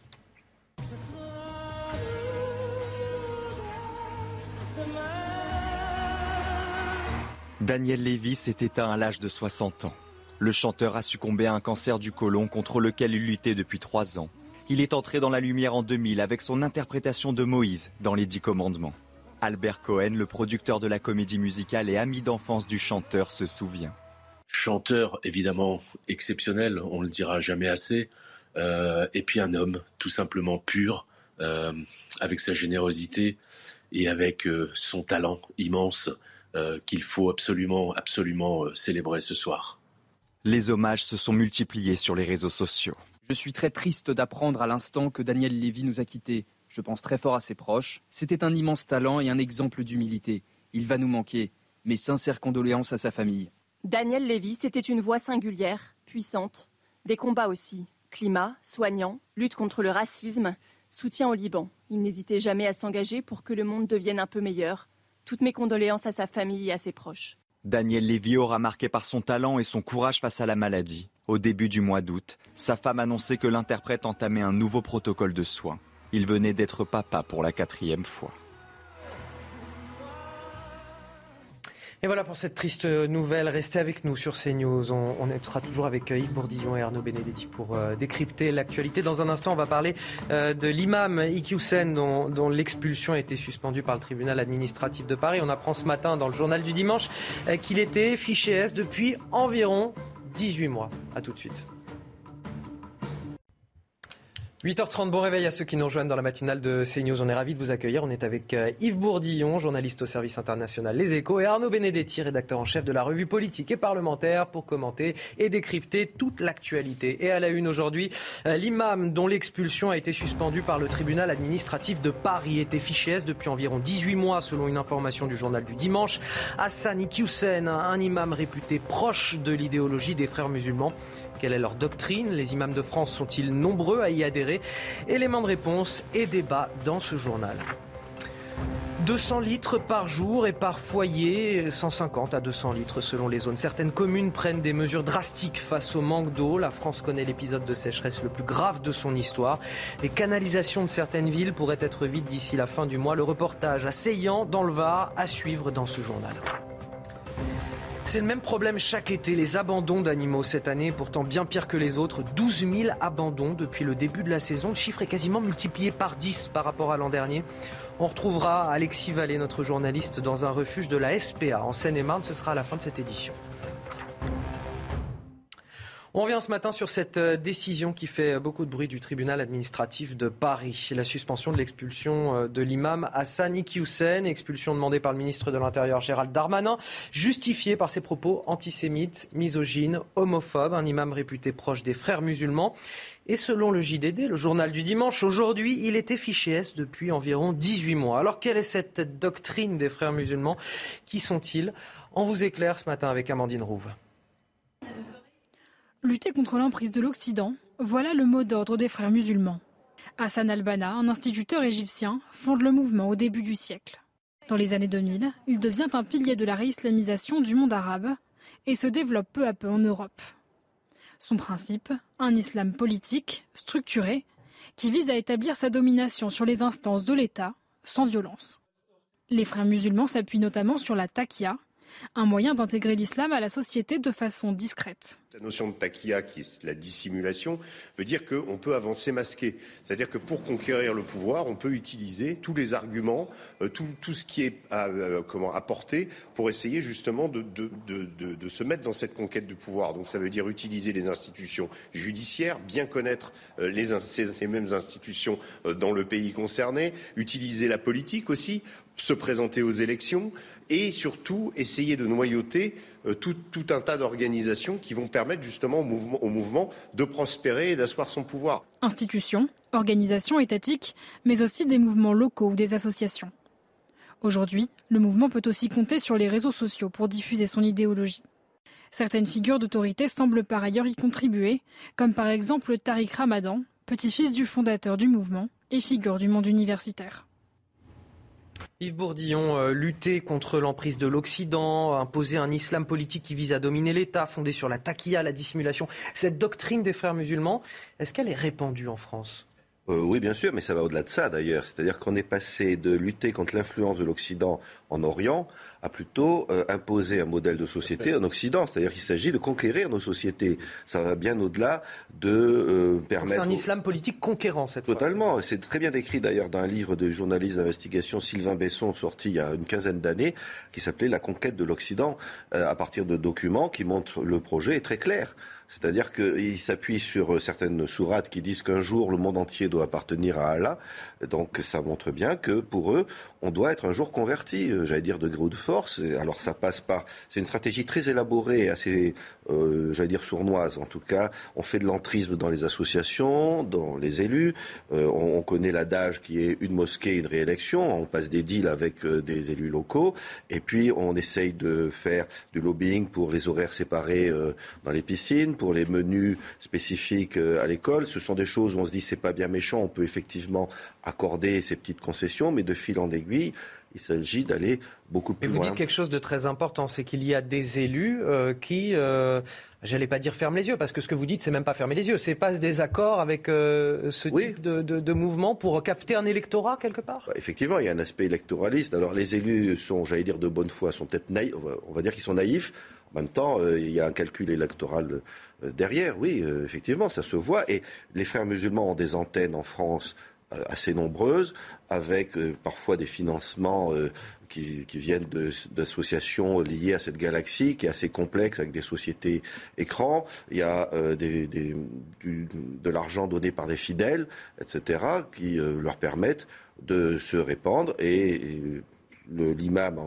Daniel Lévy s'est éteint à l'âge de 60 ans. Le chanteur a succombé à un cancer du côlon contre lequel il luttait depuis trois ans. Il est entré dans la lumière en 2000 avec son interprétation de Moïse dans les Dix Commandements. Albert Cohen, le producteur de la comédie musicale et ami d'enfance du chanteur, se souvient. Chanteur évidemment exceptionnel, on ne le dira jamais assez. Euh, et puis un homme tout simplement pur, euh, avec sa générosité et avec euh, son talent immense qu'il faut absolument, absolument célébrer ce soir. Les hommages se sont multipliés sur les réseaux sociaux. Je suis très triste d'apprendre à l'instant que Daniel Lévy nous a quittés. Je pense très fort à ses proches. C'était un immense talent et un exemple d'humilité. Il va nous manquer. Mes sincères condoléances à sa famille. Daniel Lévy, c'était une voix singulière, puissante. Des combats aussi, climat, soignant, lutte contre le racisme, soutien au Liban. Il n'hésitait jamais à s'engager pour que le monde devienne un peu meilleur. Toutes mes condoléances à sa famille et à ses proches. Daniel Lévy aura marqué par son talent et son courage face à la maladie. Au début du mois d'août, sa femme annonçait que l'interprète entamait un nouveau protocole de soins. Il venait d'être papa pour la quatrième fois. Et voilà pour cette triste nouvelle. Restez avec nous sur CNews. On, on sera toujours avec euh, Yves Bourdillon et Arnaud Benedetti pour euh, décrypter l'actualité. Dans un instant, on va parler euh, de l'imam Iqiyoussen dont, dont l'expulsion a été suspendue par le tribunal administratif de Paris. On apprend ce matin dans le journal du dimanche qu'il était fiché S depuis environ 18 mois. A tout de suite. 8h30, bon réveil à ceux qui nous rejoignent dans la matinale de CNews. On est ravis de vous accueillir. On est avec euh, Yves Bourdillon, journaliste au service international Les Échos, et Arnaud Benedetti, rédacteur en chef de la revue politique et parlementaire, pour commenter et décrypter toute l'actualité. Et à la une aujourd'hui, euh, l'imam dont l'expulsion a été suspendue par le tribunal administratif de Paris était fiché depuis environ 18 mois, selon une information du journal du dimanche. Hassan Iqiyoussen, un imam réputé proche de l'idéologie des frères musulmans, quelle est leur doctrine Les imams de France sont-ils nombreux à y adhérer Éléments de réponse et débat dans ce journal. 200 litres par jour et par foyer, 150 à 200 litres selon les zones. Certaines communes prennent des mesures drastiques face au manque d'eau. La France connaît l'épisode de sécheresse le plus grave de son histoire. Les canalisations de certaines villes pourraient être vides d'ici la fin du mois. Le reportage à Seyan dans le Var à suivre dans ce journal. C'est le même problème chaque été, les abandons d'animaux cette année, pourtant bien pire que les autres. 12 000 abandons depuis le début de la saison. Le chiffre est quasiment multiplié par 10 par rapport à l'an dernier. On retrouvera Alexis Vallée, notre journaliste, dans un refuge de la SPA en Seine-et-Marne. Ce sera à la fin de cette édition. On revient ce matin sur cette euh, décision qui fait beaucoup de bruit du tribunal administratif de Paris. La suspension de l'expulsion euh, de l'imam Hassan Iqiyoussen, expulsion demandée par le ministre de l'Intérieur Gérald Darmanin, justifiée par ses propos antisémites, misogynes, homophobes, un imam réputé proche des frères musulmans. Et selon le JDD, le journal du dimanche, aujourd'hui, il était fiché S depuis environ 18 mois. Alors quelle est cette doctrine des frères musulmans? Qui sont-ils? On vous éclaire ce matin avec Amandine Rouve. Lutter contre l'emprise de l'Occident, voilà le mot d'ordre des frères musulmans. Hassan al-Banna, un instituteur égyptien, fonde le mouvement au début du siècle. Dans les années 2000, il devient un pilier de la réislamisation du monde arabe et se développe peu à peu en Europe. Son principe, un islam politique, structuré, qui vise à établir sa domination sur les instances de l'État sans violence. Les frères musulmans s'appuient notamment sur la taqiyya, un moyen d'intégrer l'islam à la société de façon discrète. La notion de taquilla, qui est la dissimulation, veut dire qu'on peut avancer masqué. C'est-à-dire que pour conquérir le pouvoir, on peut utiliser tous les arguments, euh, tout, ce qui est à, euh, comment, apporté pour essayer justement de, se mettre dans cette conquête du pouvoir. Donc ça veut dire utiliser les institutions judiciaires, bien connaître euh, ces, mêmes institutions dans le pays concerné, utiliser la politique aussi, se présenter aux élections, et surtout essayer de noyauter tout, un tas d'organisations qui vont permettre justement au mouvement, au mouvement de prospérer et d'asseoir son pouvoir. Institutions, organisations étatiques, mais aussi des mouvements locaux ou des associations. Aujourd'hui, le mouvement peut aussi compter sur les réseaux sociaux pour diffuser son idéologie. Certaines figures d'autorité semblent par ailleurs y contribuer, comme par exemple Tariq Ramadan, petit-fils du fondateur du mouvement et figure du monde universitaire. Yves Bourdillon, euh, lutter contre l'emprise de l'Occident, imposer un islam politique qui vise à dominer l'État, fondé sur la taquilla, la dissimulation, cette doctrine des frères musulmans, est-ce qu'elle est répandue en France? Euh, oui, bien sûr, mais ça va au-delà de ça d'ailleurs. C'est-à-dire qu'on est passé de lutter contre l'influence de l'Occident en Orient à plutôt euh, imposer un modèle de société en Occident. C'est-à-dire qu'il s'agit de conquérir nos sociétés. Ça va bien au-delà de euh, permettre. C'est un islam politique conquérant cette fois. Totalement. C'est très bien décrit d'ailleurs dans un livre de journaliste d'investigation Sylvain Besson sorti il y a une quinzaine d'années qui s'appelait La conquête de l'Occident à partir de documents qui montrent le projet est très clair. C'est-à-dire qu'il s'appuie sur certaines sourates qui disent qu'un jour le monde entier doit appartenir à Allah. Donc ça montre bien que pour eux, on doit être un jour converti, euh, j'allais dire de gré ou de force. Alors ça passe par. C'est une stratégie très élaborée, assez, euh, j'allais dire sournoise. En tout cas, on fait de l'entrisme dans les associations, dans les élus. Euh, on, connaît l'adage qui est une mosquée, une réélection. On passe des deals avec des élus locaux. Et puis on essaye de faire du lobbying pour les horaires séparés dans les piscines pour les menus spécifiques euh, à l'école. Ce sont des choses où on se dit c'est pas bien méchant, on peut effectivement accorder ces petites concessions, mais de fil en aiguille, il s'agit d'aller beaucoup plus loin. Et vous dites quelque chose de très important, c'est qu'il y a des élus euh, qui, euh, j'allais pas dire ferment les yeux, parce que ce que vous dites, c'est même pas fermer les yeux, c'est pas des accords avec ce type de, mouvement pour capter un électorat quelque part? Bah, effectivement, il y a un aspect électoraliste. Alors les élus sont, j'allais dire, de bonne foi, sont peut-être naïfs. On va dire qu'ils sont naïfs. En même temps, il y a un calcul électoral derrière, oui, euh, effectivement, ça se voit. Et les frères musulmans ont des antennes en France assez nombreuses, avec parfois des financements qui, viennent d'associations liées à cette galaxie, qui est assez complexe, avec des sociétés écrans. Il y a de l'argent donné par des fidèles, etc., qui leur permettent de se répandre et, l'imam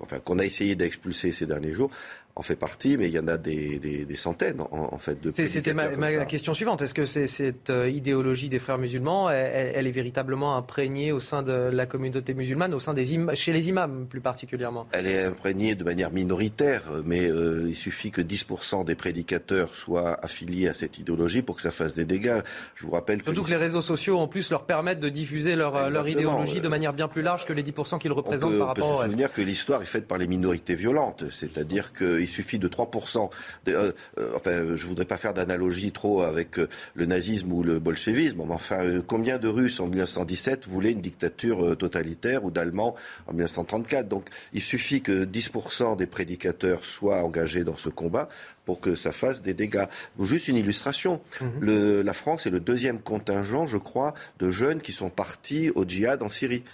enfin, qu'on a essayé d'expulser ces derniers jours en fait partie, mais il y en a des, des, centaines en, fait de. C'était ma, question suivante. Est-ce que cette euh, idéologie des frères musulmans, elle, est véritablement imprégnée au sein de la communauté musulmane, au sein des chez les imams plus particulièrement? Elle est imprégnée de manière minoritaire, mais euh, il suffit que 10% des prédicateurs soient affiliés à cette idéologie pour que ça fasse des dégâts. Je vous rappelle que surtout que les réseaux sociaux en plus leur permettent de diffuser leur, leur idéologie de manière bien plus large que les 10% qu'ils représentent par rapport. On peut se souvenir que l'histoire est faite par les minorités violentes, c'est-à-dire que il suffit de 3%. Euh, euh, enfin, je voudrais pas faire d'analogie trop avec euh, le nazisme ou le bolchevisme, mais enfin, combien de Russes en 1917 voulaient une dictature totalitaire ou d'Allemands en 1934 Donc, il suffit que 10% des prédicateurs soient engagés dans ce combat pour que ça fasse des dégâts. Juste une illustration. Mhm. la France est le deuxième contingent, je crois, de jeunes qui sont partis au djihad en Syrie.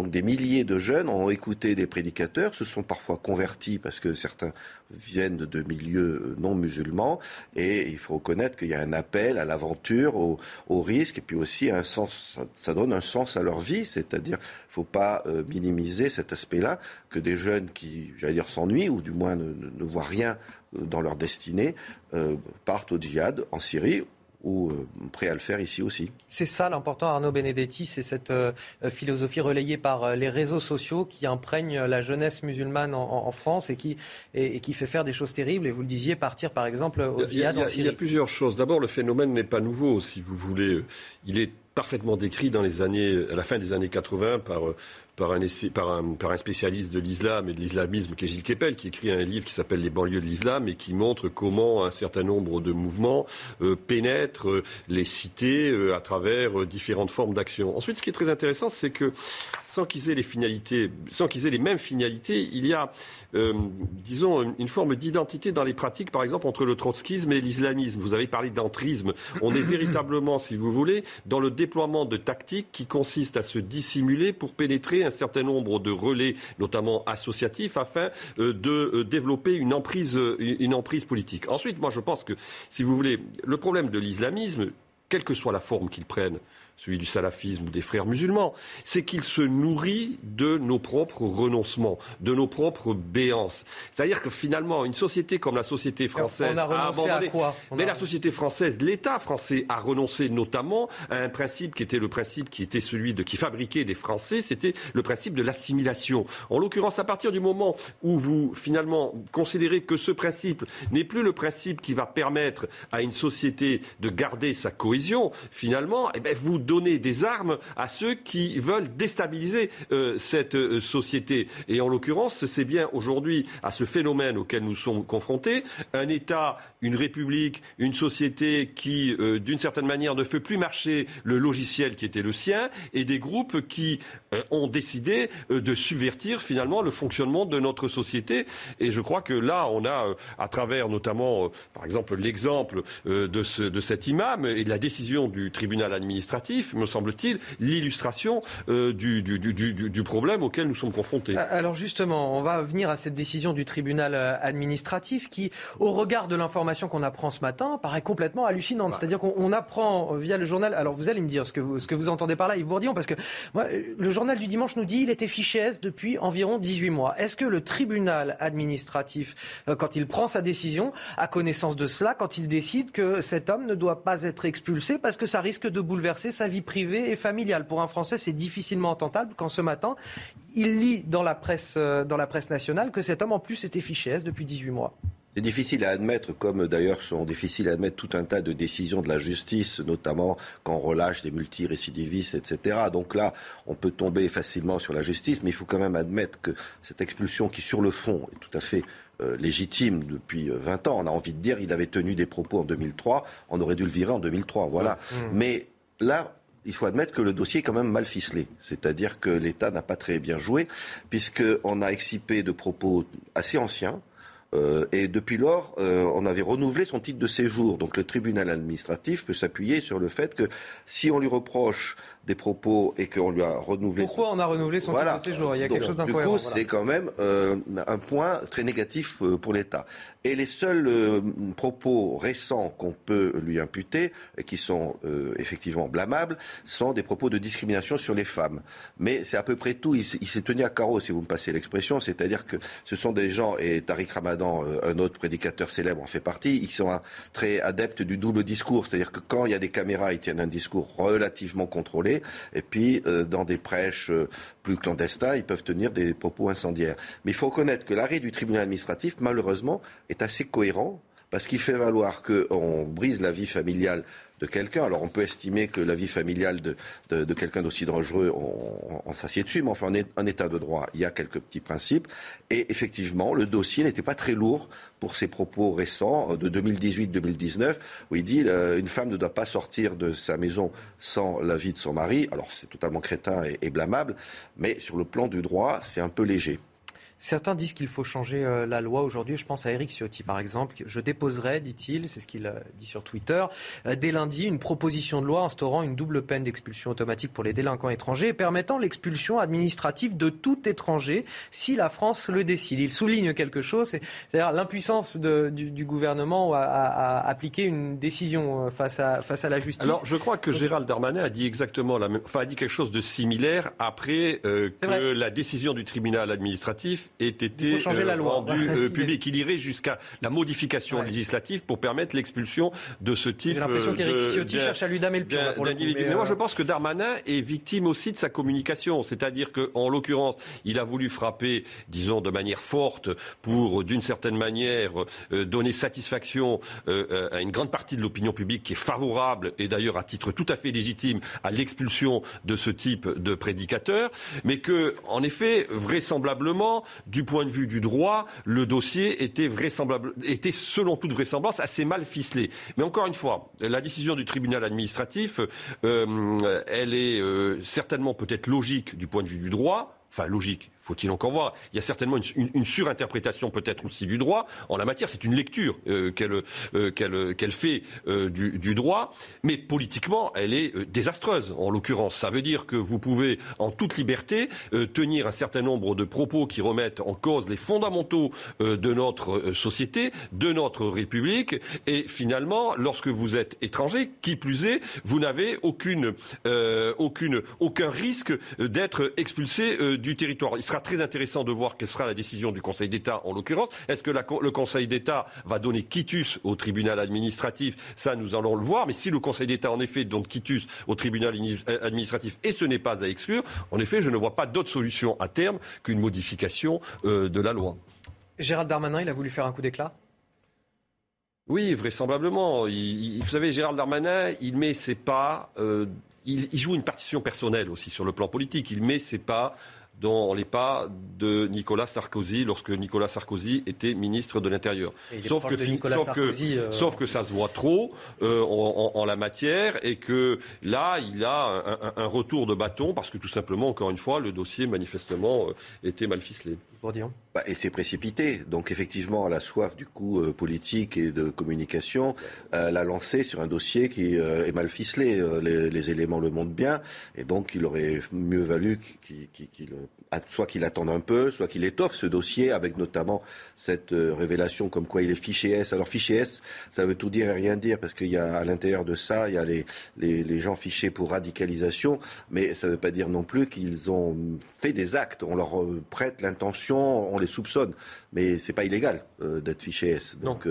Donc des milliers de jeunes ont écouté des prédicateurs, se sont parfois convertis parce que certains viennent de milieux non musulmans et il faut reconnaître qu'il y a un appel à l'aventure, au, risque et puis aussi un sens, ça, donne un sens à leur vie, c'est-à-dire il ne faut pas euh, minimiser cet aspect-là que des jeunes qui, j'allais dire, s'ennuient ou du moins ne, voient rien dans leur destinée euh, partent au djihad en Syrie ou euh, prêt à le faire ici aussi. C'est ça l'important, Arnaud Benedetti, c'est cette euh, philosophie relayée par euh, les réseaux sociaux qui imprègne la jeunesse musulmane en, France et qui, et, qui fait faire des choses terribles. Et vous le disiez, partir par exemple au djihad en Syrie. Il y a plusieurs choses. D'abord, le phénomène n'est pas nouveau, si vous voulez. Il est parfaitement décrit dans les années, à la fin des années 80 par par un, spécialiste de l'islam et de l'islamisme qui est Gilles Kepel, qui écrit un livre qui s'appelle Les banlieues de l'islam et qui montre comment un certain nombre de mouvements euh, pénètrent euh, les cités euh, à travers différentes formes d'action. Ensuite, ce qui est très intéressant, c'est que sans qu'ils aient les finalités, sans qu'ils aient les mêmes finalités, il y a, disons, une, forme d'identité dans les pratiques, par exemple, entre le trotskisme et l'islamisme. Vous avez parlé d'entrisme. On est véritablement, si vous voulez, dans le déploiement de tactiques qui consistent à se dissimuler pour pénétrer un certain nombre de relais, notamment associatifs, afin euh, de euh, développer une emprise, une emprise politique. Ensuite, moi, je pense que, si vous voulez, le problème de l'islamisme, quelle que soit la forme qu'il prenne, celui du salafisme ou des frères musulmans, c'est qu'il se nourrit de nos propres renoncements, de nos propres béances. C'est-à-dire que finalement, une société comme la société française a, abandonné. À quoi? Mais la société française, l'État français a renoncé notamment à un principe qui était le principe qui était celui de qui fabriquait des Français, c'était le principe de l'assimilation. En l'occurrence, à partir du moment où vous finalement considérez que ce principe n'est plus le principe qui va permettre à une société de garder sa cohésion, finalement, eh bien, vous donnez des armes à ceux qui veulent déstabiliser euh, cette euh, société. Et en l'occurrence, c'est bien aujourd'hui à ce phénomène auquel nous sommes confrontés, un État, une République, une société qui, euh, d'une certaine manière, ne fait plus marcher le logiciel qui était le sien, et des groupes qui ont décidé de subvertir finalement le fonctionnement de notre société. Et je crois que là, on a, à travers notamment, par exemple, l'exemple de cet imam et de la décision du tribunal administratif, me semble-t-il, l'illustration euh, du, du, du, du, problème auquel nous sommes confrontés. Euh, alors justement, on va venir à cette décision du tribunal euh, administratif qui, au regard de l'information qu'on apprend ce matin, paraît complètement hallucinante. C'est-à-dire qu'on apprend via le journal. Alors vous allez me dire ce que vous, ce que vous entendez par là, Yves Bourdillon, parce que moi, le journal du dimanche nous dit il était fiché S depuis environ 18 mois. Est-ce que le tribunal administratif, quand il prend sa décision, a connaissance de cela, quand il décide que cet homme ne doit pas être expulsé parce que ça risque de bouleverser sa vie privée et familiale. Pour un Français, c'est difficilement entendable quand ce matin, il lit dans la presse, euh, dans la presse nationale que cet homme en plus était fiché S depuis 18 mois. C'est difficile à admettre, comme d'ailleurs sont difficiles à admettre tout un tas de décisions de la justice, notamment quand on relâche des multirécidivistes, etc. Donc là, on peut tomber facilement sur la justice, mais il faut quand même admettre que cette expulsion qui, sur le fond, est tout à fait euh, légitime depuis 20 euh, ans. On a envie de dire il avait tenu des propos en 2003, on aurait dû le virer en 2003. Voilà. Mmh. Mais là, il faut admettre que le dossier est quand même mal ficelé. C'est-à-dire que l'État n'a pas très bien joué, puisqu'on a excipé de propos assez anciens. Euh, et depuis lors, on avait renouvelé son titre de séjour. Donc le tribunal administratif peut s'appuyer sur le fait que si on lui reproche des propos et qu'on lui a renouvelé. Pourquoi on a renouvelé son titre de séjour Il y a quelque chose d'incohérent. Du coup, c'est quand même euh, un point très négatif euh, pour l'État. Et les seuls euh, propos récents qu'on peut lui imputer, et qui sont effectivement blâmables, sont des propos de discrimination sur les femmes. Mais c'est à peu près tout. Il, s'est tenu à carreau, si vous me passez l'expression. C'est-à-dire que ce sont des gens, et Tariq Ramadan, un autre prédicateur célèbre, en fait partie, ils sont très adeptes du double discours. C'est-à-dire que quand il y a des caméras, ils tiennent un discours relativement contrôlé et puis, euh, dans des prêches euh, plus clandestins, ils peuvent tenir des propos incendiaires. Mais il faut reconnaître que l'arrêt du tribunal administratif, malheureusement, est assez cohérent parce qu'il fait valoir qu'on brise la vie familiale de quelqu'un. Alors on peut estimer que la vie familiale de, quelqu'un d'aussi dangereux, on, s'assied dessus, mais enfin en, état de droit, il y a quelques petits principes. Et effectivement, le dossier n'était pas très lourd pour ses propos récents de 2018-2019, où il dit euh, une femme ne doit pas sortir de sa maison sans l'avis de son mari. Alors c'est totalement crétin et blâmable, mais sur le plan du droit, c'est un peu léger. Certains disent qu'il faut changer euh, la loi aujourd'hui. Je pense à Eric Ciotti, par exemple. Je déposerai, dit-il, c'est ce qu'il a dit sur Twitter, euh, dès lundi, une proposition de loi instaurant une double peine d'expulsion automatique pour les délinquants étrangers et permettant l'expulsion administrative de tout étranger si la France le décide. Il souligne quelque chose, c'est-à-dire l'impuissance du, gouvernement à, appliquer une décision euh, face à, face à la justice. Alors, je crois que Gérald Darmanin a dit exactement la même, enfin, a dit quelque chose de similaire après que la décision du tribunal administratif ait été euh, rendu euh, public. Il irait jusqu'à la modification législative pour permettre l'expulsion de ce type. J'ai l'impression qu'Éric Ciotti cherche à lui damer le pied. Mais, moi, je pense que Darmanin est victime aussi de sa communication. C'est-à-dire qu'en l'occurrence, il a voulu frapper, disons, de manière forte pour, d'une certaine manière, euh, donner satisfaction à une grande partie de l'opinion publique qui est favorable, et d'ailleurs à titre tout à fait légitime, à l'expulsion de ce type de prédicateur, mais que, en effet, vraisemblablement, du point de vue du droit, le dossier était, vraisemblable, était selon toute vraisemblance assez mal ficelé. Mais encore une fois, la décision du tribunal administratif, euh, elle est euh, certainement peut-être logique du point de vue du droit, Enfin, logique, faut-il encore voir Il y a certainement une, surinterprétation peut-être aussi du droit. En la matière, c'est une lecture euh, euh, qu'elle fait euh, du, droit, mais politiquement, elle est désastreuse. En l'occurrence, ça veut dire que vous pouvez, en toute liberté, tenir un certain nombre de propos qui remettent en cause les fondamentaux de notre société, de notre République, et finalement, lorsque vous êtes étranger, qui plus est, vous n'avez aucune, aucune, aucun risque d'être expulsé du territoire. Sera très intéressant de voir quelle sera la décision du Conseil d'État en l'occurrence. Est-ce que le Conseil d'État va donner quitus au tribunal administratif? Ça, nous allons le voir. Mais si le Conseil d'État, en effet, donne quitus au tribunal euh, administratif, et ce n'est pas à exclure, en effet, je ne vois pas d'autre solution à terme qu'une modification euh, de la loi. Gérald Darmanin, il a voulu faire un coup d'éclat? Oui, vraisemblablement. vous savez, Gérald Darmanin, il met ses pas, euh, il, il, joue une partition personnelle aussi sur le plan politique. Il met ses pas dans les pas de Nicolas Sarkozy lorsque Nicolas Sarkozy était ministre de l'Intérieur. Sauf que, euh, sauf, que, ça se voit trop euh, en, la matière et que là, il a un, retour de bâton parce que tout simplement, encore une fois, le dossier manifestement euh, était mal ficelé. Bah, et c'est précipité. Donc effectivement, la soif du coup politique et de communication l'a lancé sur un dossier qui est mal ficelé. Les, éléments le montrent bien. Et donc il aurait mieux valu qu'il soit qu'il attende un peu, soit qu'il étoffe ce dossier avec notamment cette euh, révélation comme quoi il est fiché S. Alors fiché S, ça veut tout dire et rien dire parce qu'il y a à l'intérieur de ça, il y a les, les, gens fichés pour radicalisation, mais ça ne veut pas dire non plus qu'ils ont fait des actes. On leur euh, prête l'intention, on les soupçonne, mais c'est pas illégal euh, d'être fiché S. Donc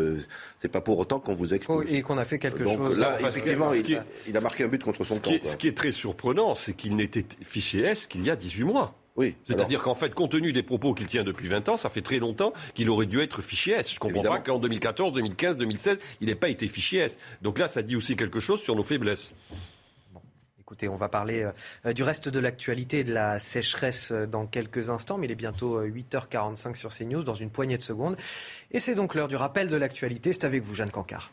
c'est pas pour autant qu'on vous expose. Et qu'on a fait quelque Donc, chose. Là, effectivement, il, a marqué un but contre son ce camp. ce qui est très surprenant, c'est qu'il n'était fiché S qu'il y a 18 mois. Oui. C'est-à-dire qu'en fait, compte tenu des propos qu'il tient depuis 20 ans, ça fait très longtemps qu'il aurait dû être fichier S. Je ne comprends pas qu'en 2014, 2015, 2016, il n'ait pas été fichier S. Donc là, ça dit aussi quelque chose sur nos faiblesses. Écoutez, on va parler euh, du reste de l'actualité et de la sécheresse euh, dans quelques instants, mais il est bientôt 8h45 euh, sur CNews, dans une poignée de secondes. Et c'est donc l'heure du rappel de l'actualité. C'est avec vous, Jeanne Cancard.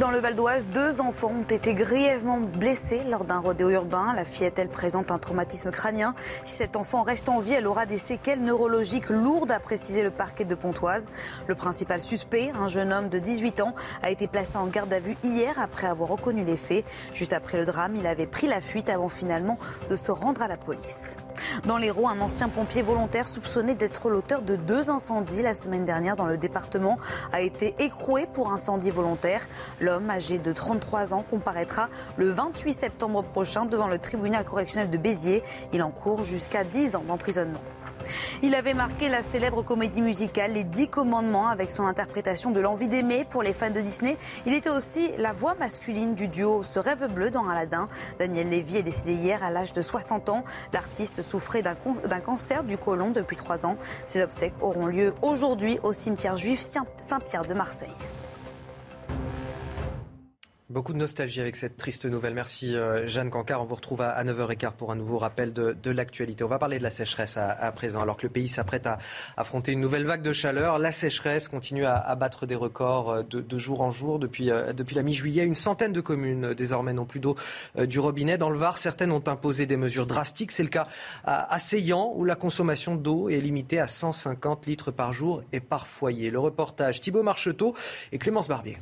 Dans le Val d'Oise, deux enfants ont été grièvement blessés lors d'un rodéo urbain. La fillette, elle, présente un traumatisme crânien. Si cet enfant reste en vie, elle aura des séquelles neurologiques lourdes, a précisé le parquet de Pontoise. Le principal suspect, un jeune homme de 18 ans, a été placé en garde à vue hier après avoir reconnu les faits. Juste après le drame, il avait pris la fuite avant finalement de se rendre à la police. Dans l'Hérault, un ancien pompier volontaire soupçonné d'être l'auteur de deux incendies la semaine dernière dans le département a été écroué pour incendie volontaire. L'homme, âgé de 33 ans, comparaîtra le 28 septembre prochain devant le tribunal correctionnel de Béziers. Il encourt jusqu'à 10 ans d'emprisonnement. Il avait marqué la célèbre comédie musicale Les Dix Commandements avec son interprétation de l'envie d'aimer pour les fans de Disney. Il était aussi la voix masculine du duo Ce rêve bleu dans Aladdin. Daniel Lévy est décédé hier à l'âge de 60 ans. L'artiste souffrait d'un cancer du côlon depuis trois ans. Ses obsèques auront lieu aujourd'hui au cimetière juif Saint-Pierre de Marseille. Beaucoup de nostalgie avec cette triste nouvelle. Merci euh, Jeanne Cancard. On vous retrouve à 9h15 pour un nouveau rappel de, l'actualité. On va parler de la sécheresse à, présent. Alors que le pays s'apprête à affronter une nouvelle vague de chaleur, la sécheresse continue à, battre des records euh, de, jour en jour. Depuis, euh, depuis la mi-juillet, une centaine de communes désormais n'ont plus d'eau du robinet. Dans le Var, certaines ont imposé des mesures drastiques. C'est le cas à, à où la consommation d'eau est limitée à 150 litres par jour et par foyer. Le reportage Thibault Marcheteau et Clémence Barbier.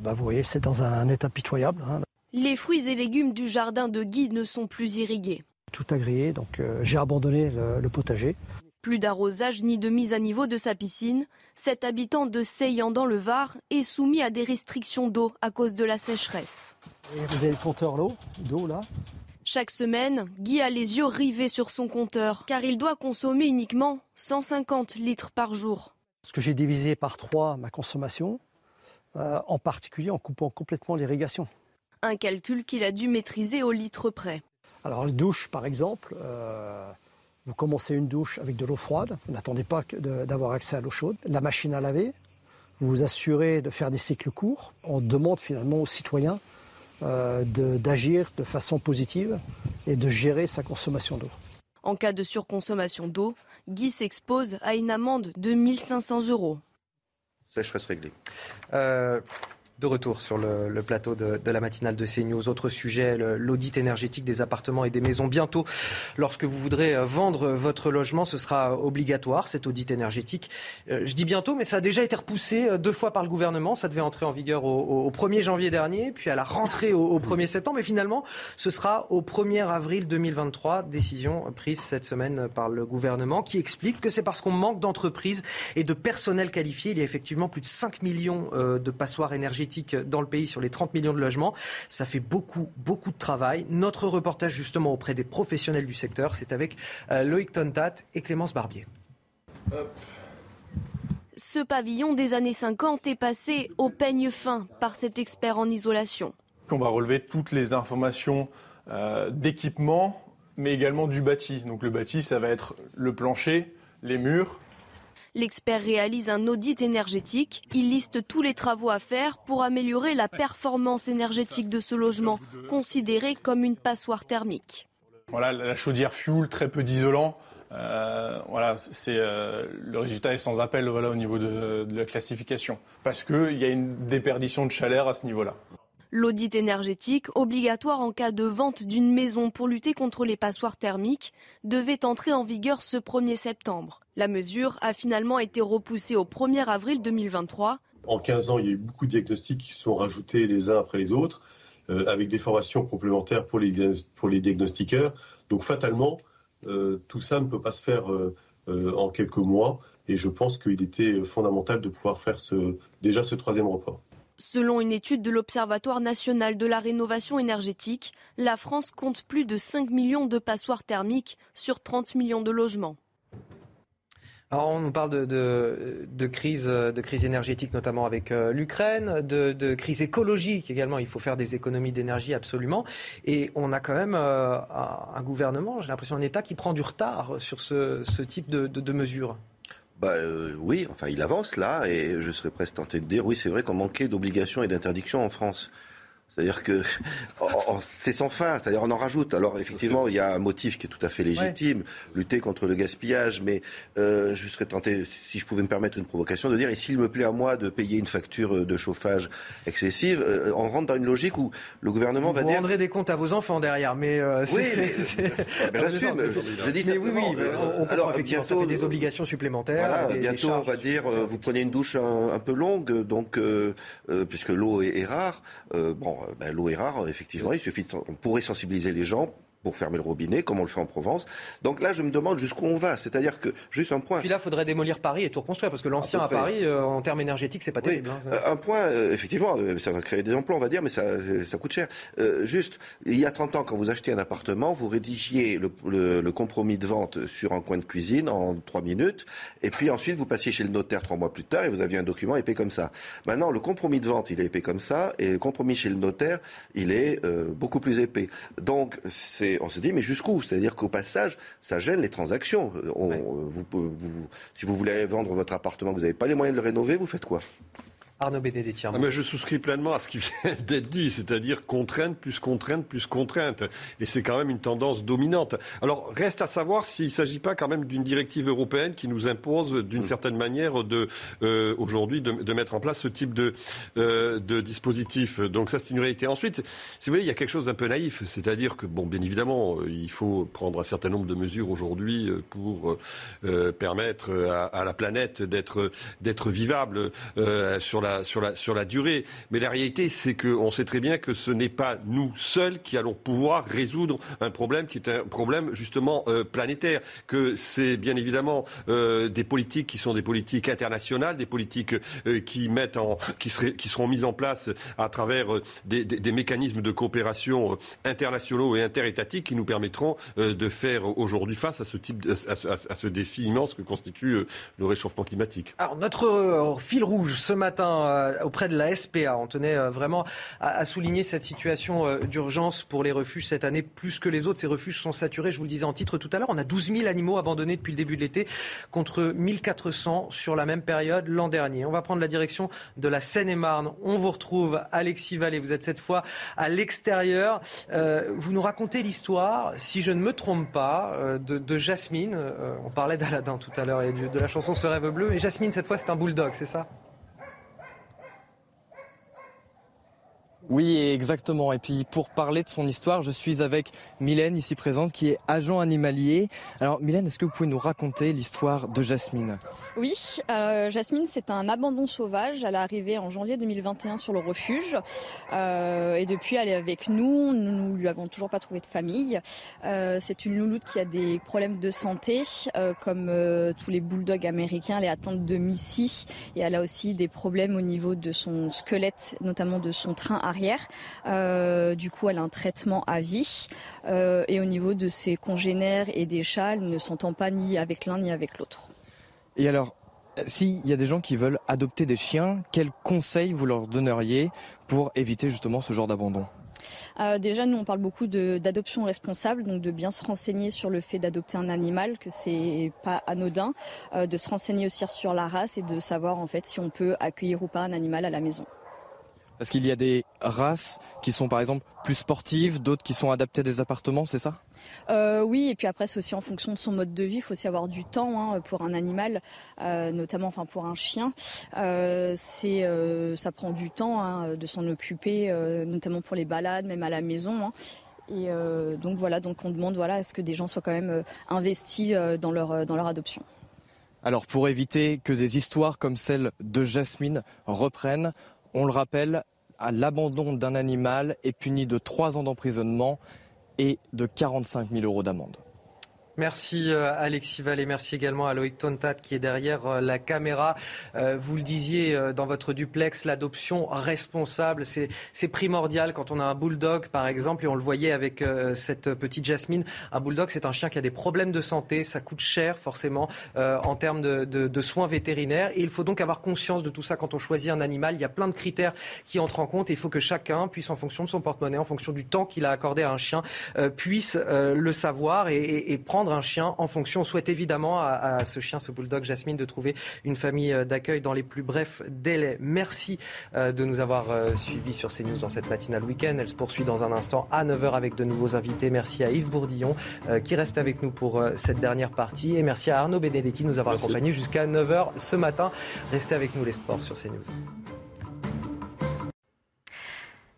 Bah, vous voyez, c'est dans un état pitoyable. Hein. Les fruits et légumes du jardin de Guy ne sont plus irrigués. Tout a grillé, donc euh, j'ai abandonné le, potager. Plus d'arrosage ni de mise à niveau de sa piscine. Cet habitant de Seyan dans le Var est soumis à des restrictions d'eau à cause de la sécheresse. vous avez le compteur d'eau là? Chaque semaine, Guy a les yeux rivés sur son compteur car il doit consommer uniquement 150 litres par jour. Ce que j'ai divisé par trois ma consommation, euh, en particulier en coupant complètement l'irrigation. Un calcul qu'il a dû maîtriser au litre près. Alors, la douche, par exemple, euh, vous commencez une douche avec de l'eau froide, vous n'attendez pas d'avoir accès à l'eau chaude. La machine à laver, vous vous assurez de faire des cycles courts. On demande finalement aux citoyens euh, d'agir de, façon positive et de gérer sa consommation d'eau. En cas de surconsommation d'eau, Guy s'expose à une amende de 1500 euros sécheresse réglée. Euh, De retour sur le, plateau de, la matinale de CNews. Autre sujet, l'audit énergétique des appartements et des maisons. Bientôt, lorsque vous voudrez euh, vendre votre logement, ce sera obligatoire, cet audit énergétique. Euh, je dis bientôt, mais ça a déjà été repoussé euh, deux fois par le gouvernement. Ça devait entrer en vigueur au, 1er janvier dernier, puis à la rentrée au, 1er septembre. Et finalement, ce sera au 1er avril 2023. Décision prise cette semaine par le gouvernement qui explique que c'est parce qu'on manque d'entreprises et de personnel qualifié. Il y a effectivement plus de 5 millions de passoires énergétiques dans le pays sur les 30 millions de logements. Ça fait beaucoup, beaucoup de travail. Notre reportage justement auprès des professionnels du secteur, c'est avec euh, Loïc Tontat et Clémence Barbier. Ce pavillon des années 50 est passé au peigne fin par cet expert en isolation. On va relever toutes les informations euh, d'équipement, mais également du bâti. Donc le bâti, ça va être le plancher, les murs, L'expert réalise un audit énergétique. Il liste tous les travaux à faire pour améliorer la performance énergétique de ce logement, considéré comme une passoire thermique. Voilà, la chaudière fuel, très peu d'isolant. Euh, voilà, c'est euh, le résultat est sans appel voilà, au niveau de, de la classification, parce qu'il y a une déperdition de chaleur à ce niveau-là. L'audit énergétique, obligatoire en cas de vente d'une maison pour lutter contre les passoires thermiques, devait entrer en vigueur ce 1er septembre. La mesure a finalement été repoussée au 1er avril 2023. En 15 ans, il y a eu beaucoup de diagnostics qui sont rajoutés les uns après les autres, euh, avec des formations complémentaires pour les, diagnostiqueurs. Donc fatalement, euh, tout ça ne peut pas se faire euh, en quelques mois. Et je pense qu'il était fondamental de pouvoir faire déjà ce troisième report. Selon une étude de l'Observatoire national de la rénovation énergétique, la France compte plus de 5 millions de passoires thermiques sur 30 millions de logements. Alors on nous parle de, crise, de crise énergétique, notamment avec euh, l'Ukraine, de, crise écologique également. Il faut faire des économies d'énergie absolument. Et on a quand même euh, un, gouvernement, j'ai l'impression un État qui prend du retard sur ce, type de mesures. Bah, euh, oui, enfin il avance là, et je serais presque tenté de dire, oui c'est vrai qu'on manquait d'obligations et d'interdictions en France. C'est-à-dire que c'est sans fin, c'est-à-dire on en rajoute. Alors effectivement, il y a un motif qui est tout à fait légitime, lutter contre le gaspillage, mais euh, je serais tenté, si je pouvais me permettre une provocation, de dire, et s'il me plaît à moi de payer une facture de chauffage excessive, euh, on rentre dans une logique où le gouvernement vous va vous dire... Vous rendrez des comptes à vos enfants derrière, mais... Euh, oui, mais, je dis mais oui, oui, on, alors, effectivement, ça fait des obligations supplémentaires. Voilà, bientôt on va dire, vous prenez une douche un, peu longue, donc puisque l'eau est, est, rare, bon, euh, ben, l'eau est rare, effectivement. Il suffit, on pourrait sensibiliser les gens pour fermer le robinet, comme on le fait en Provence. Donc là, je me demande jusqu'où on va. C'est-à-dire que, juste un point. Puis là, il faudrait démolir Paris et tout reconstruire, parce que l'ancien à, Paris, euh, en termes énergétiques, c'est pas terrible. Hein, euh, un point, euh, effectivement, ça va créer des emplois, on va dire, mais ça, ça coûte cher. juste, il y a 30 ans, quand vous achetez un appartement, vous rédigiez le, le, compromis de vente sur un coin de cuisine en 3 minutes, et puis ensuite, vous passiez chez le notaire trois mois plus tard, et vous aviez un document épais comme ça. Maintenant, le compromis de vente, il est épais comme ça, et le compromis chez le notaire, il est beaucoup plus épais. Donc, c'est, on se dit, mais jusqu'où? C'est-à-dire qu'au passage, ça gêne les transactions. si vous voulez vendre votre appartement, vous n'avez pas les moyens de le rénover, vous faites quoi? Arnaud. Ah, mais je souscris pleinement à ce qui vient d'être dit, c'est-à-dire contrainte plus contrainte plus contrainte. Et c'est quand même une tendance dominante. Alors, reste à savoir s'il ne s'agit pas quand même d'une directive européenne qui nous impose d'une mm. certaine manière de, euh, aujourd'hui de, mettre en place ce type de, euh, de dispositif. Donc ça, c'est une réalité. Ensuite, si vous voulez, il y a quelque chose d'un peu naïf. C'est-à-dire que, bon, bien évidemment, euh, il faut prendre un certain nombre de mesures aujourd'hui pour permettre à, la planète d'être, d'être vivable sur la sur, la, durée. Mais la réalité, c'est qu'on sait très bien que ce n'est pas nous seuls qui allons pouvoir résoudre un problème qui est un problème justement euh, planétaire. Que c'est bien évidemment euh, des politiques qui sont des politiques internationales, des politiques euh, qui, mettent en, qui, seront mises en place à travers des, mécanismes de coopération internationaux et interétatiques qui nous permettront de faire aujourd'hui face à ce, à, ce défi immense que constitue le réchauffement climatique. Alors notre fil rouge ce matin euh, auprès de la SPA. On tenait euh, vraiment à, souligner cette situation euh, d'urgence pour les refuges cette année plus que les autres. Ces refuges sont saturés, je vous le disais en titre tout à l'heure. On a 12 000 animaux abandonnés depuis le début de l'été contre 1400 sur la même période l'an dernier. On va prendre la direction de la Seine-et-Marne. On vous retrouve, Alexis Vallée. Vous êtes cette fois à l'extérieur. vous nous racontez l'histoire, si je ne me trompe pas, de, Jasmine. on parlait d'Aladin tout à l'heure et de la chanson Ce rêve bleu. Et Jasmine, cette fois, c'est un bulldog, c'est ça? Oui, exactement. Et puis pour parler de son histoire, je suis avec Mylène ici présente qui est agent animalier. Alors Mylène, est-ce que vous pouvez nous raconter l'histoire de Jasmine? Oui, euh, Jasmine c'est un abandon sauvage. Elle est arrivée en janvier 2021 sur le refuge euh, et depuis elle est avec nous. Nous ne lui avons toujours pas trouvé de famille. Euh, c'est une louloute qui a des problèmes de santé comme tous les bulldogs américains. Elle est de MISI et elle a aussi des problèmes au niveau de son squelette, notamment de son train arrière euh, du coup, elle a un traitement à vie. Euh, et au niveau de ses congénères et des chats, elle ne s'entend pas ni avec l'un ni avec l'autre. Et alors, s'il y a des gens qui veulent adopter des chiens, quels conseils vous leur donneriez pour éviter justement ce genre d'abandon? Euh, déjà, nous, on parle beaucoup d'adoption responsable, donc de bien se renseigner sur le fait d'adopter un animal, que c'est pas anodin, de se renseigner aussi sur la race et de savoir en fait si on peut accueillir ou pas un animal à la maison. Parce qu'il y a des races qui sont par exemple plus sportives, d'autres qui sont adaptées à des appartements, c'est ça? Euh, Oui, et puis après c'est aussi en fonction de son mode de vie. Il faut aussi avoir du temps hein, pour un animal, euh, notamment enfin pour un chien. Euh, c'est ça prend du temps hein, de s'en occuper, notamment pour les balades, même à la maison. Hein. Et donc voilà, donc on demande voilà, est-ce que des gens soient quand même investis dans leur dans leur adoption. Alors pour éviter que des histoires comme celle de Jasmine reprennent, on le rappelle, à l'abandon d'un animal est puni de 3 ans d'emprisonnement et de 45 000 euros d'amende. Merci euh, Alexis Vallée, merci également à Loïc Tontat qui est derrière euh, la caméra. Euh, vous le disiez dans votre duplex, l'adoption responsable, c'est primordial quand on a un bulldog par exemple, et on le voyait avec cette petite Jasmine. Un bulldog, c'est un chien qui a des problèmes de santé, ça coûte cher forcément en termes de, soins vétérinaires, et il faut donc avoir conscience de tout ça quand on choisit un animal. Il y a plein de critères qui entrent en compte, et il faut que chacun puisse, en fonction de son porte-monnaie, en fonction du temps qu'il a accordé à un chien, puisse le savoir et prendre un chien en fonction. On souhaite évidemment à, ce chien, ce bulldog Jasmine, de trouver une famille euh, d'accueil dans les plus brefs délais. Merci euh, de nous avoir euh, suivis sur CNews dans cette matinale week-end. Elle se poursuit dans un instant à 9h avec de nouveaux invités. Merci à Yves Bourdillon qui reste avec nous pour cette dernière partie. Et merci à Arnaud Benedetti de nous avoir accompagnés jusqu'à 9h ce matin. Restez avec nous les sports sur CNews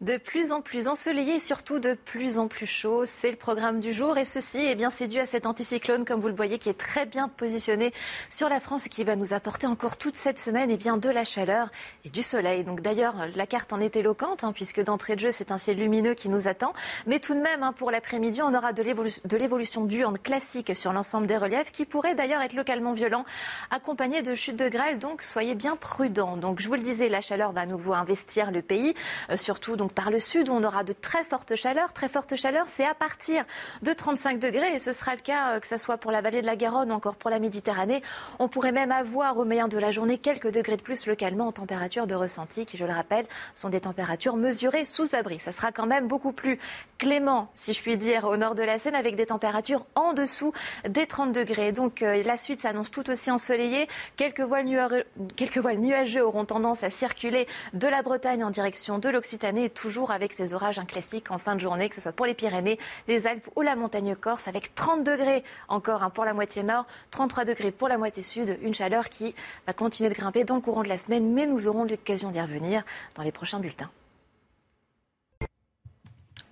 de plus en plus ensoleillé et surtout de plus en plus chaud. C'est le programme du jour et ceci eh bien, c'est dû à cet anticyclone, comme vous le voyez, qui est très bien positionné sur la France et qui va nous apporter encore toute cette semaine eh bien, de la chaleur et du soleil. Donc d'ailleurs, la carte en est éloquente, hein, puisque d'entrée de jeu, c'est un ciel lumineux qui nous attend. Mais tout de même, hein, pour l'après-midi, on aura de l'évolution du en classique sur l'ensemble des reliefs, qui pourrait d'ailleurs être localement violent, accompagné de chutes de grêle. Donc soyez bien prudents. Donc je vous le disais, la chaleur va à nouveau investir le pays, euh, surtout donc par le sud où on aura de très fortes chaleurs. Très forte chaleur, c'est à partir de 35 degrés et ce sera le cas euh, que ce soit pour la vallée de la Garonne encore pour la Méditerranée. On pourrait même avoir au meilleur de la journée quelques degrés de plus localement en température de ressenti qui, je le rappelle, sont des températures mesurées sous abri. Ça sera quand même beaucoup plus clément, si je puis dire, au nord de la Seine avec des températures en dessous des 30 degrés. Donc euh, la suite s'annonce tout aussi ensoleillée. Quelques voiles, nuageux, quelques voiles nuageux auront tendance à circuler de la Bretagne en direction de l'Occitanie toujours avec ces orages un classique en fin de journée, que ce soit pour les Pyrénées, les Alpes ou la montagne corse, avec 30 degrés encore hein, pour la moitié nord, 33 degrés pour la moitié sud, une chaleur qui va continuer de grimper dans le courant de la semaine, mais nous aurons l'occasion d'y revenir dans les prochains bulletins.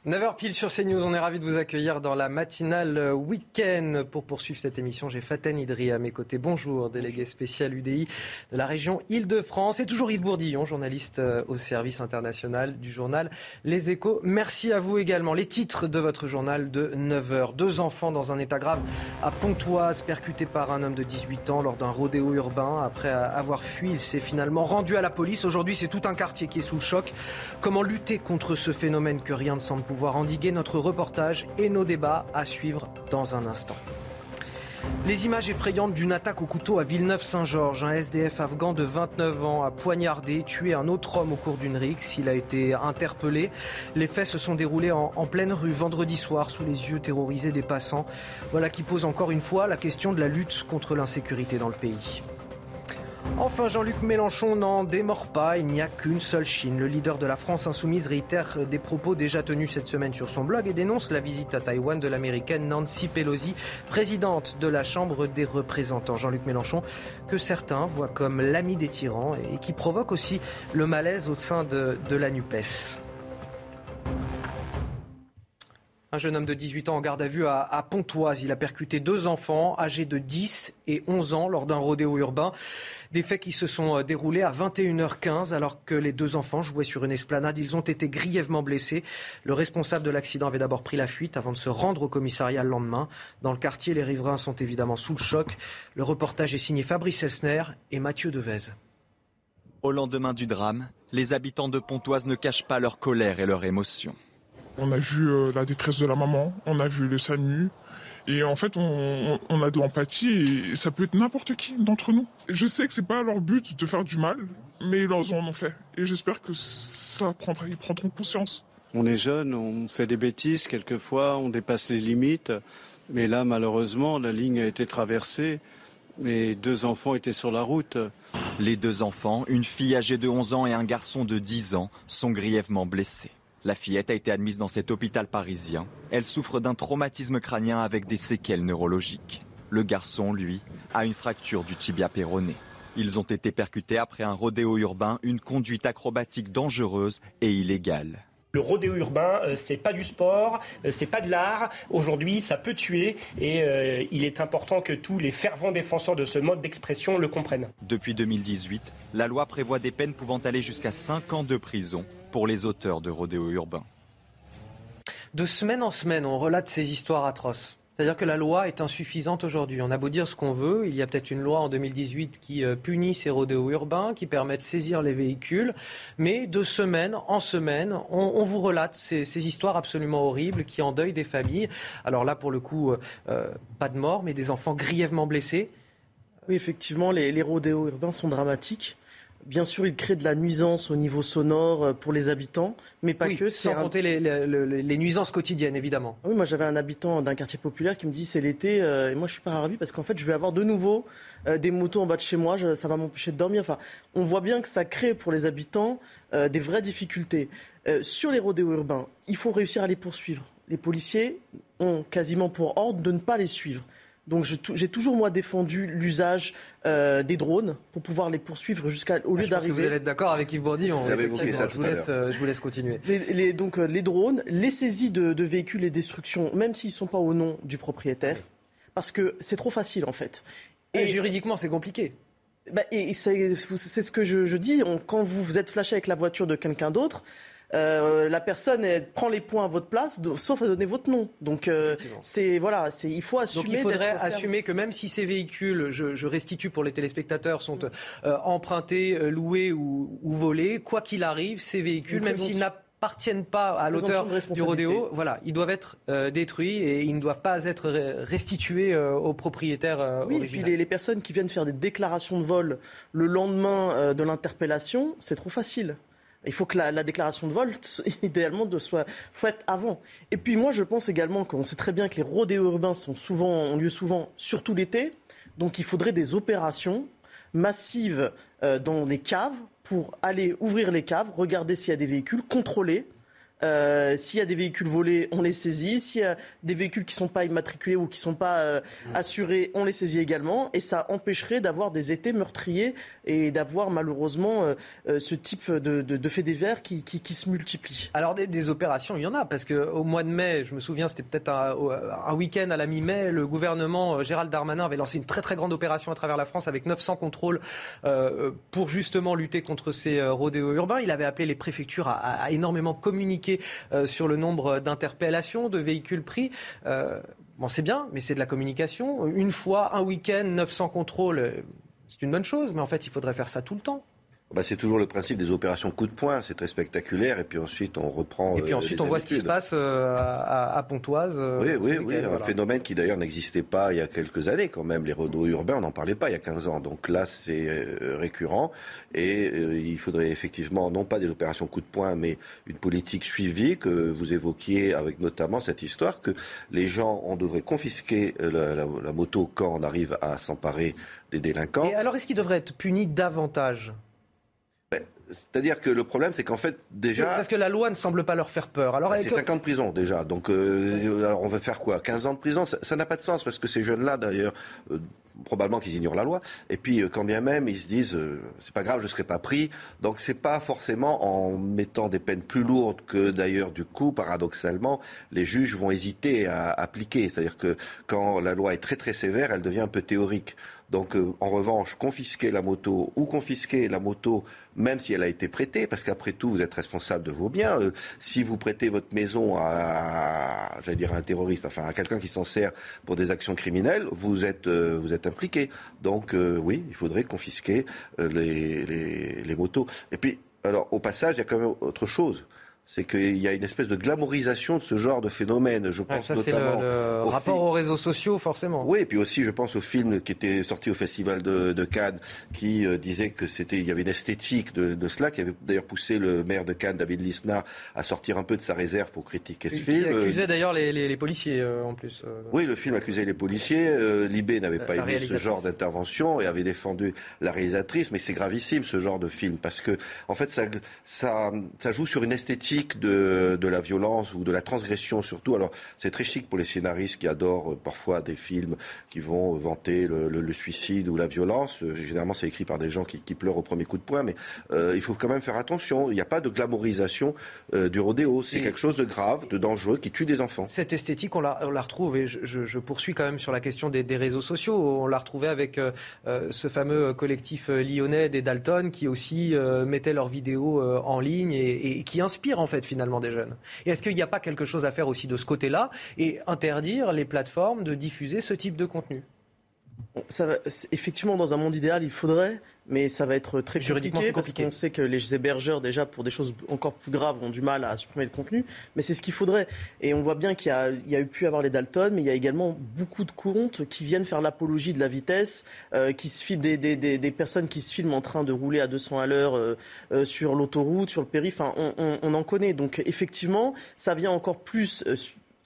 9h pile sur CNews, on est ravi de vous accueillir dans la matinale week-end. Pour poursuivre cette émission, j'ai Faten Idri à mes côtés. Bonjour, délégué spécial UDI de la région Île-de-France. Et toujours Yves Bourdillon, journaliste euh, au service international du journal Les Échos. Merci à vous également. Les titres de votre journal de 9h. Deux enfants dans un état grave à Pontoise, percutés par un homme de 18 ans lors d'un rodéo urbain. Après avoir fui, il s'est finalement rendu à la police. Aujourd'hui, c'est tout un quartier qui est sous le choc. Comment lutter contre ce phénomène que rien ne semble pouvoir endiguer notre reportage et nos débats à suivre dans un instant. Les images effrayantes d'une attaque au couteau à Villeneuve-Saint-Georges. Un SDF afghan de 29 ans a poignardé, tué un autre homme au cours d'une rixe. Il a été interpellé. Les faits se sont déroulés en, en, pleine rue vendredi soir sous les yeux terrorisés des passants. Voilà qui pose encore une fois la question de la lutte contre l'insécurité dans le pays. Enfin, Jean-Luc Mélenchon n'en démord pas. Il n'y a qu'une seule Chine. Le leader de la France insoumise réitère des propos déjà tenus cette semaine sur son blog et dénonce la visite à Taïwan de l'américaine Nancy Pelosi, présidente de la Chambre des représentants. Jean-Luc Mélenchon, que certains voient comme l'ami des tyrans et qui provoque aussi le malaise au sein de, la NUPES. Un jeune homme de 18 ans en garde à vue à, Pontoise. Il a percuté deux enfants âgés de 10 et 11 ans lors d'un rodéo urbain. Des faits qui se sont euh, déroulés à 21h15 alors que les deux enfants jouaient sur une esplanade. Ils ont été grièvement blessés. Le responsable de l'accident avait d'abord pris la fuite avant de se rendre au commissariat le lendemain. Dans le quartier, les riverains sont évidemment sous le choc. Le reportage est signé Fabrice Elsner et Mathieu Devez. Au lendemain du drame, les habitants de Pontoise ne cachent pas leur colère et leur émotion. On a vu euh, la détresse de la maman, on a vu le SAMU, et en fait, on, a de l'empathie et ça peut être n'importe qui d'entre nous. Je sais que c'est pas leur but de faire du mal, mais ils en ont fait. Et j'espère que ça prendra, ils prendront conscience. On est jeune, on fait des bêtises quelquefois, on dépasse les limites. Mais là, malheureusement, la ligne a été traversée. et deux enfants étaient sur la route. Les deux enfants, une fille âgée de 11 ans et un garçon de 10 ans, sont grièvement blessés. La fillette a été admise dans cet hôpital parisien. Elle souffre d'un traumatisme crânien avec des séquelles neurologiques. Le garçon, lui, a une fracture du tibia péroné. Ils ont été percutés après un rodéo urbain, une conduite acrobatique dangereuse et illégale. Le rodéo urbain, euh, c'est pas du sport, euh, c'est pas de l'art. Aujourd'hui, ça peut tuer et euh, il est important que tous les fervents défenseurs de ce mode d'expression le comprennent. Depuis 2018, la loi prévoit des peines pouvant aller jusqu'à 5 ans de prison pour les auteurs de rodéo urbain. De semaine en semaine, on relate ces histoires atroces. C'est-à-dire que la loi est insuffisante aujourd'hui. On a beau dire ce qu'on veut, il y a peut-être une loi en 2018 qui euh, punit ces rodéos urbains, qui permet de saisir les véhicules, mais de semaine en semaine, on, vous relate ces, histoires absolument horribles qui endeuillent des familles. Alors là, pour le coup, euh, euh, pas de mort, mais des enfants grièvement blessés. Oui, effectivement, les, les rodéos urbains sont dramatiques. Bien sûr, il crée de la nuisance au niveau sonore euh, pour les habitants, mais pas que. Sans compter les, nuisances quotidiennes, évidemment. Oui, moi j'avais un habitant d'un quartier populaire qui me dit c'est l'été euh, et moi je suis pas ravi parce qu'en fait je vais avoir de nouveau euh, des motos en bas de chez moi, ça va m'empêcher de dormir. Enfin, on voit bien que ça crée pour les habitants des vraies difficultés. sur les rodéos urbains, il faut réussir à les poursuivre. Les policiers ont quasiment pour ordre de ne pas les suivre. Donc j'ai toujours moi défendu l'usage euh, des drones pour pouvoir les poursuivre jusqu'à au lieu d'arriver. Vous allez être d'accord avec Yves Bourdillon. On évoqué ça je, vous laisse, je vous laisse continuer. Les, donc euh, les drones, les saisies de, véhicules et destructions, même s'ils ne sont pas au nom du propriétaire, parce que c'est trop facile en fait. Et, juridiquement c'est compliqué. Bah, et c'est ce que je, je dis. quand vous êtes flashé avec la voiture de quelqu'un d'autre. Euh, la personne prend les points à votre place, sauf à donner votre nom. Donc euh, c'est voilà, c'est il faut assumer. Donc il faudrait assumer que même si ces véhicules, je, restitue pour les téléspectateurs, sont euh, empruntés, loués ou, volés, quoi qu'il arrive, ces véhicules, même s'ils n'appartiennent pas à l'auteur du rodéo, voilà, ils doivent être détruits et ils ne doivent pas être restitués aux propriétaires oui, et puis les, les, personnes qui viennent faire des déclarations de vol le lendemain de l'interpellation, c'est trop facile. Il faut que la, déclaration de vol, idéalement, soit faite avant. Et puis moi, je pense également qu'on sait très bien que les rodéos urbains sont souvent, ont lieu souvent, surtout l'été. Donc il faudrait des opérations massives euh, dans les caves pour aller ouvrir les caves, regarder s'il y a des véhicules, contrôler euh, s'il y a des véhicules volés, on les saisit. S'il y a des véhicules qui ne sont pas immatriculés ou qui ne sont pas euh, assurés, on les saisit également. Et ça empêcherait d'avoir des étés meurtriers et d'avoir malheureusement euh, ce type de, faits divers qui, qui, se multiplient. Alors des, opérations, il y en a, parce qu'au mois de mai, je me souviens, c'était peut-être un, week-end à la mi-mai, le gouvernement Gérald Darmanin avait lancé une très très grande opération à travers la France avec 900 contrôles pour justement lutter contre ces rodéos urbains. Il avait appelé les préfectures à énormément communiquer euh, sur le nombre d'interpellations, de véhicules pris. Euh, bon, c'est bien, mais c'est de la communication. Une fois, un week-end, 900 contrôles, euh, c'est une bonne chose, mais en fait, il faudrait faire ça tout le temps. Bah, c'est toujours le principe des opérations coup de poing, c'est très spectaculaire, et puis ensuite on reprend. Et puis ensuite on voit ce qui se passe à, Pontoise. oui, oui, oui, un phénomène qui d'ailleurs n'existait pas il y a quelques années quand même. Les rodeaux urbains, on n'en parlait pas il y a 15 ans. Donc là, c'est récurrent, et il faudrait effectivement non pas des opérations coup de poing, mais une politique suivie que vous évoquiez avec notamment cette histoire que les gens, on devrait confisquer la, moto quand on arrive à s'emparer des délinquants. Et alors est-ce qu'ils devraient être punis davantage? C'est-à-dire que le problème, c'est qu'en fait, déjà. Parce que la loi ne semble pas leur faire peur. Alors, bah, c'est 50 ans de prison, déjà. Donc, euh, alors on va faire quoi? 15 ans de prison? Ça n'a pas de sens, parce que ces jeunes-là, d'ailleurs, euh, probablement qu'ils ignorent la loi. Et puis, quand bien même, ils se disent, c'est pas grave, je serai pas pris. Donc, c'est pas forcément en mettant des peines plus lourdes que d'ailleurs, du coup, paradoxalement, les juges vont hésiter à appliquer. C'est-à-dire que quand la loi est très très sévère, elle devient un peu théorique. Donc, euh, en revanche, confisquer la moto ou confisquer la moto, même si elle a été prêtée, parce qu'après tout, vous êtes responsable de vos biens. Euh, si vous prêtez votre maison à, dire, un terroriste, enfin, à quelqu'un qui s'en sert pour des actions criminelles, vous êtes, euh, vous êtes impliqué. Donc, oui, il faudrait confisquer les, les, les motos. Et puis, alors, au passage, il y a quand même autre chose c'est qu'il y a une espèce de glamourisation de ce genre de phénomène. Je pense ça, notamment le, rapport aux réseaux sociaux, forcément. Oui, et puis aussi, je pense au film qui était sorti au Festival de, Cannes, qui euh, disait que c'était, il y avait une esthétique de, cela, qui avait d'ailleurs poussé le maire de Cannes, David Lisnard, à sortir un peu de sa réserve pour critiquer ce film. Qui accusait d'ailleurs les, policiers, euh, en plus. Euh. Oui, le film accusait les policiers. Libé n'avait pas aimé ce genre d'intervention et avait défendu la réalisatrice, mais c'est gravissime ce genre de film parce que, en fait, ça, ça, ça joue sur une esthétique de, de, la violence ou de la transgression surtout. Alors c'est très chic pour les scénaristes qui adorent euh, parfois des films qui vont vanter le, suicide ou la violence. Euh, généralement c'est écrit par des gens qui, pleurent au premier coup de poing, mais euh, il faut quand même faire attention. Il n'y a pas de glamourisation du rodéo. C'est quelque chose de grave, de dangereux, qui tue des enfants. Cette esthétique, on la, on la retrouve, et je, je, poursuis quand même sur la question des, des réseaux sociaux. On l'a retrouvée avec ce fameux collectif lyonnais des Dalton qui aussi mettait leurs vidéos en ligne et, et qui inspire en fait finalement des jeunes. Et est-ce qu'il n'y a pas quelque chose à faire aussi de ce côté-là et interdire les plateformes de diffuser ce type de contenu? Effectivement, dans un monde idéal, il faudrait, mais ça va être très compliqué, parce qu'on sait que les hébergeurs, déjà, pour des choses encore plus graves, ont du mal à supprimer le contenu. Mais c'est ce qu'il faudrait. Et on voit bien qu'il y, a, eu pu avoir les Dalton, mais il y a également beaucoup de comptes qui viennent faire l'apologie de la vitesse, euh, qui se filment des, personnes qui se filment en train de rouler à 200 à l'heure euh, euh, sur l'autoroute, sur le périph'. Enfin, on, on, en connaît. Donc, effectivement, ça vient encore plus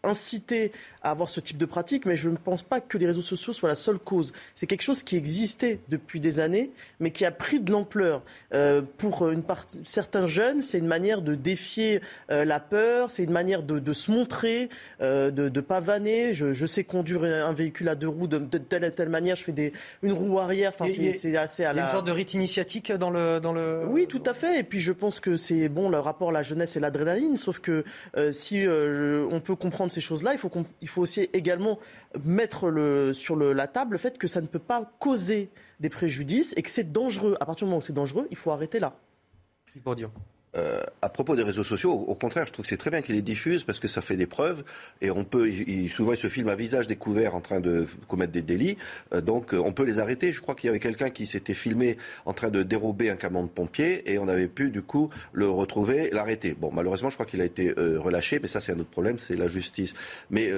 inciter à avoir ce type de pratique, mais je ne pense pas que les réseaux sociaux soient la seule cause. C'est quelque chose qui existait depuis des années, mais qui a pris de l'ampleur. Euh, pour une partie, certains jeunes, c'est une manière de défier euh, la peur, c'est une manière de, se montrer, euh, de ne pas vanner. Je, sais conduire un véhicule à deux roues de, telle et telle manière, je fais des, une roue arrière. Enfin, c'est assez à la... Il y a une sorte de rite initiatique dans le, dans le... Oui, tout à fait. Et puis je pense que c'est bon le rapport à la jeunesse et l'adrénaline, sauf que si on peut comprendre ces choses-là, il faut, il faut aussi également mettre sur la table le fait que ça ne peut pas causer des préjudices et que c'est dangereux. À partir du moment où c'est dangereux, il faut arrêter là. Euh, à propos des réseaux sociaux, au, contraire, je trouve que c'est très bien qu'ils les diffusent parce que ça fait des preuves et on peut, souvent ils se filment à visage découvert en train de commettre des délits, euh, donc euh, on peut les arrêter. Je crois qu'il y avait quelqu'un qui s'était filmé en train de dérober un camion de pompiers et on avait pu du coup le retrouver, l'arrêter. Bon, malheureusement, je crois qu'il a été relâché, mais ça c'est un autre problème, c'est la justice. Mais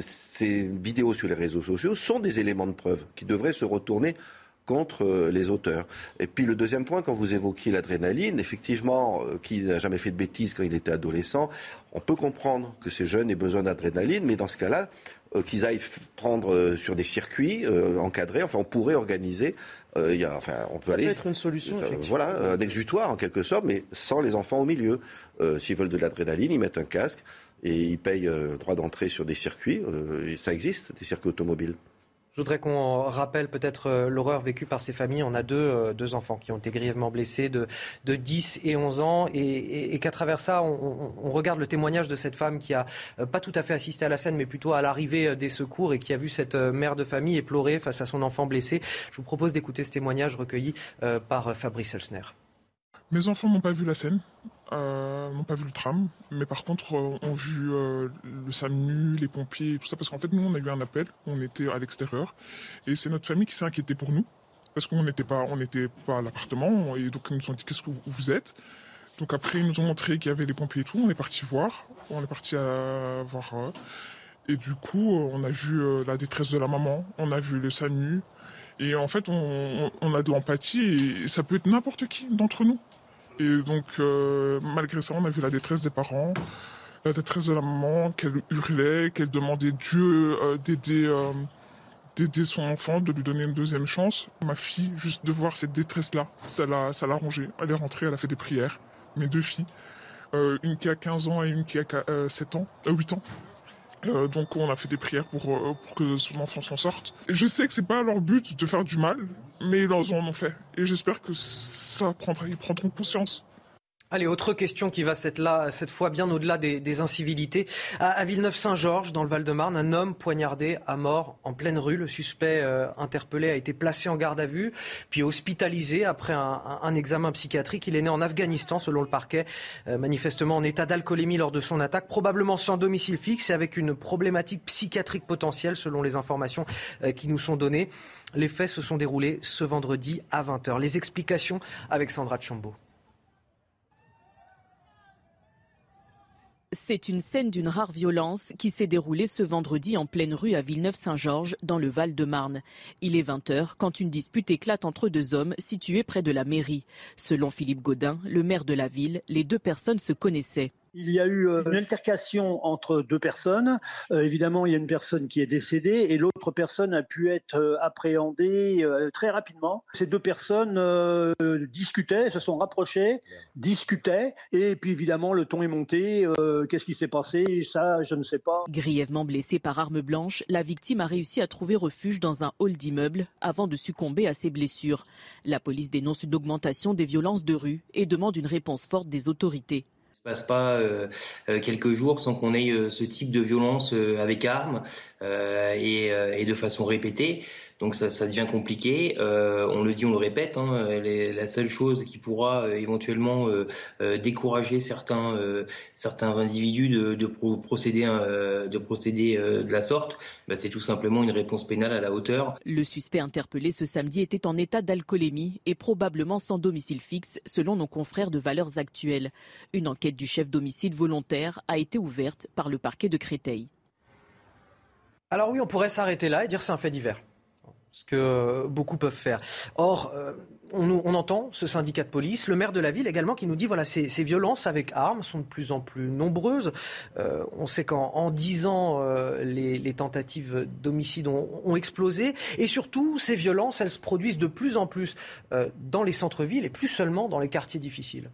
ces vidéos sur les réseaux sociaux sont des éléments de preuve qui devraient se retourner contre euh, les auteurs. Et puis le deuxième point, quand vous évoquiez l'adrénaline, effectivement, euh, qui n'a jamais fait de bêtises quand il était adolescent, on peut comprendre que ces jeunes aient besoin d'adrénaline, mais dans ce cas-là, euh, qu'ils aillent prendre sur des circuits encadrés. Enfin, on pourrait organiser. il y a, enfin, on peut aller. être une solution. voilà, un exutoire en quelque sorte, mais sans les enfants au milieu. S'ils veulent de l'adrénaline, ils mettent un casque et ils payent droit d'entrée sur des circuits. et ça existe, des circuits automobiles. Je voudrais qu'on rappelle peut-être euh, l'horreur vécue par ces familles. On a deux, euh, deux enfants qui ont été grièvement blessés de, de 10 et 11 ans et, qu'à travers ça, on, regarde le témoignage de cette femme qui a euh, pas tout à fait assisté à la scène, mais plutôt à l'arrivée des secours et qui a vu cette mère de famille éplorer face à son enfant blessé. Je vous propose d'écouter ce témoignage recueilli par Fabrice Elsner. Mes enfants n'ont pas vu la scène, euh, n'ont pas vu le tram, mais par contre euh, ont vu euh, le SAMU, les pompiers tout ça, parce qu'en fait nous on a eu un appel, on était à l'extérieur, et c'est notre famille qui s'est inquiétée pour nous, parce qu'on n'était pas, on n'était pas à l'appartement, et donc ils nous ont dit qu'est-ce que vous êtes? Donc après ils nous ont montré qu'il y avait les pompiers et tout, on est parti voir, on est parti à voir, et du coup on a vu la détresse de la maman, on a vu le SAMU, et en fait on, on a de l'empathie, et ça peut être n'importe qui d'entre nous. Et donc, euh, malgré ça, on a vu la détresse des parents, la détresse de la maman, qu'elle hurlait, qu'elle demandait Dieu euh, d'aider, euh, d'aider son enfant, de lui donner une deuxième chance. Ma fille, juste de voir cette détresse-là, ça l'a, ça l'a rongée. Elle est rentrée, elle a fait des prières. Mes deux filles, une qui a 15 ans et une qui a 7 ans, 8 ans. Euh, donc on a fait des prières pour, euh, pour que son enfant s'en sorte. je sais que c'est pas leur but de faire du mal, mais ils en ont fait. Et j'espère que ça prendra, ils prendront conscience. Allez, autre question qui va cette, fois bien au-delà des, incivilités. À, Villeneuve-Saint-Georges, dans le Val-de-Marne, un homme poignardé à mort en pleine rue. Le suspect euh, interpellé a été placé en garde à vue, puis hospitalisé après un, examen psychiatrique. Il est né en Afghanistan, selon le parquet, euh, manifestement en état d'alcoolémie lors de son attaque, probablement sans domicile fixe et avec une problématique psychiatrique potentielle, selon les informations euh, qui nous sont données. Les faits se sont déroulés ce vendredi à 20h. Les explications avec Sandra Chambaud. C'est une scène d'une rare violence qui s'est déroulée ce vendredi en pleine rue à Villeneuve-Saint-Georges, dans le Val-de-Marne. Il est 20h quand une dispute éclate entre deux hommes situés près de la mairie. Selon Philippe Gaudin, le maire de la ville, les deux personnes se connaissaient. Il y a eu euh, une altercation entre deux personnes. Euh, évidemment, il y a une personne qui est décédée et l'autre personne a pu être euh, appréhendée très rapidement. Ces deux personnes discutaient, se sont rapprochées, discutaient et puis évidemment le ton est monté. Qu'est-ce qui s'est passé? Ça, je ne sais pas. Grièvement blessé par arme blanche, la victime a réussi à trouver refuge dans un hall d'immeuble avant de succomber à ses blessures. La police dénonce une augmentation des violences de rue et demande une réponse forte des autorités passe pas euh, euh, quelques jours sans qu'on ait euh, ce type de violence avec armes et, et, de façon répétée. Donc ça, ça devient compliqué. Euh, on le dit, on le répète. Hein, la seule chose qui pourra euh, éventuellement euh, décourager certains certains individus de, de procéder de procéder de la sorte, bah, c'est tout simplement une réponse pénale à la hauteur. Le suspect interpellé ce samedi était en état d'alcoolémie et probablement sans domicile fixe, selon nos confrères de Valeurs Actuelles. Une enquête du chef d'homicide volontaire a été ouverte par le parquet de Créteil. Alors oui, on pourrait s'arrêter là et dire c'est un fait divers ce que beaucoup peuvent faire. Or, euh, on, entend ce syndicat de police, le maire de la ville également, qui nous dit voilà, ces, violences avec armes sont de plus en plus nombreuses. Euh, on sait qu'en dix ans, euh, les, tentatives d'homicide ont, explosé. Et surtout, ces violences, elles se produisent de plus en plus dans les centres-villes et plus seulement dans les quartiers difficiles.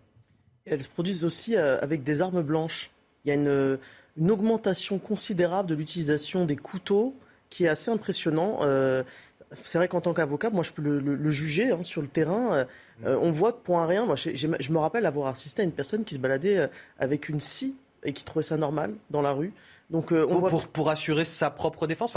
Elles se produisent aussi avec des armes blanches. Il y a une, une augmentation considérable de l'utilisation des couteaux qui est assez impressionnant c'est vrai qu'en tant qu'avocat, moi, je peux le, juger hein, sur le terrain. Euh, euh, on voit que pour un rien, moi, je me rappelle avoir assisté à une personne qui se baladait euh, avec une scie et qui trouvait ça normal dans la rue. Donc, on pour, pour, assurer sa propre défense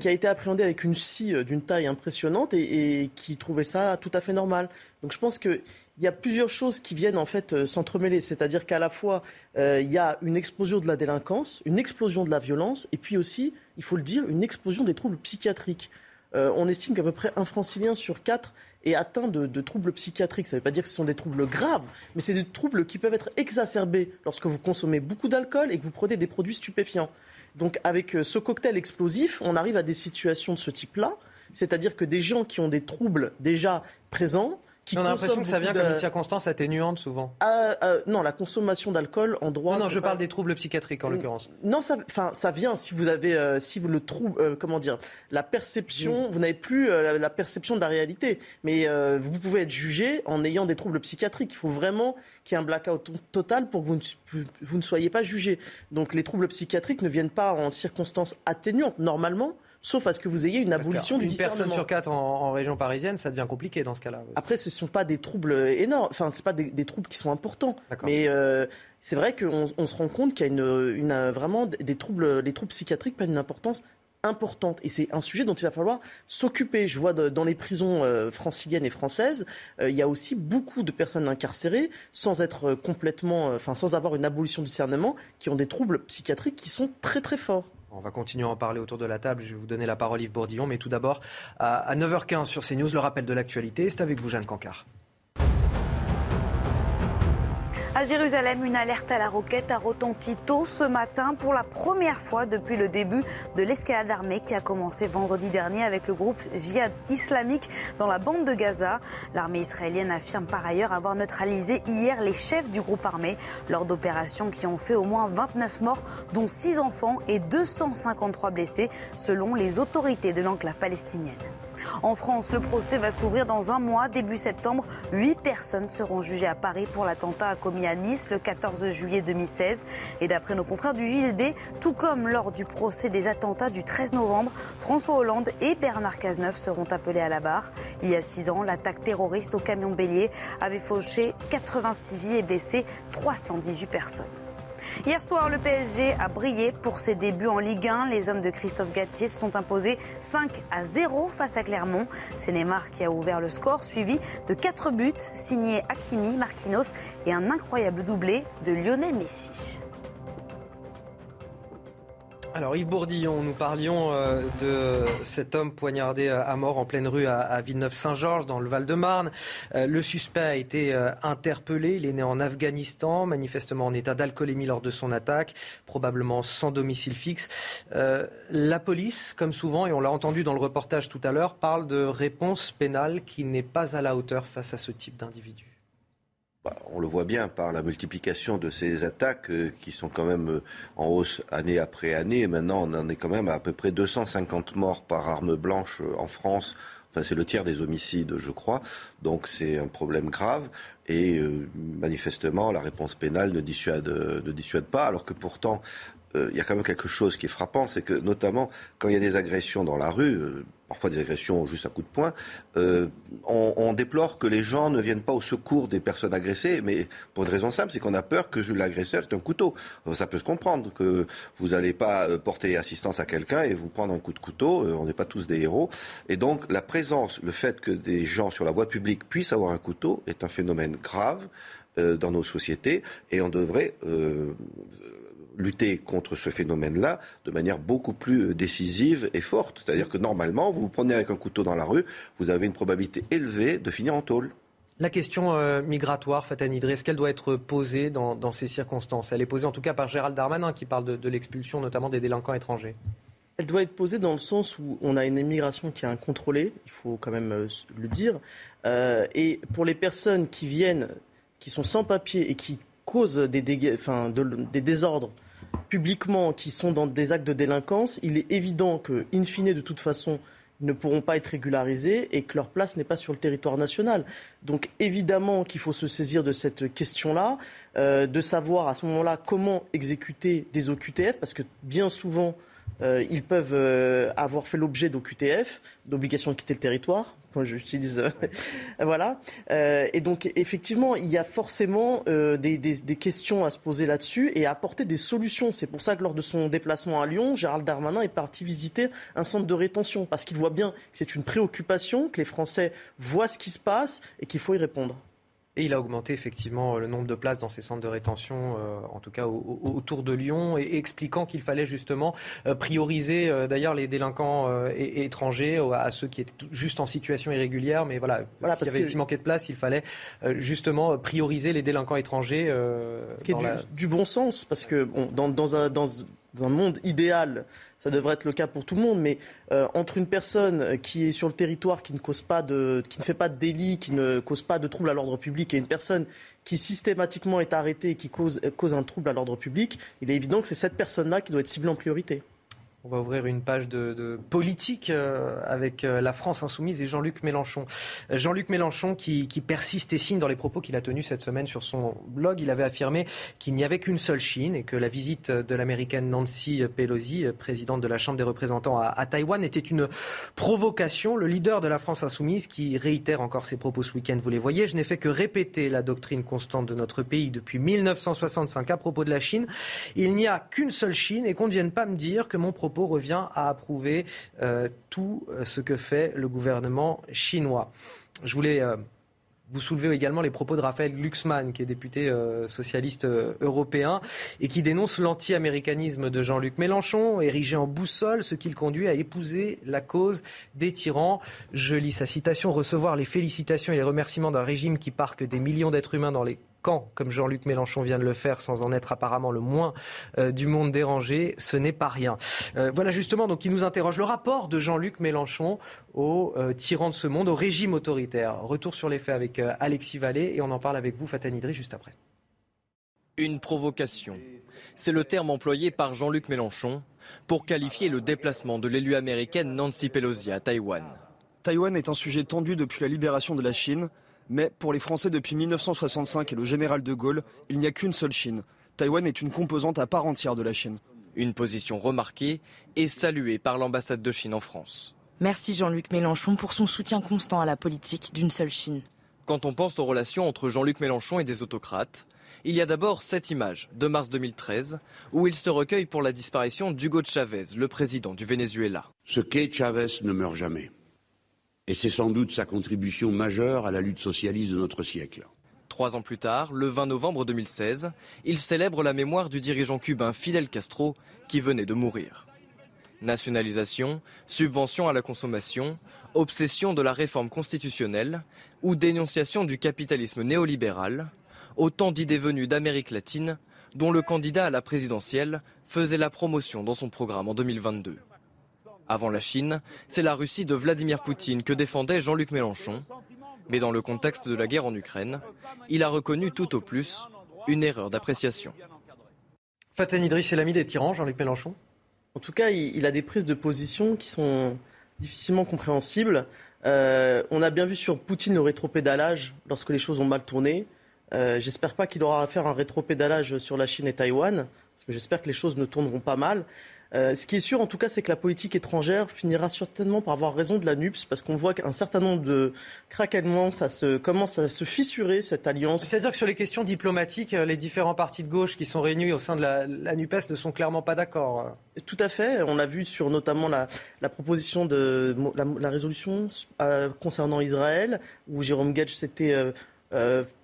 Qui a été appréhendé avec une scie d'une taille impressionnante et, qui trouvait ça tout à fait normal. Donc je pense qu'il y a plusieurs choses qui viennent en fait s'entremêler. C'est-à-dire qu'à la fois, il y a une explosion de la délinquance, une explosion de la violence, et puis aussi, il faut le dire, une explosion des troubles psychiatriques. Euh, on estime qu'à peu près un francilien sur quatre est atteint de, troubles psychiatriques. Ça ne veut pas dire que ce sont des troubles graves, mais c'est des troubles qui peuvent être exacerbés lorsque vous consommez beaucoup d'alcool et que vous prenez des produits stupéfiants. Donc avec euh, ce cocktail explosif, on arrive à des situations de ce type-là, c'est-à-dire que des gens qui ont des troubles déjà présents, on a l'impression que ça vient comme une circonstance atténuante souvent. Ah, euh, non, la consommation d'alcool en droit. Non, non je parle des troubles psychiatriques en l'occurrence. Non, ça, ça vient si vous avez, euh, si vous le trouble, euh, comment dire, la perception, vous n'avez plus la, perception de la réalité. Mais vous pouvez être jugé en ayant des troubles psychiatriques. Il faut vraiment qu'il y ait un blackout total pour que vous ne, vous ne soyez pas jugé. Donc les troubles psychiatriques ne viennent pas en circonstances atténuantes normalement sauf à ce que vous ayez une abolition du discernement. Une personne sur quatre en, région parisienne, ça devient compliqué dans ce cas-là. Après, ce ne sont pas des troubles énormes, enfin, ce pas des, troubles qui sont importants. Mais euh, c'est vrai qu'on on se rend compte qu'il y a une, vraiment des troubles, les troubles psychiatriques prennent une importance importante. Et c'est un sujet dont il va falloir s'occuper. Je vois dans les prisons euh, franciliennes et françaises, euh, il y a aussi beaucoup de personnes incarcérées sans être complètement, enfin, sans avoir une abolition du discernement, qui ont des troubles psychiatriques qui sont très très forts. On va continuer à en parler autour de la table. Je vais vous donner la parole, Yves Bourdillon. Mais tout d'abord, à 9h15 sur CNews, le rappel de l'actualité. C'est avec vous, Jeanne Cancard. À Jérusalem, une alerte à la roquette a retenti tôt ce matin pour la première fois depuis le début de l'escalade armée qui a commencé vendredi dernier avec le groupe Jihad islamique dans la bande de Gaza. L'armée israélienne affirme par ailleurs avoir neutralisé hier les chefs du groupe armé lors d'opérations qui ont fait au moins 29 morts, dont 6 enfants et 253 blessés selon les autorités de l'enclave palestinienne. En France, le procès va s'ouvrir dans un mois, début septembre. Huit personnes seront jugées à Paris pour l'attentat commis à Nice le 14 juillet 2016. Et d'après nos confrères du JDD, tout comme lors du procès des attentats du 13 novembre, François Hollande et Bernard Cazeneuve seront appelés à la barre. Il y a six ans, l'attaque terroriste au camion bélier avait fauché 86 vies et blessé 318 personnes. Hier soir, le PSG a brillé pour ses débuts en Ligue 1. Les hommes de Christophe Galtier se sont imposés 5 à 0 face à Clermont. C'est Neymar qui a ouvert le score, suivi de 4 buts signés Hakimi, Marquinhos et un incroyable doublé de Lionel Messi. Alors Yves Bourdillon, nous parlions euh, de cet homme poignardé euh, à mort en pleine rue à Villeneuve-Saint-Georges dans le Val-de-Marne. Euh, le suspect a été interpellé, il est né en Afghanistan, manifestement en état d'alcoolémie lors de son attaque, probablement sans domicile fixe. La police, comme souvent, et on l'a entendu dans le reportage tout à l'heure, parle de réponse pénale qui n'est pas à la hauteur face à ce type d'individu. Bah, on le voit bien par la multiplication de ces attaques euh, qui sont quand même euh, en hausse année après année. maintenant, on en est quand même à à peu près 250 morts par arme blanche euh, en France. Enfin, c'est le tiers des homicides, je crois. Donc, c'est un problème grave. Et manifestement, la réponse pénale ne dissuade, ne dissuade pas, alors que pourtant, il y a quand même quelque chose qui est frappant, c'est que notamment quand il y a des agressions dans la rue, parfois des agressions juste à coup de poing, euh, on, déplore que les gens ne viennent pas au secours des personnes agressées, mais pour une raison simple, c'est qu'on a peur que l'agresseur ait un couteau. Ça peut se comprendre que vous n'allez pas euh, porter assistance à quelqu'un et vous prendre un coup de couteau, euh, on n'est pas tous des héros. Et donc la présence, le fait que des gens sur la voie publique puissent avoir un couteau est un phénomène grave dans nos sociétés et on devrait lutter contre ce phénomène-là de manière beaucoup plus euh, décisive et forte. C'est-à-dire que normalement, vous vous prenez avec un couteau dans la rue, vous avez une probabilité élevée de finir en tôle. La question euh, migratoire, Fatani est-ce qu'elle doit être posée dans, ces circonstances? Elle est posée en tout cas par Gérald Darmanin qui parle de, l'expulsion notamment des délinquants étrangers. Elle doit être posée dans le sens où on a une immigration qui est incontrôlée, il faut quand même euh, le dire. et pour les personnes qui viennent, qui sont sans papier et qui causent des, des désordres publiquement qui sont dans des actes de délinquance, il est évident que, in fine, de toute façon, ils ne pourront pas être régularisés et que leur place n'est pas sur le territoire national. Donc évidemment qu'il faut se saisir de cette question-là, euh, de savoir à ce moment-là comment exécuter des OQTF, parce que bien souvent, euh, ils peuvent euh, avoir fait l'objet d'OQTF, d'obligation de quitter le territoire, j'utilise. Euh, voilà. Euh, et donc, effectivement, il y a forcément euh, des, questions à se poser là-dessus et à apporter des solutions. C'est pour ça que lors de son déplacement à Lyon, Gérald Darmanin est parti visiter un centre de rétention parce qu'il voit bien que c'est une préoccupation, que les Français voient ce qui se passe et qu'il faut y répondre. Et il a augmenté effectivement le nombre de places dans ces centres de rétention, euh, en tout cas autour de Lyon, et, expliquant qu'il fallait justement euh, prioriser euh, d'ailleurs les délinquants étrangers à ceux qui étaient juste en situation irrégulière. Mais voilà, voilà s'il y avait que... si manquait de place, il fallait justement prioriser les délinquants étrangers. Ce qui est du, bon sens, parce que bon, dans, dans, un, dans un monde idéal, ça devrait être le cas pour tout le monde, mais euh, entre une personne qui est sur le territoire, qui ne, cause pas de, qui ne fait pas de délit, qui ne cause pas de trouble à l'ordre public, et une personne qui systématiquement est arrêtée et qui cause, cause un trouble à l'ordre public, il est évident que c'est cette personne-là qui doit être ciblée en priorité. On va ouvrir une page de, politique euh, avec euh, la France insoumise et Jean-Luc Mélenchon. Euh, Jean-Luc Mélenchon qui, persiste et signe dans les propos qu'il a tenus cette semaine sur son blog. Il avait affirmé qu'il n'y avait qu'une seule Chine et que la visite de l'américaine Nancy Pelosi, présidente de la Chambre des représentants à, à, Taïwan, était une provocation. Le leader de la France insoumise qui réitère encore ses propos ce week-end, vous les voyez, je n'ai fait que répéter la doctrine constante de notre pays depuis 1965 à propos de la Chine. Il n'y a qu'une seule Chine et qu'on ne vienne pas me dire que mon propos revient à approuver euh, tout euh, ce que fait le gouvernement chinois. Je voulais euh, vous soulever également les propos de Raphaël Glucksmann, qui est député socialiste européen et qui dénonce l'anti-américanisme de Jean-Luc Mélenchon, érigé en boussole, ce qui le conduit à épouser la cause des tyrans. Je lis sa citation recevoir les félicitations et les remerciements d'un régime qui parque des millions d'êtres humains dans les quand, comme Jean-Luc Mélenchon vient de le faire, sans en être apparemment le moins euh, du monde dérangé, ce n'est pas rien. Euh, voilà justement, donc il nous interroge le rapport de Jean-Luc Mélenchon au euh, tyran de ce monde, au régime autoritaire. Retour sur les faits avec Alexis Vallée et on en parle avec vous, Fatanidri, juste après. Une provocation. C'est le terme employé par Jean-Luc Mélenchon pour qualifier le déplacement de l'élu américaine Nancy Pelosi à Taïwan. Taïwan est un sujet tendu depuis la libération de la Chine, mais pour les Français depuis 1965 et le général de Gaulle, il n'y a qu'une seule Chine. Taïwan est une composante à part entière de la Chine. Une position remarquée et saluée par l'ambassade de Chine en France. Merci Jean-Luc Mélenchon pour son soutien constant à la politique d'une seule Chine. Quand on pense aux relations entre Jean-Luc Mélenchon et des autocrates, il y a d'abord cette image de mars 2013 où il se recueille pour la disparition d'Hugo Chavez, le président du Venezuela. Ce qu'est Chavez ne meurt jamais. Et c'est sans doute sa contribution majeure à la lutte socialiste de notre siècle. Trois ans plus tard, le 20 novembre 2016, il célèbre la mémoire du dirigeant cubain Fidel Castro qui venait de mourir. Nationalisation, subvention à la consommation, obsession de la réforme constitutionnelle ou dénonciation du capitalisme néolibéral, autant d'idées venues d'Amérique latine dont le candidat à la présidentielle faisait la promotion dans son programme en 2022. Avant la Chine, c'est la Russie de Vladimir Poutine que défendait Jean-Luc Mélenchon. Mais dans le contexte de la guerre en Ukraine, il a reconnu tout au plus une erreur d'appréciation. Fatah Idriss est l'ami des tyrans, Jean-Luc Mélenchon? En tout cas, il, a des prises de position qui sont difficilement compréhensibles. Euh, on a bien vu sur Poutine le rétropédalage lorsque les choses ont mal tourné. Euh, j'espère pas qu'il aura à faire un rétropédalage sur la Chine et Taïwan, parce que j'espère que les choses ne tourneront pas mal. Euh, ce qui est sûr, en tout cas, c'est que la politique étrangère finira certainement par avoir raison de la NUPS, parce qu'on voit qu'un certain nombre de craquements, ça se, commence à se fissurer, cette alliance. C'est-à-dire que sur les questions diplomatiques, euh, les différents partis de gauche qui sont réunis au sein de la, NUPES ne sont clairement pas d'accord. Tout à fait. On l'a vu sur notamment la, proposition de la, résolution euh, concernant Israël, où Jérôme Gage s'était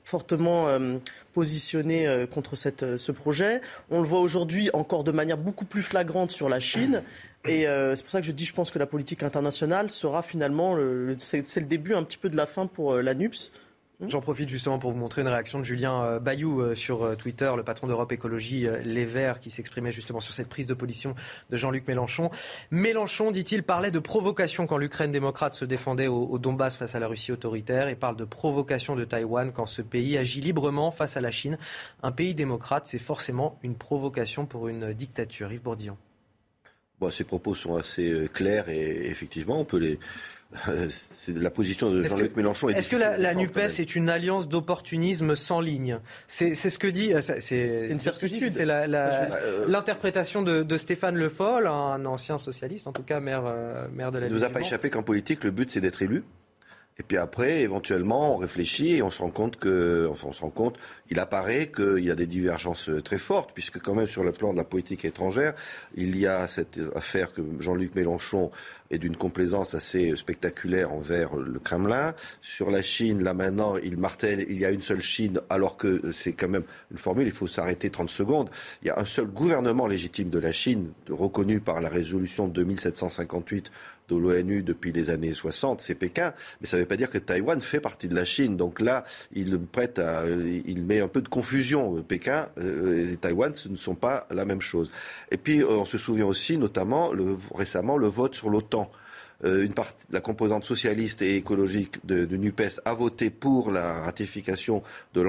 fortement euh, positionné euh, contre cette, ce projet. On le voit aujourd'hui encore de manière beaucoup plus flagrante sur la Chine. Et c'est pour ça que je dis, je pense que la politique internationale sera finalement, c'est le début un petit peu de la fin pour la NUPS. Mmh. J'en profite justement pour vous montrer une réaction de Julien euh, Bayou euh, sur euh, Twitter, le patron d'Europe Écologie Les Verts, qui s'exprimait justement sur cette prise de position de Jean-Luc Mélenchon. Mélenchon, dit-il, parlait de provocation quand l'Ukraine démocrate se défendait au, Donbass face à la Russie autoritaire et parle de provocation de Taïwan quand ce pays agit librement face à la Chine. Un pays démocrate, c'est forcément une provocation pour une dictature. Yves Bourdillon. Bon, ces propos sont assez clairs et effectivement, on peut les c'est la position de Jean-Luc Mélenchon. Est-ce que la, NUPES est une alliance d'opportunisme sans ligne? C'est ce que dit. Euh, c'est une certitude. C'est euh, l'interprétation de, Stéphane Le Foll, un ancien socialiste, en tout cas maire, euh, maire de la. Il ne nous a pas échappé qu'en politique, le but c'est d'être élu. Et puis après, éventuellement, on réfléchit et on se rend compte que, enfin, on se rend compte, il apparaît qu'il y a des divergences très fortes, puisque quand même sur le plan de la politique étrangère, il y a cette affaire que Jean-Luc Mélenchon est d'une complaisance assez spectaculaire envers le Kremlin. Sur la Chine, là maintenant, il martèle, il y a une seule Chine, alors que c'est quand même une formule, il faut s'arrêter 30 secondes. Il y a un seul gouvernement légitime de la Chine, reconnu par la résolution 2758 de l'ONU depuis les années 60, c'est Pékin, mais ça ne veut pas dire que Taïwan fait partie de la Chine. Donc là, il prête à, il met un peu de confusion. Pékin euh, et Taïwan, ce ne sont pas la même chose. Et puis, euh, on se souvient aussi, notamment le, récemment, le vote sur l'OTAN. Euh, une la composante socialiste et écologique de, de, NUPES a voté pour la ratification de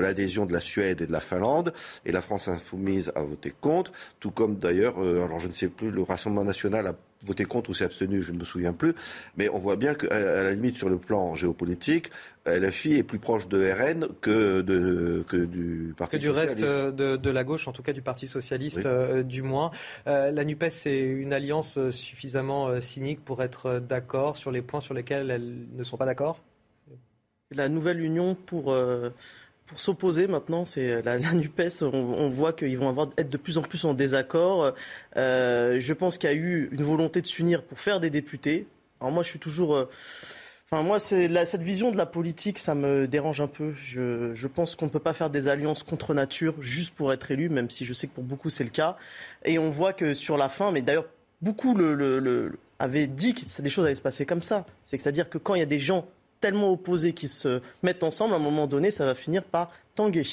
l'adhésion de, la Suède et de la Finlande, et la France insoumise a voté contre, tout comme d'ailleurs, alors je ne sais plus, le Rassemblement national a voté contre ou s'est abstenu, je ne me souviens plus. Mais on voit bien qu'à la limite, sur le plan géopolitique, LFI est plus proche de RN que, de, que du Parti que du reste de, la gauche, en tout cas du Parti socialiste, euh, du moins. Euh, la NUPES, c'est une alliance suffisamment euh, cynique pour être d'accord sur les points sur lesquels elles ne sont pas d'accord? C'est la nouvelle union pour pour s'opposer maintenant, c'est la, NUPES, on, voit qu'ils vont avoir, être de plus en plus en désaccord. Euh, je pense qu'il y a eu une volonté de s'unir pour faire des députés. Alors moi, je suis toujours... Euh, enfin, moi, c'est cette vision de la politique, ça me dérange un peu. Je, pense qu'on ne peut pas faire des alliances contre nature juste pour être élu, même si je sais que pour beaucoup c'est le cas. Et on voit que sur la fin, mais d'ailleurs beaucoup le, avaient dit que les choses allaient se passer comme ça. C'est-à-dire que quand il y a des gens tellement opposés qui se mettent ensemble, à un moment donné, ça va finir par tanguer.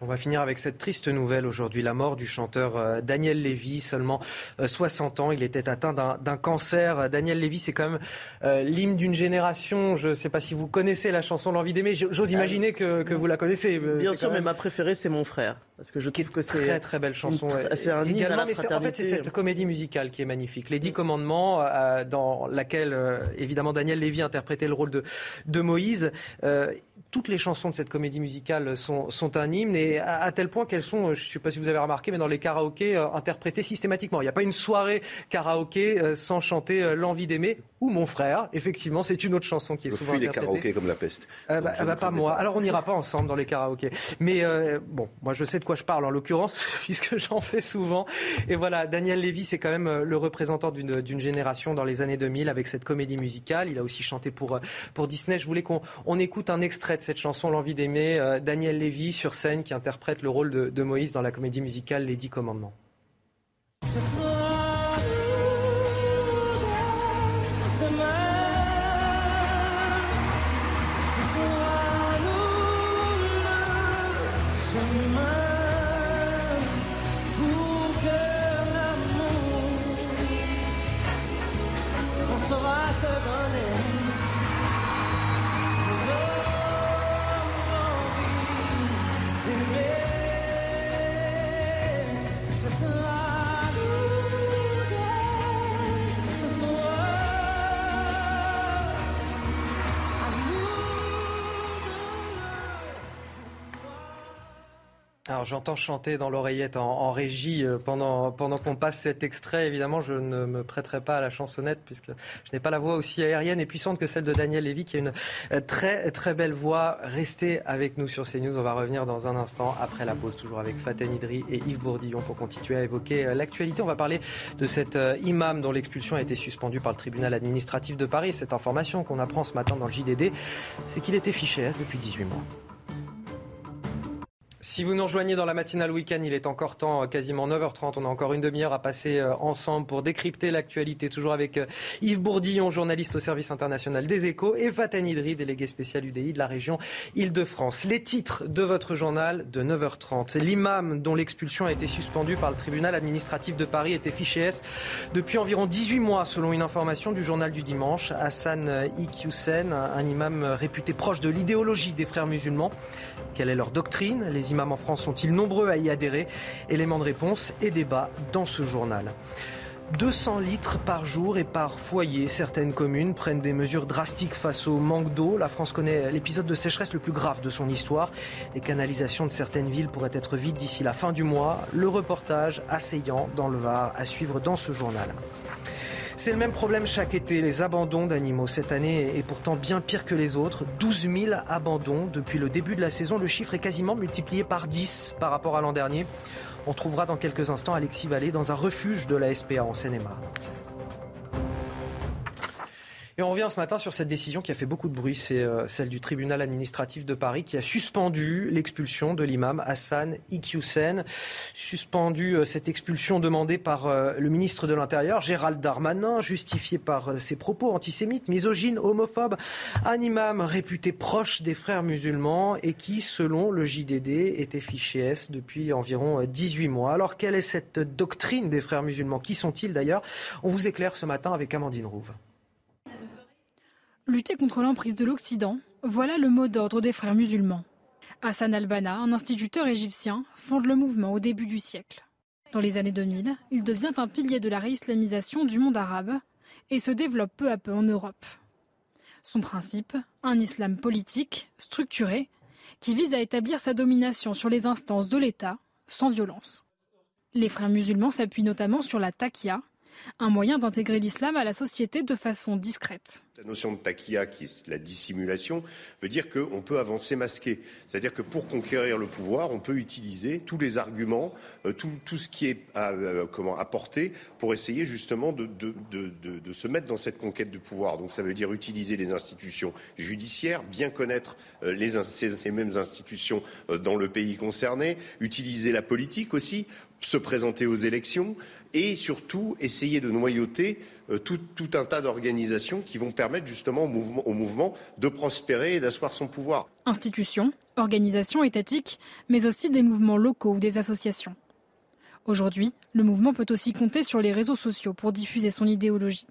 On va finir avec cette triste nouvelle aujourd'hui, la mort du chanteur euh, Daniel Lévy, seulement 60 euh, ans. Il était atteint d'un cancer. Daniel Lévy, c'est quand même euh, l'hymne d'une génération. Je ne sais pas si vous connaissez la chanson L'envie d'aimer. J'ose imaginer que, vous la connaissez. Bien sûr, mais ma préférée, c'est mon frère. Parce que je trouve que c'est très très belle chanson. C'est un hymne à la mais En fait, c'est cette comédie musicale qui est magnifique. Les Dix Commandements, euh, dans laquelle euh, évidemment Daniel Lévy interprétait le rôle de, de Moïse. Euh, toutes les chansons de cette comédie musicale sont, sont un hymne et à, tel point qu'elles sont, je ne sais pas si vous avez remarqué, mais dans les karaokés interprétées systématiquement. Il n'y a pas une soirée karaoké sans chanter L'envie d'aimer ou Mon frère. Effectivement, c'est une autre chanson qui est souvent interprétée. les karaokés comme la peste. bah, bah pas moi. Alors on n'ira pas ensemble dans les karaokés. Mais bon, moi je sais de quoi je parle en l'occurrence, puisque j'en fais souvent. Et voilà, Daniel Lévy, c'est quand même euh, le représentant d'une génération dans les années 2000 avec cette comédie musicale. Il a aussi chanté pour, euh, pour Disney. Je voulais qu'on on écoute un extrait de cette chanson, L'envie d'aimer. Euh, Daniel Lévy sur scène qui interprète le rôle de, de Moïse dans la comédie musicale Les Dix Commandements. J'entends chanter dans l'oreillette en, régie euh, pendant, pendant qu'on passe cet extrait. Évidemment, je ne me prêterai pas à la chansonnette puisque je n'ai pas la voix aussi aérienne et puissante que celle de Daniel Lévy qui a une euh, très très belle voix. Restez avec nous sur CNews. On va revenir dans un instant après la pause, toujours avec Faten Idri et Yves Bourdillon pour continuer à évoquer euh, l'actualité. On va parler de cet imam dont l'expulsion a été suspendue par le tribunal administratif de Paris. Cette information qu'on apprend ce matin dans le JDD, c'est qu'il était fiché S depuis 18 mois. Si vous nous rejoignez dans la matinale week-end, il est encore temps, euh, quasiment 9h30. On a encore une demi-heure à passer euh, ensemble pour décrypter l'actualité. Toujours avec euh, Yves Bourdillon, journaliste au service international des échos, et Fatan Idri, délégué spécial UDI de la région Île-de-France. Les titres de votre journal de 9h30. L'imam dont l'expulsion a été suspendue par le tribunal administratif de Paris était fiché S depuis environ 18 mois, selon une information du journal du dimanche. Hassan Iqiyoussen, un imam réputé proche de l'idéologie des frères musulmans. Quelle est leur doctrine? Les imams en France sont-ils nombreux à y adhérer Éléments de réponse et débat dans ce journal. 200 litres par jour et par foyer. Certaines communes prennent des mesures drastiques face au manque d'eau. La France connaît l'épisode de sécheresse le plus grave de son histoire. Les canalisations de certaines villes pourraient être vides d'ici la fin du mois. Le reportage assaillant dans le Var à suivre dans ce journal. C'est le même problème chaque été, les abandons d'animaux. Cette année est pourtant bien pire que les autres. 12 000 abandons depuis le début de la saison. Le chiffre est quasiment multiplié par 10 par rapport à l'an dernier. On trouvera dans quelques instants Alexis Vallée dans un refuge de la SPA en Seine-et-Marne. Et on revient ce matin sur cette décision qui a fait beaucoup de bruit, c'est euh, celle du tribunal administratif de Paris qui a suspendu l'expulsion de l'imam Hassan Iqiyoussen. Suspendu euh, cette expulsion demandée par euh, le ministre de l'Intérieur, Gérald Darmanin, justifiée par ses propos antisémites, misogynes, homophobes. Un imam réputé proche des frères musulmans et qui, selon le JDD, était fiché S depuis environ 18 mois. Alors quelle est cette doctrine des frères musulmans? Qui sont-ils d'ailleurs? On vous éclaire ce matin avec Amandine Rouve. Lutter contre l'emprise de l'Occident, voilà le mot d'ordre des frères musulmans. Hassan al-Banna, un instituteur égyptien, fonde le mouvement au début du siècle. Dans les années 2000, il devient un pilier de la réislamisation du monde arabe et se développe peu à peu en Europe. Son principe, un islam politique, structuré, qui vise à établir sa domination sur les instances de l'État, sans violence. Les frères musulmans s'appuient notamment sur la taqiyya, un moyen d'intégrer l'islam à la société de façon discrète. La notion de taquilla, qui est la dissimulation, veut dire qu'on peut avancer masqué. C'est-à-dire que pour conquérir le pouvoir, on peut utiliser tous les arguments, euh, tout, ce qui est à, euh, comment, apporté pour essayer justement de, se mettre dans cette conquête de pouvoir. Donc ça veut dire utiliser les institutions judiciaires, bien connaître euh, ces mêmes institutions dans le pays concerné, utiliser la politique aussi, se présenter aux élections, et surtout essayer de noyauter euh, tout, un tas d'organisations qui vont permettre justement au mouvement, de prospérer et d'asseoir son pouvoir. Institutions, organisations étatiques, mais aussi des mouvements locaux ou des associations. Aujourd'hui, le mouvement peut aussi compter sur les réseaux sociaux pour diffuser son idéologie.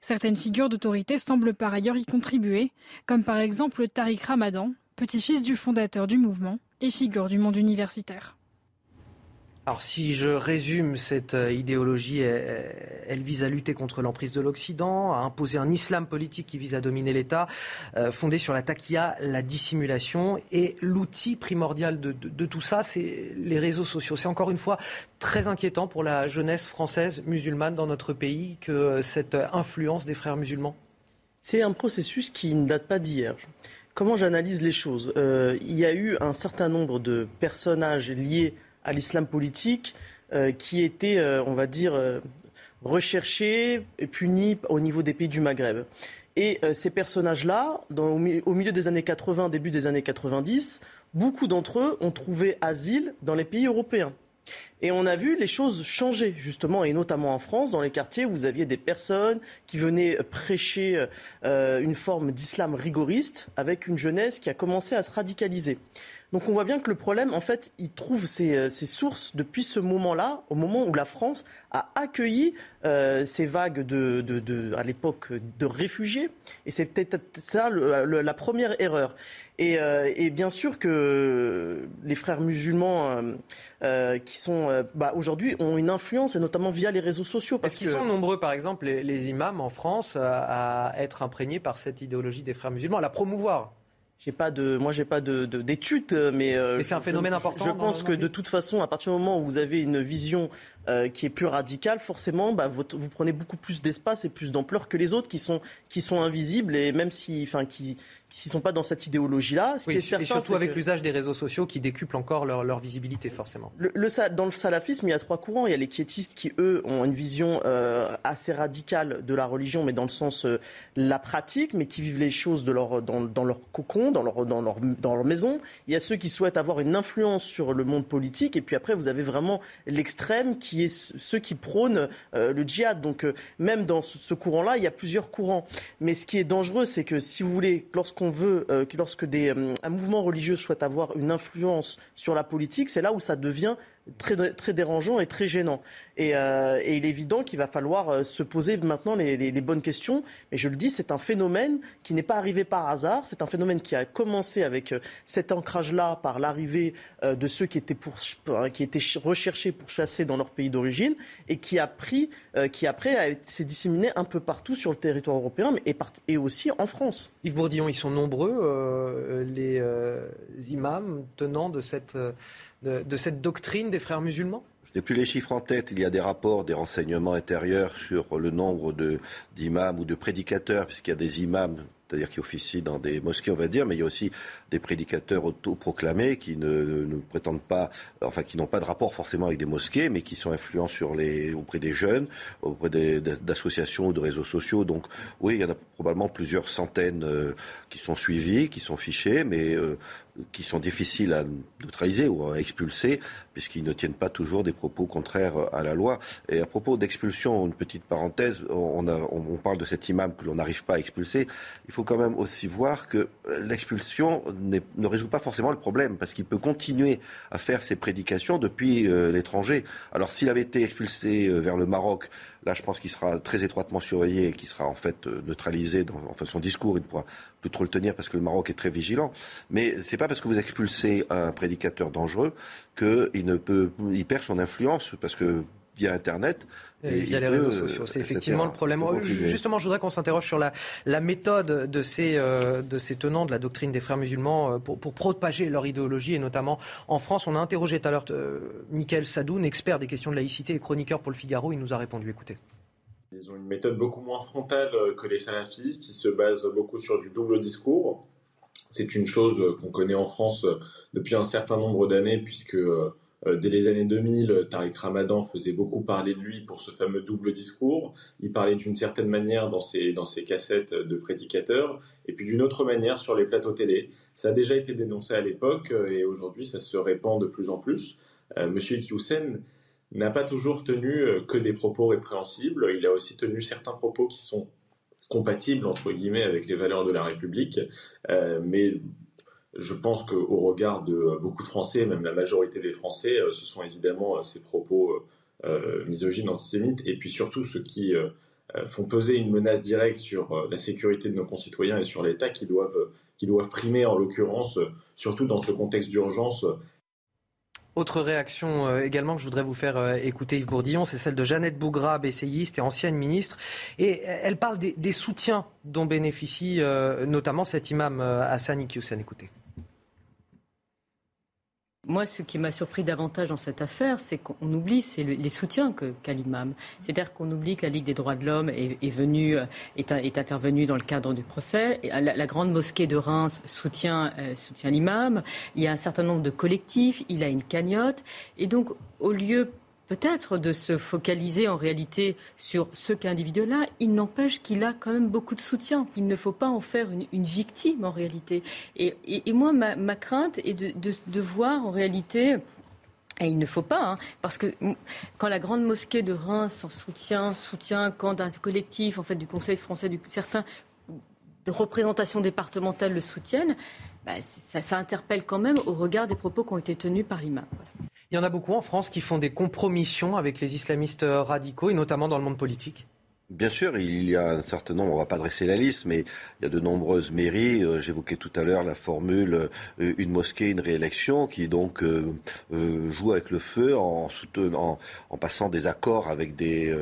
Certaines figures d'autorité semblent par ailleurs y contribuer, comme par exemple Tariq Ramadan, petit-fils du fondateur du mouvement et figure du monde universitaire. Alors si je résume cette euh, idéologie, elle, vise à lutter contre l'emprise de l'Occident, à imposer un islam politique qui vise à dominer l'État, euh, fondé sur la taquilla, la dissimulation. Et l'outil primordial de, tout ça, c'est les réseaux sociaux. C'est encore une fois très inquiétant pour la jeunesse française musulmane dans notre pays que cette influence des frères musulmans. C'est un processus qui ne date pas d'hier. Comment j'analyse les choses? Euh, Il y a eu un certain nombre de personnages liés à l'islam politique euh, qui étaient, euh, on va dire, recherchés et punis au niveau des pays du Maghreb. Et ces personnages-là, au milieu des années 80, début des années 90, beaucoup d'entre eux ont trouvé asile dans les pays européens. Et on a vu les choses changer, justement, et notamment en France, dans les quartiers où vous aviez des personnes qui venaient prêcher euh, une forme d'islam rigoriste avec une jeunesse qui a commencé à se radicaliser. Donc on voit bien que le problème, en fait, il trouve ses, euh, sources depuis ce moment-là, au moment où la France a accueilli euh, ces vagues de, à l'époque de réfugiés. Et c'est peut-être ça la première erreur. Euh, et, bien sûr que les frères musulmans qui sont bah, aujourd'hui ont une influence, et notamment via les réseaux sociaux. Parce qu'ils sont nombreux, par exemple, les, les imams en France, à être imprégnés par cette idéologie des frères musulmans, à la promouvoir? J'ai pas de, moi j'ai pas de, d'études, mais, euh, mais c'est un phénomène important. Je, pense que de toute façon, à partir du moment où vous avez une vision euh, qui est plus radicale, forcément, bah, vous, vous, prenez beaucoup plus d'espace et plus d'ampleur que les autres qui sont qui sont invisibles et même si, enfin, qui qui sont pas dans cette idéologie-là. Ce qui est certain, et surtout avec l'usage des réseaux sociaux qui décuplent encore leur, leur visibilité, forcément. Le, dans le salafisme, il y a trois courants. Il y a les quiétistes qui, eux, ont une vision euh, assez radicale de la religion, mais dans le sens euh, la pratique, mais qui vivent les choses de leur, dans, dans leur cocon, dans leur, dans, leur, dans leur maison. Il y a ceux qui souhaitent avoir une influence sur le monde politique. Et puis après, vous avez vraiment l'extrême qui est ceux qui prônent euh, le djihad. Donc même dans ce, courant-là, il y a plusieurs courants. Mais ce qui est dangereux, c'est que si vous voulez, lorsqu'on on veut, euh, lorsque euh, un mouvement religieux souhaite avoir une influence sur la politique, c'est là où ça devient très, dérangeant et très gênant. Et, euh, il est évident qu'il va falloir se poser maintenant les, bonnes questions. Mais je le dis, c'est un phénomène qui n'est pas arrivé par hasard. C'est un phénomène qui a commencé avec cet ancrage-là par l'arrivée de ceux qui étaient, étaient recherchés pour chasser dans leur pays d'origine et qui a pris, qui après s'est disséminé un peu partout sur le territoire européen et, et aussi en France. Yves Bourdillon, ils sont nombreux, euh, les euh, imams tenant de cette, de, cette doctrine des frères musulmans? Je n'ai plus les chiffres en tête. Il y a des rapports, des renseignements intérieurs sur le nombre d'imams ou de prédicateurs, puisqu'il y a des imams c'est-à-dire qui officient dans des mosquées, on va dire, mais il y a aussi des prédicateurs autoproclamés qui ne, prétendent pas, enfin qui n'ont pas de rapport forcément avec des mosquées, mais qui sont influents auprès des jeunes, auprès d'associations ou de réseaux sociaux. Donc oui, il y en a probablement plusieurs centaines euh, qui sont suivis, qui sont fichés, mais euh, qui sont difficiles à neutraliser ou à expulser, puisqu'ils ne tiennent pas toujours des propos contraires à la loi. Et à propos d'expulsion, une petite parenthèse, on, parle de cet imam que l'on n'arrive pas à expulser. Il faut quand même aussi voir que l'expulsion ne résout pas forcément le problème, parce qu'il peut continuer à faire ses prédications depuis euh, l'étranger. Alors s'il avait été expulsé euh, vers le Maroc, là je pense qu'il sera très étroitement surveillé et qu'il sera en fait euh, neutralisé. Dans, enfin son discours, il ne pourra trop le tenir parce que le Maroc est très vigilant. Mais c'est pas parce que vous expulsez un prédicateur dangereux qu'il ne peut, il perd son influence parce que via Internet. Et via les réseaux sociaux. C'est effectivement le problème. Justement, je voudrais qu'on s'interroge sur la, la, méthode de ces, euh, de ces tenants de la doctrine des frères musulmans euh, pour, pour, propager leur idéologie, et notamment en France. On a interrogé tout à l'heure euh, Michael Sadoun, expert des questions de laïcité et chroniqueur pour le Figaro. Il nous a répondu. Écoutez. Ils ont une méthode beaucoup moins frontale que les salafistes. Ils se basent beaucoup sur du double discours. C'est une chose qu'on connaît en France depuis un certain nombre d'années, puisque euh, dès les années 2000, Tariq Ramadan faisait beaucoup parler de lui pour ce fameux double discours. Il parlait d'une certaine manière dans ses, dans ses cassettes de prédicateurs, et puis d'une autre manière sur les plateaux télé. Ça a déjà été dénoncé à l'époque, euh, et aujourd'hui ça se répand de plus en plus. Euh, Monsieur Iqiyoussen n'a pas toujours tenu que des propos répréhensibles, il a aussi tenu certains propos qui sont compatibles entre guillemets avec les valeurs de la République, mais je pense qu'au regard de beaucoup de Français, même la majorité des Français, euh, ce sont évidemment euh, ces propos euh, misogynes, antisémites, et puis surtout ceux qui font peser une menace directe sur la sécurité de nos concitoyens et sur l'État qui doivent, qui doivent primer en l'occurrence, surtout dans ce contexte d'urgence Autre réaction euh, également que je voudrais vous faire euh, écouter, Yves Bourdillon, c'est celle de Jeannette Bougrab, essayiste et ancienne ministre. Et elle parle des, soutiens dont bénéficie notamment cet imam Hassan Iqiyoussen. Écoutez. Moi, ce qui m'a surpris davantage dans cette affaire, c'est qu'on oublie c'est les soutiens qu'a l'imam. C'est-à-dire qu'on oublie que la Ligue des droits de l'homme est, venue, euh, est, intervenue dans le cadre du procès. La, grande mosquée de Reims soutient, euh, soutient l'imam. Il y a un certain nombre de collectifs. Il a une cagnotte. Et donc, au lieu peut-être de se focaliser en réalité sur ce cas individuel-là, il n'empêche qu'il a quand même beaucoup de soutien. Il ne faut pas en faire une, victime en réalité. Et, moi, ma, crainte est de, voir en réalité et il ne faut pas, hein, parce que quand la grande mosquée de Reims en soutient, soutient quand un collectif, en fait, du Conseil français, du, certains de représentations départementales le soutiennent, bah, ça, interpelle quand même au regard des propos qui ont été tenus par l'imam. Il y en a beaucoup en France qui font des compromissions avec les islamistes radicaux, et notamment dans le monde politique. Bien sûr, il y a un certain nombre, on ne va pas dresser la liste, mais il y a de nombreuses mairies. Euh, j'évoquais tout à l'heure la formule euh, une mosquée, une réélection, qui donc euh, joue avec le feu en, passant des accords avec des,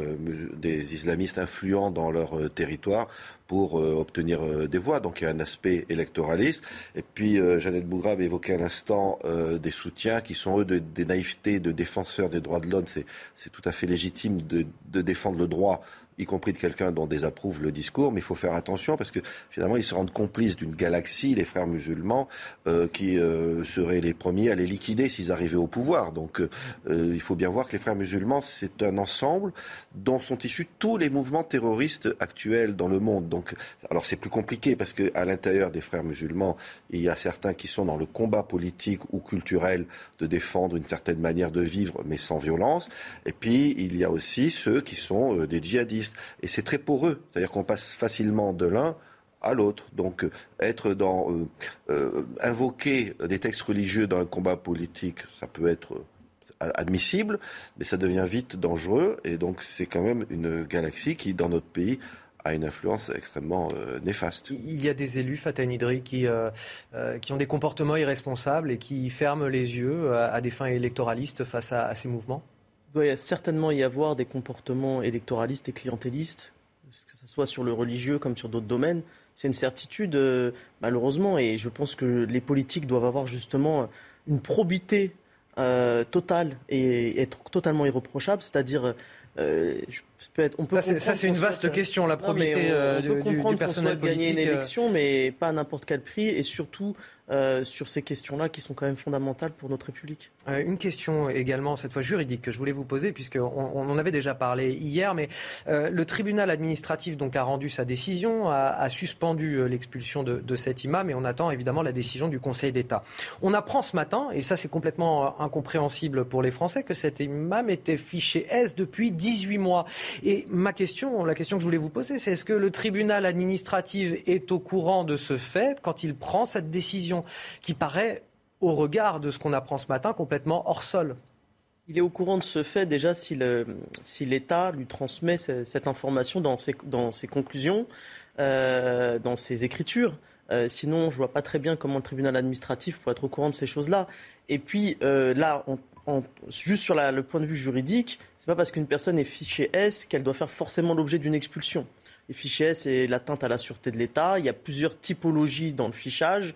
islamistes influents dans leur territoire pour obtenir des voix. Donc il y a un aspect électoraliste. Et puis Jeannette Bougrave évoquait à l'instant des soutiens qui sont eux des naïvetés de défenseurs des droits de l'homme. C'est tout à fait légitime de, de défendre le droit y compris de quelqu'un dont désapprouve le discours, mais il faut faire attention parce que finalement ils se rendent complices d'une galaxie, les frères musulmans, euh, qui euh, seraient les premiers à les liquider s'ils arrivaient au pouvoir. Donc euh, il faut bien voir que les frères musulmans, c'est un ensemble dont sont issus tous les mouvements terroristes actuels dans le monde. Donc, alors c'est plus compliqué parce qu'à l'intérieur des frères musulmans, il y a certains qui sont dans le combat politique ou culturel de défendre une certaine manière de vivre, mais sans violence. Et puis il y a aussi ceux qui sont des djihadistes et c'est très poreux, c'est-à-dire qu'on passe facilement de l'un à l'autre. Donc être dans euh, euh, invoquer des textes religieux dans un combat politique, ça peut être euh, admissible, mais ça devient vite dangereux. Et donc c'est quand même une galaxie qui, dans notre pays, a une influence extrêmement néfaste. Il y a des élus, Fatah Nidri, qui, qui ont des comportements irresponsables et qui ferment les yeux à, des fins électoralistes face à ces mouvements? Il doit certainement y avoir des comportements électoralistes et clientélistes, que ce soit sur le religieux comme sur d'autres domaines. C'est une certitude, euh, malheureusement, et je pense que les politiques doivent avoir justement une probité euh, totale et être totalement irréprochable, c'est-à-dire euh, on peut ça, c'est une vaste question, la probité on, peut comprendre qu'on souhaite gagner une élection, mais pas à n'importe quel prix, et surtout euh, sur ces questions-là qui sont quand même fondamentales pour notre République. Euh, une question également, cette fois juridique, que je voulais vous poser, puisqu'on on en avait déjà parlé hier, mais euh, le tribunal administratif donc, a rendu sa décision, a, suspendu l'expulsion de, de, cet imam, et on attend évidemment la décision du Conseil d'État. On apprend ce matin, et ça c'est complètement incompréhensible pour les Français, que cet imam était fiché S depuis 18 mois. Et ma question, la question que je voulais vous poser, c'est est-ce que le tribunal administratif est au courant de ce fait quand il prend cette décision qui paraît, au regard de ce qu'on apprend ce matin, complètement hors sol? Il est au courant de ce fait déjà si l'État lui transmet cette information dans ses, conclusions, euh, dans ses écritures. Euh, sinon, je ne vois pas très bien comment le tribunal administratif pourrait être au courant de ces choses-là. Et puis euh, là, juste sur le point de vue juridique, ce n'est pas parce qu'une personne est fichée S qu'elle doit faire forcément l'objet d'une expulsion. Les fichiers S, c'est l'atteinte à la sûreté de l'État. Il y a plusieurs typologies dans le fichage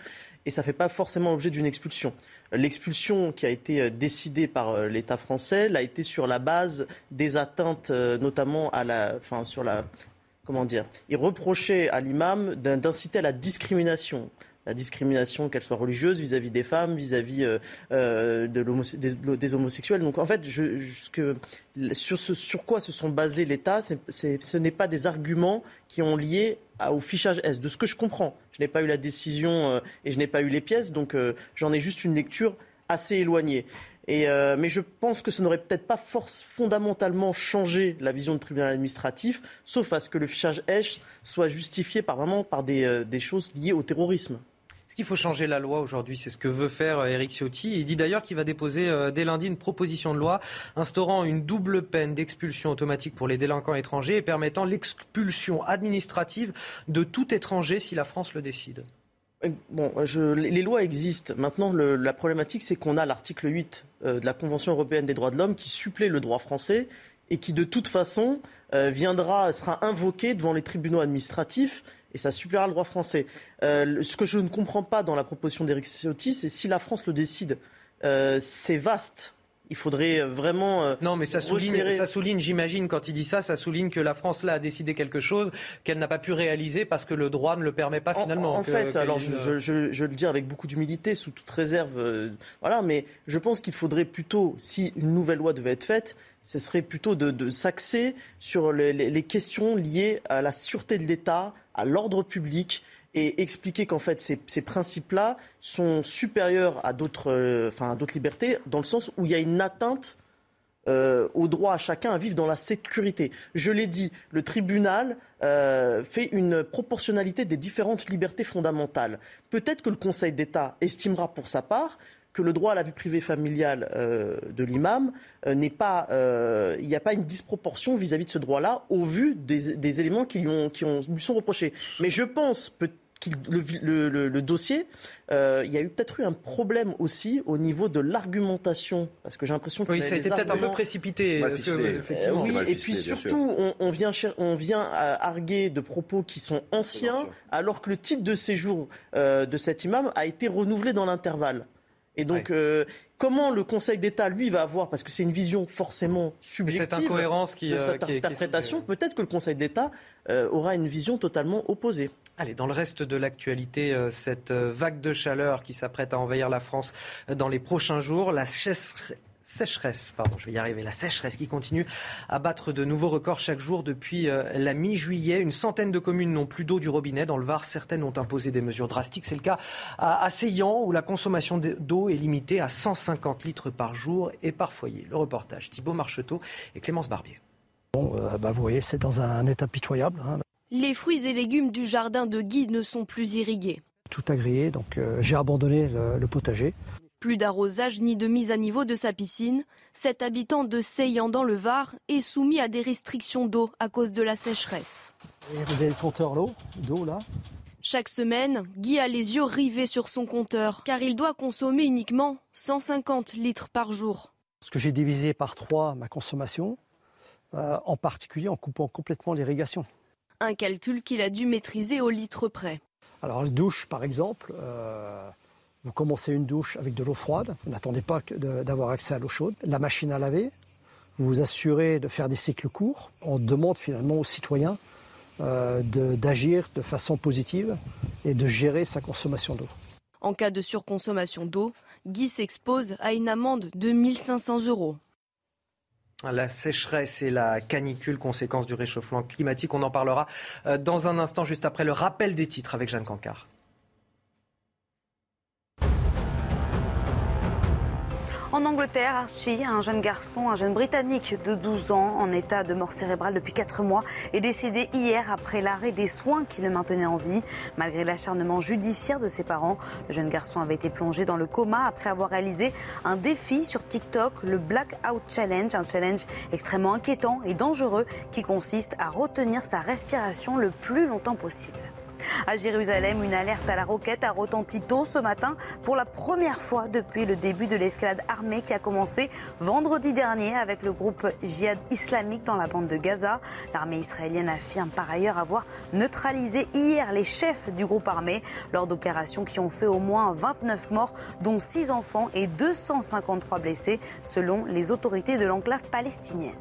et ça ne fait pas forcément l'objet d'une expulsion. L'expulsion qui a été euh, décidée par euh, l'État français l'a été sur la base des atteintes, euh, notamment à la, enfin, sur la, comment dire, il reprochait à l'imam d'inciter à la discrimination la discrimination, qu'elle soit religieuse, vis-à-vis des femmes, vis-à-vis de des, homosexuels. Donc en fait, sur, ce, sur quoi se sont basés l'État, ce n'est pas des arguments qui ont lié au fichage S. De ce que je comprends, je n'ai pas eu la décision euh, et je n'ai pas eu les pièces, donc euh, j'en ai juste une lecture assez éloignée. Euh, mais je pense que ça n'aurait peut-être pas force, fondamentalement changé la vision du tribunal administratif, sauf à ce que le fichage S soit justifié par, vraiment par des choses liées au terrorisme. Qu'il faut changer la loi aujourd'hui C'est ce que veut faire Eric Ciotti. Il dit d'ailleurs qu'il va déposer euh, dès lundi une proposition de loi instaurant une double peine d'expulsion automatique pour les délinquants étrangers et permettant l'expulsion administrative de tout étranger si la France le décide. Bon, je, les lois existent. Maintenant, la problématique, c'est qu'on a l'article 8 de la Convention européenne des droits de l'homme qui supplée le droit français et qui, de toute façon, viendra, sera invoqué devant les tribunaux administratifs et ça suppléera le droit français. Euh, ce que je ne comprends pas dans la proposition d'Éric Ciotti, c'est si la France le décide. Euh, c'est vaste. Il faudrait vraiment. Euh, non, mais ça souligne, ça souligne, j'imagine, quand il dit ça, ça souligne que la France là a décidé quelque chose qu'elle n'a pas pu réaliser parce que le droit ne le permet pas finalement. En, fait, alors je, je, le dire avec beaucoup d'humilité, sous toute réserve, voilà, mais je pense qu'il faudrait plutôt, si une nouvelle loi devait être faite, ce serait plutôt de, s'axer sur les, questions liées à la sûreté de l'État, à l'ordre public et expliquer qu'en fait ces, principes-là sont supérieurs à d'autres, euh, enfin, d'autres libertés dans le sens où il y a une atteinte euh, au droit à chacun à vivre dans la sécurité. Je l'ai dit, le tribunal euh, fait une proportionnalité des différentes libertés fondamentales. Peut-être que le Conseil d'État estimera pour sa part que le droit à la vie privée familiale euh, de l'imam euh, n'est pas, euh, il n'y a pas une disproportion vis-à-vis de ce droit-là au vu des, éléments qui lui, ont, qui ont, lui sont reprochés. Mais je pense que le, le, dossier, il y a eu peut-être eu un problème aussi au niveau de l'argumentation, parce que j'ai l'impression que oui, ça a été peut-être un peu précipité. effectivement. oui, et puis surtout, on, on, vient on vient arguer de propos qui sont anciens, alors que le titre de séjour de cet imam a été renouvelé dans l'intervalle. Et donc, euh, comment le Conseil d'État, lui, va avoir, parce que c'est une vision forcément subjective cette incohérence qui, de cette euh, interprétation, peut-être que le Conseil d'État euh, aura une vision totalement opposée. Allez, dans le reste de l'actualité, cette vague de chaleur qui s'apprête à envahir la France dans les prochains jours, la sécheresse, pardon, je vais y arriver, la sécheresse qui continue à battre de nouveaux records chaque jour depuis euh, la mi-juillet. Une centaine de communes n'ont plus d'eau du robinet. Dans le Var, certaines ont imposé des mesures drastiques. C'est le cas à Seyan, où la consommation d'eau est limitée à 150 litres par jour et par foyer. Le reportage Thibault Marcheteau et Clémence Barbier. Bon, euh, bah, vous voyez, c'est dans un état pitoyable. Hein. Les fruits et légumes du jardin de Guy ne sont plus irrigués. Tout a grillé, donc euh, j'ai abandonné le potager. Plus d'arrosage ni de mise à niveau de sa piscine, cet habitant de Seyan dans le Var est soumis à des restrictions d'eau à cause de la sécheresse. vous avez le compteur d'eau là chaque semaine, Guy a les yeux rivés sur son compteur, car il doit consommer uniquement 150 litres par jour. Ce que j'ai divisé par trois ma consommation, euh, en particulier en coupant complètement l'irrigation. Un calcul qu'il a dû maîtriser au litre près. Alors, la douche, par exemple, euh, vous commencez une douche avec de l'eau froide, vous n'attendez pas d'avoir accès à l'eau chaude. La machine à laver, vous vous assurez de faire des cycles courts. On demande finalement aux citoyens euh, d'agir de, façon positive et de gérer sa consommation d'eau. En cas de surconsommation d'eau, Guy s'expose à une amende de 1500 euros. La sécheresse et la canicule, conséquence du réchauffement climatique, on en parlera euh, dans un instant, juste après le rappel des titres avec Jeanne Cancard. En Angleterre, Archie, un jeune garçon, un jeune Britannique de 12 ans en état de mort cérébrale depuis 4 mois, est décédé hier après l'arrêt des soins qui le maintenaient en vie. Malgré l'acharnement judiciaire de ses parents, le jeune garçon avait été plongé dans le coma après avoir réalisé un défi sur TikTok, le Blackout Challenge, un challenge extrêmement inquiétant et dangereux qui consiste à retenir sa respiration le plus longtemps possible. À Jérusalem, une alerte à la roquette a retenti tôt ce matin pour la première fois depuis le début de l'escalade armée qui a commencé vendredi dernier avec le groupe djihad islamique dans la bande de Gaza. L'armée israélienne affirme par ailleurs avoir neutralisé hier les chefs du groupe armé lors d'opérations qui ont fait au moins 29 morts, dont 6 enfants et 253 blessés selon les autorités de l'enclave palestinienne.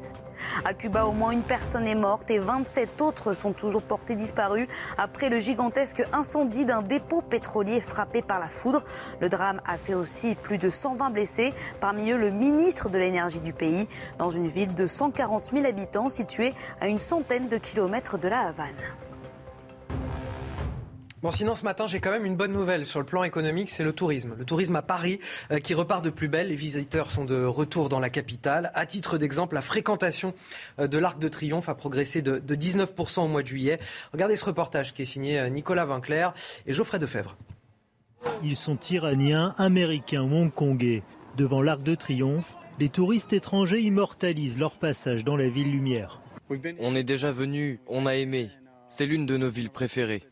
À Cuba, au moins une personne est morte et 27 autres sont toujours portés disparus après le gigantesque incendie d'un dépôt pétrolier frappé par la foudre. Le drame a fait aussi plus de 120 blessés, parmi eux le ministre de l'énergie du pays, dans une ville de 140 000 habitants située à une centaine de kilomètres de la Havane. Bon, sinon ce matin, j'ai quand même une bonne nouvelle sur le plan économique, c'est le tourisme. Le tourisme à Paris euh, qui repart de plus belle. Les visiteurs sont de retour dans la capitale. À titre d'exemple, la fréquentation euh, de l'Arc de Triomphe a progressé de, 19% au mois de juillet. Regardez ce reportage qui est signé euh, Nicolas Vinclair et Geoffrey Defebvre. Ils sont iraniens, américains ou hongkongais. Devant l'Arc de Triomphe, les touristes étrangers immortalisent leur passage dans la ville lumière. On est déjà venu, on a aimé. C'est l'une de nos villes préférées.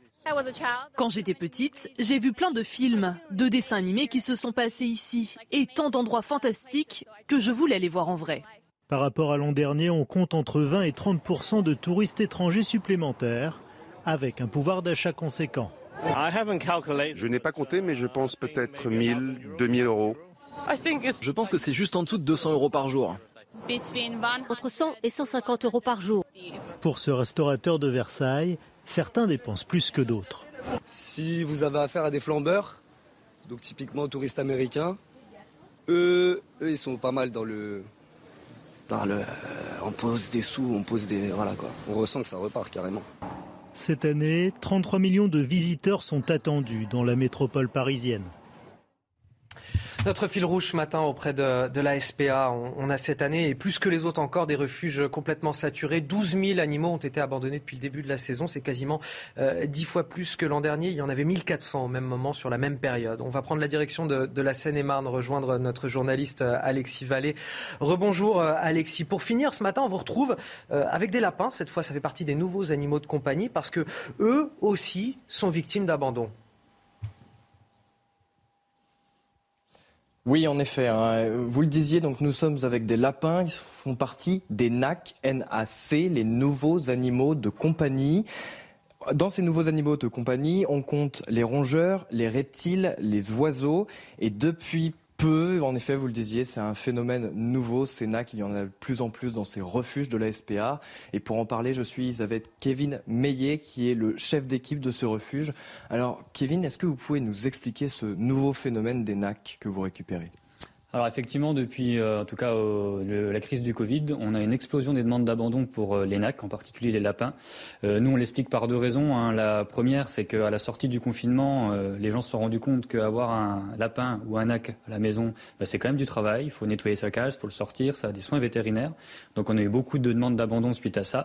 Quand j'étais petite, j'ai vu plein de films, de dessins animés qui se sont passés ici et tant d'endroits fantastiques que je voulais les voir en vrai. Par rapport à l'an dernier, on compte entre 20 et 30% de touristes étrangers supplémentaires, avec un pouvoir d'achat conséquent. Je n'ai pas compté, mais je pense peut-être 1000, 2000 euros. Je pense que c'est juste en dessous de 200 euros par jour. Entre 100 et 150 euros par jour. Pour ce restaurateur de Versailles, certains dépensent plus que d'autres. Si vous avez affaire à des flambeurs, donc typiquement touristes américains, eux, eux ils sont pas mal dans le, dans le, on pose des sous, on pose des, voilà quoi. On ressent que ça repart carrément. Cette année, 33 millions de visiteurs sont attendus dans la métropole parisienne. Notre fil rouge ce matin auprès de, la SPA, on, a cette année, et plus que les autres encore, des refuges complètement saturés. 12 000 animaux ont été abandonnés depuis le début de la saison. C'est quasiment euh, 10 fois plus que l'an dernier. Il y en avait 1400 au même moment sur la même période. On va prendre la direction de, la Seine-et-Marne, rejoindre notre journaliste euh, Alexis Vallée. Rebonjour euh, Alexis. Pour finir, ce matin, on vous retrouve euh, avec des lapins. Cette fois, ça fait partie des nouveaux animaux de compagnie parce que eux aussi sont victimes d'abandon. Oui, en effet. Hein. Vous le disiez, donc nous sommes avec des lapins qui font partie des NAC, NAC, les nouveaux animaux de compagnie. Dans ces nouveaux animaux de compagnie, on compte les rongeurs, les reptiles, les oiseaux. Et depuis peu, en effet, vous le disiez, c'est un phénomène nouveau, CENAC, il y en a de plus en plus dans ces refuges de la SPA. Et pour en parler, je suis avec Kevin Meillet, qui est le chef d'équipe de ce refuge. Alors, Kevin, est-ce que vous pouvez nous expliquer ce nouveau phénomène des NAC que vous récupérez? Alors effectivement, depuis euh, en tout cas la crise du Covid, on a une explosion des demandes d'abandon pour euh, les NAC, en particulier les lapins. Euh, nous, on l'explique par deux raisons. Hein. La première, c'est qu'à la sortie du confinement, les gens se sont rendus compte qu'avoir un lapin ou un NAC à la maison, bah, c'est quand même du travail. Il faut nettoyer sa cage, il faut le sortir, ça a des soins vétérinaires. Donc on a eu beaucoup de demandes d'abandon suite à ça.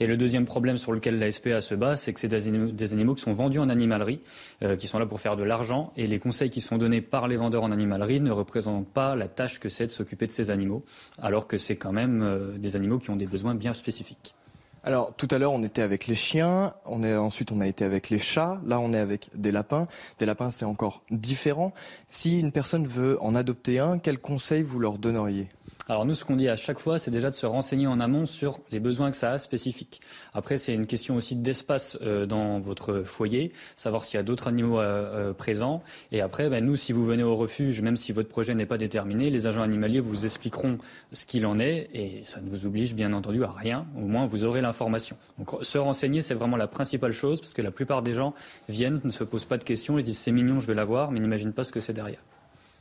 Et le deuxième problème sur lequel la SPA se bat, c'est que c'est des animaux, qui sont vendus en animalerie, euh, qui sont là pour faire de l'argent. Et les conseils qui sont donnés par les vendeurs en animalerie ne représentent pas la tâche que c'est de s'occuper de ces animaux, alors que c'est quand même euh, des animaux qui ont des besoins bien spécifiques. Alors tout à l'heure on était avec les chiens, ensuite on a été avec les chats, là on est avec des lapins. Des lapins c'est encore différent. Si une personne veut en adopter un, quels conseils vous leur donneriez? Alors nous, ce qu'on dit à chaque fois, c'est déjà de se renseigner en amont sur les besoins que ça a spécifiques. Après, c'est une question aussi d'espace euh, dans votre foyer, savoir s'il y a d'autres animaux euh, euh, présents. Et après, ben, nous, si vous venez au refuge, même si votre projet n'est pas déterminé, les agents animaliers vous expliqueront ce qu'il en est et ça ne vous oblige bien entendu à rien. Au moins, vous aurez l'information. Donc se renseigner, c'est vraiment la principale chose parce que la plupart des gens viennent, ne se posent pas de questions, ils disent c'est mignon, je vais l'avoir, mais n'imaginent pas ce que c'est derrière.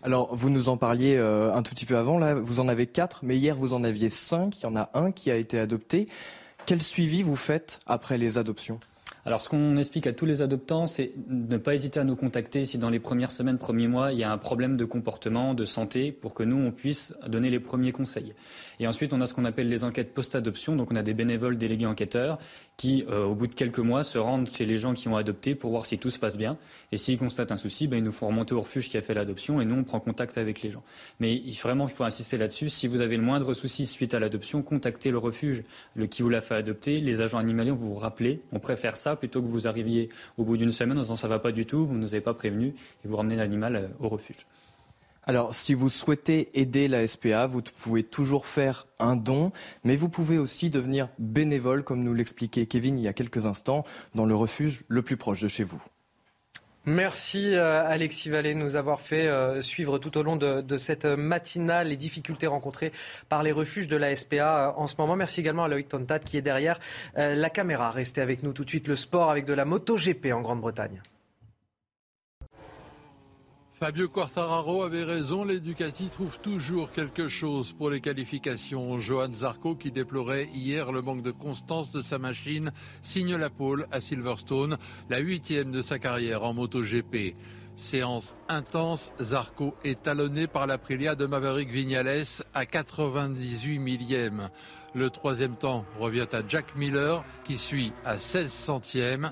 Alors, vous nous en parliez euh, un tout petit peu avant, là, vous en avez quatre, mais hier vous en aviez cinq, il y en a un qui a été adopté. Quel suivi vous faites après les adoptions? Alors, ce qu'on explique à tous les adoptants, c'est ne pas hésiter à nous contacter si dans les premières semaines, premiers mois, il y a un problème de comportement, de santé, pour que nous, on puisse donner les premiers conseils. Et ensuite, on a ce qu'on appelle les enquêtes post-adoption. Donc, on a des bénévoles délégués enquêteurs qui, euh, au bout de quelques mois, se rendent chez les gens qui ont adopté pour voir si tout se passe bien. Et s'ils constatent un souci, ben, ils nous font remonter au refuge qui a fait l'adoption et nous, on prend contact avec les gens. Mais il, vraiment, il faut insister là-dessus. Si vous avez le moindre souci suite à l'adoption, contactez le refuge qui vous l'a fait adopter. Les agents animaliers vont vous rappeler. On préfère ça plutôt que vous arriviez au bout d'une semaine en disant ça va pas du tout, vous ne nous avez pas prévenu et vous ramenez l'animal euh, au refuge. Alors, si vous souhaitez aider la SPA, vous pouvez toujours faire un don, mais vous pouvez aussi devenir bénévole, comme nous l'expliquait Kevin il y a quelques instants, dans le refuge le plus proche de chez vous. Merci euh, Alexis Vallée de nous avoir fait euh, suivre tout au long de, cette matinale les difficultés rencontrées par les refuges de la SPA en ce moment. Merci également à Loïc Tontat qui est derrière la caméra. Restez avec nous tout de suite le sport avec de la moto GP en Grande-Bretagne. Fabio Quartararo avait raison, l'Educati trouve toujours quelque chose pour les qualifications. Johan Zarco, qui déplorait hier le manque de constance de sa machine, signe la pole à Silverstone, la huitième de sa carrière en MotoGP. Séance intense, Zarco est talonné par l'Aprilia de Maverick Vignales à 98 millièmes. Le troisième temps revient à Jack Miller qui suit à 16 centièmes.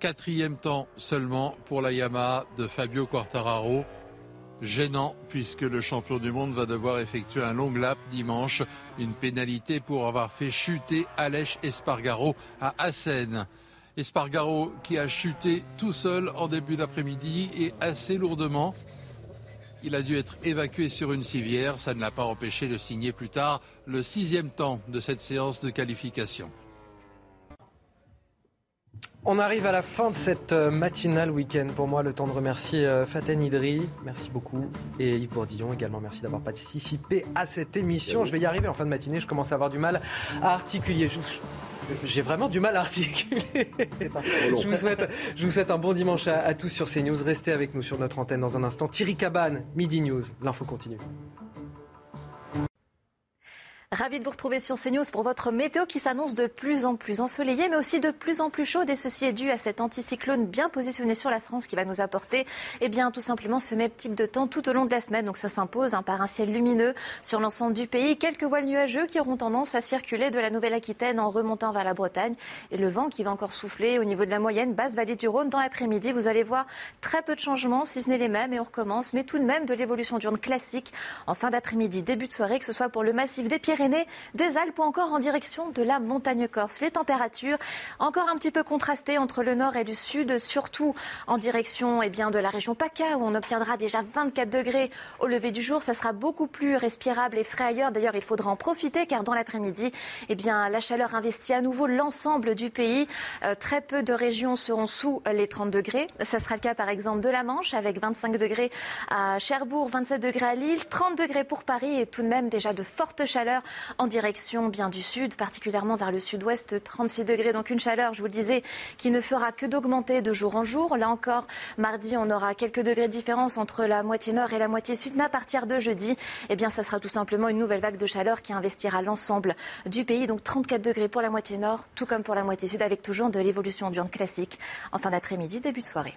Quatrième temps seulement pour la Yamaha de Fabio Quartararo. Gênant puisque le champion du monde va devoir effectuer un long lap dimanche. Une pénalité pour avoir fait chuter Aleix Espargaro à Assen. Espargaro qui a chuté tout seul en début d'après-midi et assez lourdement. Il a dû être évacué sur une civière. Ça ne l'a pas empêché de signer plus tard le sixième temps de cette séance de qualification. On arrive à la fin de cette euh, matinale week-end. Pour moi, le temps de remercier euh, Faten Idri. Merci beaucoup. Et Yves Bourdillon également. Merci d'avoir participé à cette émission. Je vais y arriver en fin de matinée. Je commence à avoir du mal à articuler. J'ai vraiment du mal à articuler. je, vous souhaite, je vous souhaite un bon dimanche à, à tous sur CNews. Restez avec nous sur notre antenne dans un instant. Thierry Cabane, Midi News. L'info continue. Ravi de vous retrouver sur CNews pour votre météo qui s'annonce de plus en plus ensoleillée, mais aussi de plus en plus chaude. Et ceci est dû à cet anticyclone bien positionné sur la France qui va nous apporter, eh bien, tout simplement ce même type de temps tout au long de la semaine. Donc ça s'impose hein, par un ciel lumineux sur l'ensemble du pays. Quelques voiles nuageux qui auront tendance à circuler de la Nouvelle-Aquitaine en remontant vers la Bretagne. Et le vent qui va encore souffler au niveau de la moyenne basse vallée du Rhône dans l'après-midi. Vous allez voir très peu de changements, si ce n'est les mêmes, et on recommence. Mais tout de même de l'évolution d'urne classique en fin d'après-midi, début de soirée, que ce soit pour le massif des Pyrénées des Alpes ou encore en direction de la montagne corse. Les températures encore un petit peu contrastées entre le nord et le sud, surtout en direction eh bien, de la région PACA où on obtiendra déjà 24 degrés au lever du jour. Ça sera beaucoup plus respirable et frais ailleurs. D'ailleurs, il faudra en profiter car dans l'après-midi, eh la chaleur investit à nouveau l'ensemble du pays. Euh, très peu de régions seront sous les 30 degrés. Ça sera le cas par exemple de la Manche avec 25 degrés à Cherbourg, 27 degrés à Lille, 30 degrés pour Paris et tout de même déjà de fortes chaleurs en direction bien du sud, particulièrement vers le sud-ouest, 36 degrés. Donc une chaleur, je vous le disais, qui ne fera que d'augmenter de jour en jour. Là encore, mardi, on aura quelques degrés de différence entre la moitié nord et la moitié sud. Mais à partir de jeudi, eh bien, ça sera tout simplement une nouvelle vague de chaleur qui investira l'ensemble du pays. Donc 34 degrés pour la moitié nord, tout comme pour la moitié sud, avec toujours de l'évolution diurne classique en fin d'après-midi, début de soirée.